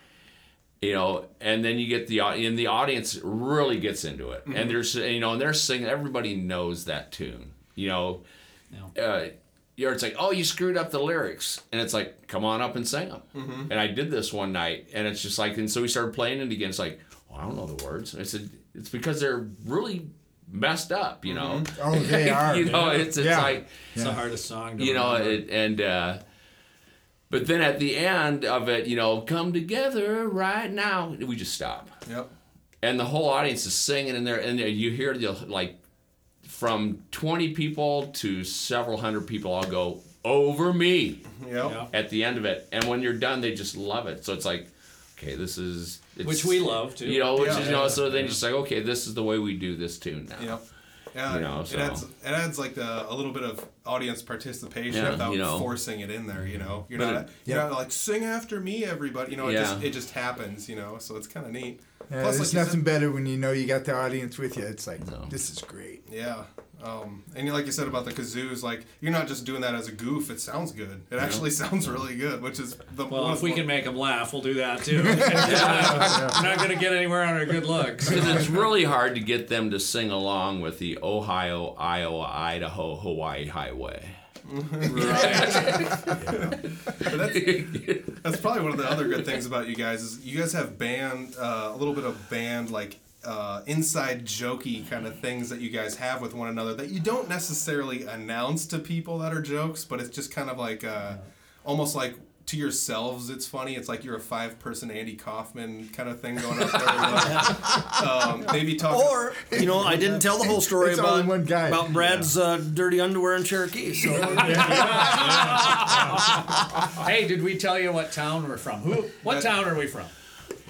you know, and then you get the and the audience really gets into it, and there's you know, and they're singing. Everybody knows that tune, you know. Uh, you know, it's like, oh, you screwed up the lyrics, and it's like, come on up and sing them. And I did this one night, and it's just like, and so we started playing it again. It's like, well, I don't know the words. And I said, it's because they're really messed up, you know. Oh, they <laughs> are. you know, it's it's Yeah. like It's the hardest song. To you know it, and uh but then at the end of it you know come together right now we just stop Yep. and the whole audience is singing in there and you hear the like from 20 people to several hundred people all go over me Yep. Yeah. at the end of it and when you're done they just love it so it's like okay this is it's, Which we love too. you know which Yeah. is you know so then you're just like okay this is the way we do this tune now Yep. Yeah, You know, it so- adds it adds like the, a little bit of audience participation Yeah, without you know. forcing it in there. You know, you're But not it- you're not like sing after me, everybody. You know, it Yeah. just it just happens. You know, so it's kind of neat. Yeah, Plus, there's like nothing said- better when you know you got the audience with you. It's like No. this is great. Yeah. Um, and like you said about the kazoos, like you're not just doing that as a goof. It sounds good. It actually <laughs> sounds really good, which is the Well, if we the- can make them laugh, we'll do that too. <laughs> <laughs> We're not going to get anywhere on our good looks. Because it's really hard to get them to sing along with the Ohio, Iowa, Idaho, Hawaii highway. But that's, <laughs> that's probably one of the other good things about you guys is you guys have band uh, a little bit of band like uh, inside jokey kind of things that you guys have with one another that you don't necessarily announce to people that are jokes, but it's just kind of like uh, almost like to yourselves it's funny. It's like you're a five person Andy Kaufman kind of thing going up there. um, maybe talk Or, you know, I didn't tell the whole story It's about, one guy. about Brad's uh, dirty underwear in Cherokee. So <laughs> hey, did we tell you what town we're from? Who? What That- town are we from?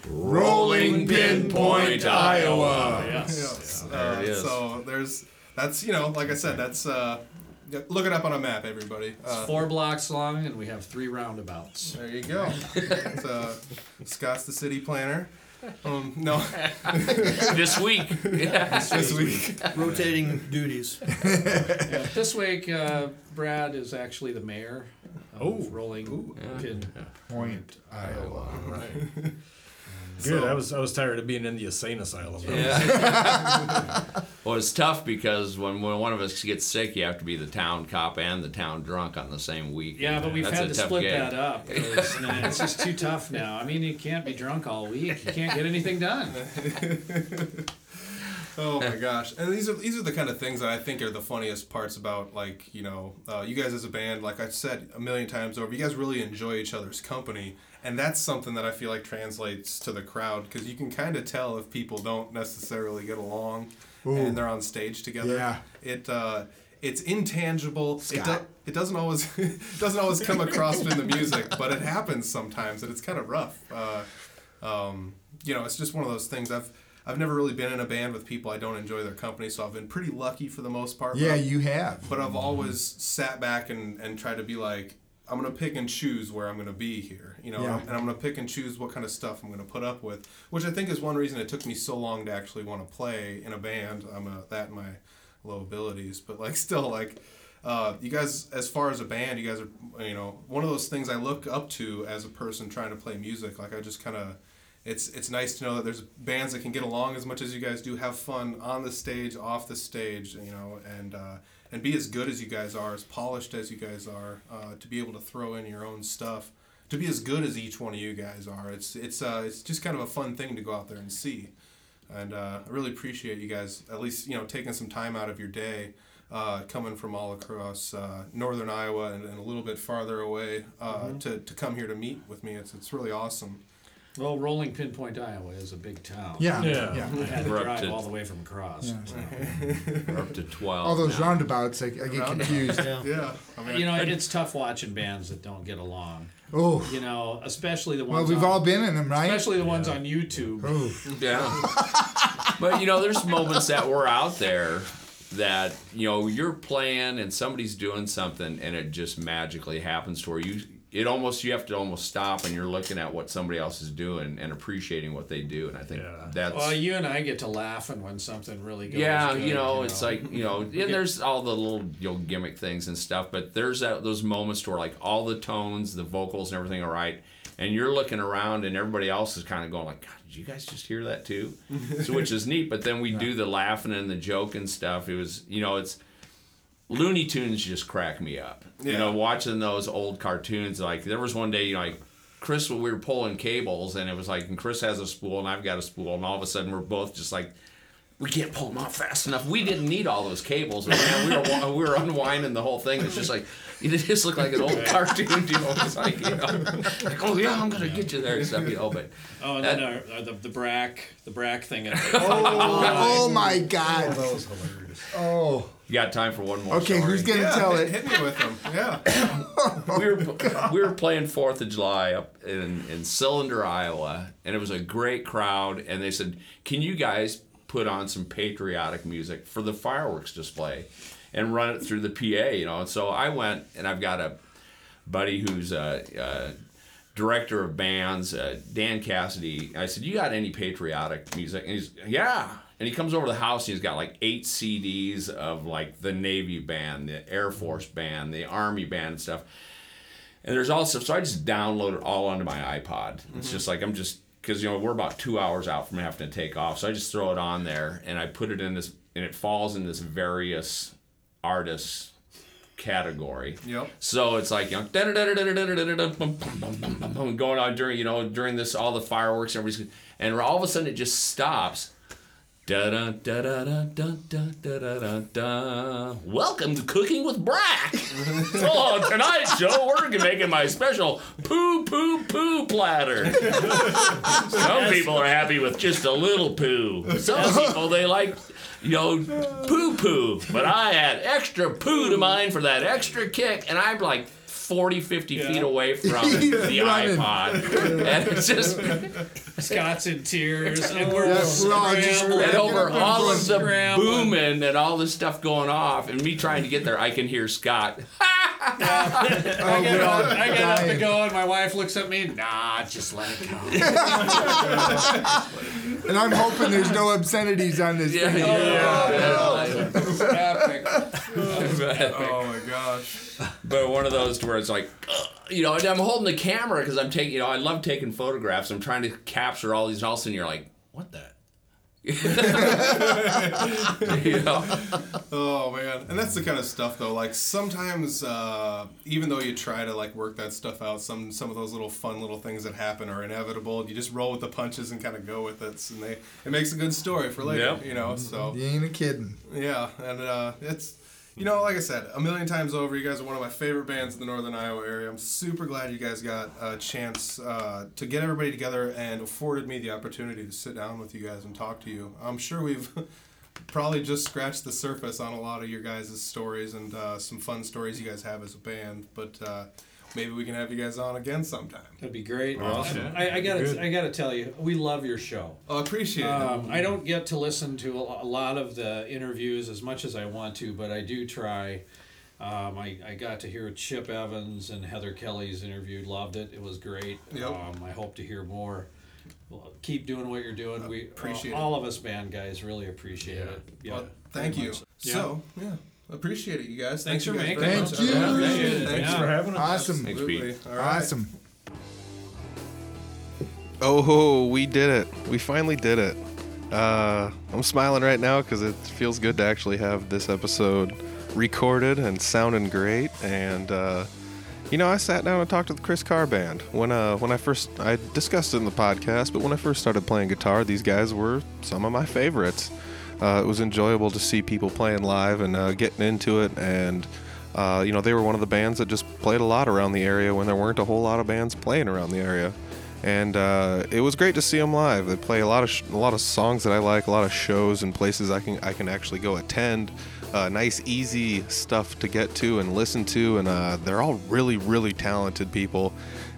Rolling Pinpoint, Iowa. Yes. Uh, it is. So there's that's you know like I said that's uh, yeah, look it up on a map everybody. It's Uh, four blocks long, and we have three roundabouts. There you go. It's, uh, Scott's the city planner. Um, no, <laughs> this week. Yeah. <laughs> this week. rotating duties. <laughs> Yeah, this week, uh, Brad is actually the mayor of Oh. Rolling Pin. Point Iowa. Good. I was I was tired of being in the insane asylum. Yeah. <laughs> <laughs> well, it's tough because when, when one of us gets sick, you have to be the town cop and the town drunk on the same week. Yeah, but we've That's had a to tough split gig. that up. <laughs> 'cause, man, it's just too tough now. I mean, you can't be drunk all week. You can't get anything done. Oh my gosh! And these are these are the kind of things that I think are the funniest parts about like you know uh, you guys as a band. Like I said a million times over, you guys really enjoy each other's company, and that's something that I feel like translates to the crowd because you can kind of tell if people don't necessarily get along and they're on stage together. Yeah. It uh, it's intangible. It, do, it doesn't always it <laughs> doesn't always come across in the music, but it happens sometimes, and it's kind of rough. Uh, um, you know, it's just one of those things. I've I've never really been in a band with people I don't enjoy their company, so I've been pretty lucky for the most part. Yeah, you have. But I've always sat back and and tried to be like, I'm gonna pick and choose where I'm gonna be here, you know, Yeah. and I'm gonna pick and choose what kind of stuff I'm gonna put up with, which I think is one reason it took me so long to actually want to play in a band. I'm a, that and my low abilities, but like <laughs> still like. Uh, you guys, as far as a band, you guys are, you know, one of those things I look up to as a person trying to play music. Like I just kind of, it's it's nice to know that there's bands that can get along as much as you guys do, have fun on the stage, off the stage, you know, and uh, and be as good as you guys are, as polished as you guys are, uh, to be able to throw in your own stuff, to be as good as each one of you guys are. It's it's uh, it's just kind of a fun thing to go out there and see, and uh, I really appreciate you guys at least you know taking some time out of your day. Uh, coming from all across uh, northern Iowa and, and a little bit farther away uh, to, to come here to meet with me, it's, it's really awesome. Well, Rolling Pinpoint, Iowa is a big town. Yeah, Yeah. yeah. I had to drive to- all the way from across. We're up to 12. All those now. roundabouts, I, I get confused. Yeah, I mean, You know, it's tough watching bands that don't get along. Oh, You know, especially the ones well, ones. we've on, all been in them, right? especially the ones on YouTube. Oh, Yeah. but you know, there's moments that we're out there that you know you're playing and somebody's doing something and it just magically happens to where you it almost you have to almost stop and you're looking at what somebody else is doing and appreciating what they do and I think Yeah. that's Well, you and I get to laughing when something really goes. yeah, good, you know, it's like you know, <laughs> and there's all the little you know gimmick things and stuff, but there's that, those moments where like all the tones, the vocals, and everything are right, and you're looking around and everybody else is kind of going like, God, did you guys just hear that too? <laughs> so which is neat. But then we do the laughing and the joke and stuff. It was you know it's. Looney Tunes just crack me up. You know, watching those old cartoons. Like there was one day, you know, like Chris, we were pulling cables, and it was like, and Chris has a spool, and I've got a spool, and all of a sudden we're both just like, we can't pull them off fast enough. We didn't need all those cables. But man, we were we were unwinding the whole thing. It's just like <laughs> it just looked like an old <laughs> cartoon. You know, it's like you know, like oh yeah, I'm gonna get you there and stuff. You know, but Oh, and then our, our, the the Brak the Brak thing. <laughs> Oh, oh, oh my God. Oh, that was hilarious. Oh, you got time for one more. okay. Who's gonna yeah, tell it? hit me with them. <laughs> Yeah. we were oh, we were playing Fourth of July up in in Cylinder, Iowa, and it was a great crowd. And they said, "Can you guys put on some patriotic music for the fireworks display and run it through the PA, you know. And so I went and I've got a buddy who's a, a director of bands, uh, Dan Cassidy. I said, "You got any patriotic music?" And he's, "Yeah." And he comes over to the house. And he's got like eight CDs of like the Navy band, the Air Force band, the Army band, and stuff. And there's also so I just download it all onto my iPod. It's just like I'm just because you know we're about two hours out from having to take off, so I just throw it on there and I put it in this, and it falls in this various artists category. Yep. So it's like you know, going on during you know during this all the fireworks and everybody's and all of a sudden it just stops. Da da da da da da da da da da da. Welcome to Cooking with Brak. so <laughs> oh, on tonight's show, we're making my special poo poo poo platter. <laughs> Some people are happy with just a little poo. Some people they like, you know, poo poo. But I add extra poo to mine for that extra kick, and I'm like 40, 50 feet away from <laughs> the iPod, and it's just. Scott's in tears, and we're, Yeah, we're all just scrambling. And over all of the Scrambling. booming and all this stuff going off, and me trying to get there, I can hear Scott. <laughs> Oh, I get, we're up, I get up to go, and my wife looks at me. Nah, just let it go. <laughs> And I'm hoping there's no obscenities on this Yeah, thing. yeah, oh, Epic. Oh my gosh. But one of those to where it's like, ugh, you know, and I'm holding the camera because I'm taking, you know, I love taking photographs. I'm trying to capture all these, and all of a sudden you're like, what the? You <laughs> know? Oh man, and that's the kind of stuff though. Like sometimes, uh, even though you try to like work that stuff out, some some of those little fun little things that happen are inevitable. You just roll with the punches and kind of go with it, and they it makes a good story for later. Yep. You know, so You ain't a kidding. yeah, and uh, it's you know, like I said, a million times over, you guys are one of my favorite bands in the Northern Iowa area. I'm super glad you guys got a chance uh, to get everybody together and afforded me the opportunity to sit down with you guys and talk to you. I'm sure we've <laughs> probably just scratched the surface on a lot of your guys' stories and uh, some fun stories you guys have as a band, but uh, maybe we can have you guys on again sometime. That'd be great. I, I gotta, I gotta tell you, we love your show. Oh, I appreciate Um, I don't get to listen to a lot of the interviews as much as I want to, but I do try. Um, I, I got to hear Chip Evans and Heather Kelly's interview. Loved it. It was great. Yep. Um, I hope to hear more. Well, keep doing what you're doing. We appreciate all, all of us band guys really appreciate it. Yeah. Well, thank very you. much. So, yeah, appreciate it, you guys. Thanks Thank for you guys making it. Thank you. I appreciate Thanks Yeah. for having us. Awesome. Absolutely. All right. Awesome. Oh, we did it. We finally did it. Uh, I'm smiling right now because it feels good to actually have this episode recorded and sounding great. And, uh, you know, I sat down and talked to the Chris Carr band. When, uh, when I first, I discussed it in the podcast, but when I first started playing guitar, these guys were some of my favorites. Uh, it was enjoyable to see people playing live and uh, getting into it. And, uh, you know, they were one of the bands that just played a lot around the area when there weren't a whole lot of bands playing around the area and uh, it was great to see them live. They play a lot of sh- a lot of songs that I like, a lot of shows and places I can I can actually go attend. Uh, nice, easy stuff to get to and listen to, and uh, they're all really, really talented people.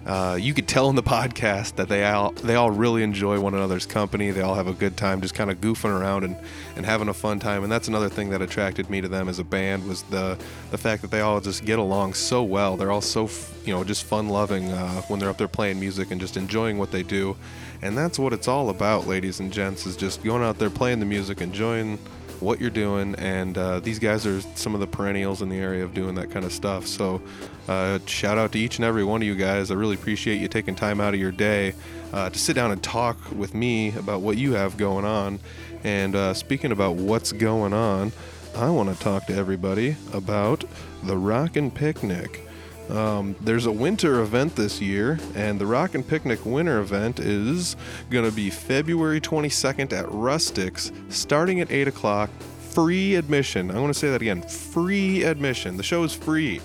Uh, you could tell in the podcast that they all they all really enjoy one another's company. They all have a good time, just kind of goofing around and, and having a fun time. And that's another thing that attracted me to them as a band was the the fact that they all just get along so well. They're all so you know just fun loving uh, when they're up there playing music and just enjoying what they do. And that's what it's all about, ladies and gents, is just going out there playing the music, enjoying what you're doing and uh, these guys are some of the perennials in the area of doing that kind of stuff. So uh, shout out to each and every one of you guys. I really appreciate you taking time out of your day uh, to sit down and talk with me about what you have going on. And uh, speaking about what's going on i want to talk to everybody about the rockin' picnic um, there's a winter event this year, and the Rockin' Picnic winter event is going to be February 22nd at Rustics, starting at 8 o'clock. Free admission. I'm going to say that again free admission. The show is free.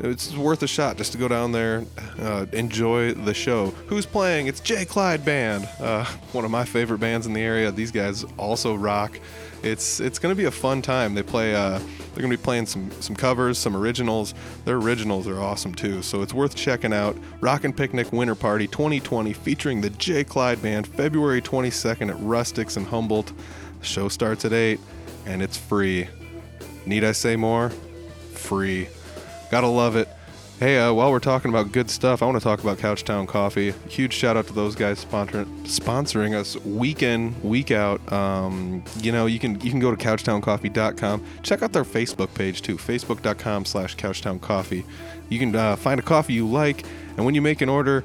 It's worth a shot just to go down there, uh, enjoy the show. Who's playing? It's Jay Clyde Band, uh, one of my favorite bands in the area. These guys also rock. It's it's gonna be a fun time. They play. Uh, they're gonna be playing some some covers, some originals. Their originals are awesome too. So it's worth checking out. Rockin' Picnic Winter Party 2020 featuring the J. Clyde Band, February 22nd at Rustics in Humboldt. The Show starts at 8 and it's free. Need I say more? Free. Gotta love it. Hey, uh, while we're talking about good stuff, I want to talk about Couchtown Coffee. Huge shout out to those guys sponsor- sponsoring us week in, week out. Um, you know, you can you can go to couchtowncoffee.com. Check out their Facebook page too, facebook.com slash couchtowncoffee. You can uh, find a coffee you like, and when you make an order,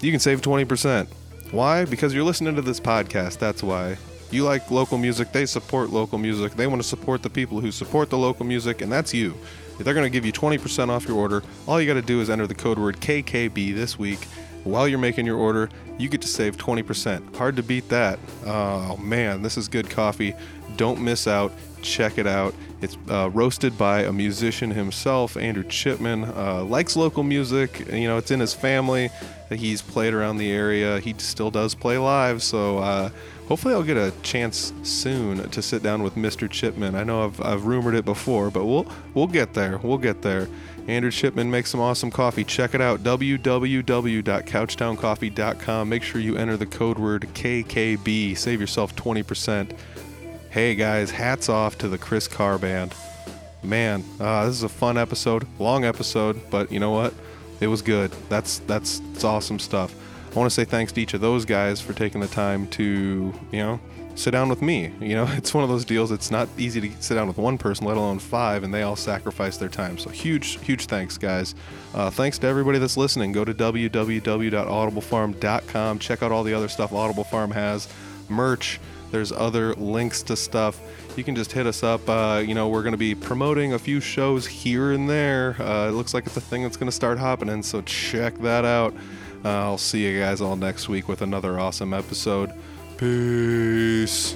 you can save 20%. Why? Because you're listening to this podcast. That's why. You like local music, they support local music. They want to support the people who support the local music, and that's you. They're going to give you 20% off your order, all you got to do is enter the code word KKB this week. While you're making your order, you get to save 20%. Hard to beat that. Oh man, this is good coffee. Don't miss out. Check it out. It's uh, roasted by a musician himself, Andrew Chipman. Uh, likes local music. You know, it's in his family. He's played around the area. He still does play live. So uh, hopefully, I'll get a chance soon to sit down with Mr. Chipman. I know I've, I've rumored it before, but we'll we'll get there. We'll get there. Andrew Chipman makes some awesome coffee. Check it out. www.couchtowncoffee.com. Make sure you enter the code word KKB. Save yourself 20%. Hey guys, hats off to the Chris Carr band. Man, uh, this is a fun episode, long episode, but you know what? It was good. That's that's it's awesome stuff. I want to say thanks to each of those guys for taking the time to, you know, sit down with me. You know, <laughs> it's one of those deals. It's not easy to sit down with one person, let alone five, and they all sacrifice their time. So huge, huge thanks, guys. Uh, thanks to everybody that's listening. Go to www.audiblefarm.com. Check out all the other stuff Audible Farm has, merch. There's other links to stuff. You can just hit us up. Uh, you know, we're going to be promoting a few shows here and there. Uh, it looks like it's a thing that's going to start happening, so check that out. I'll see you guys all next week with another awesome episode. Peace.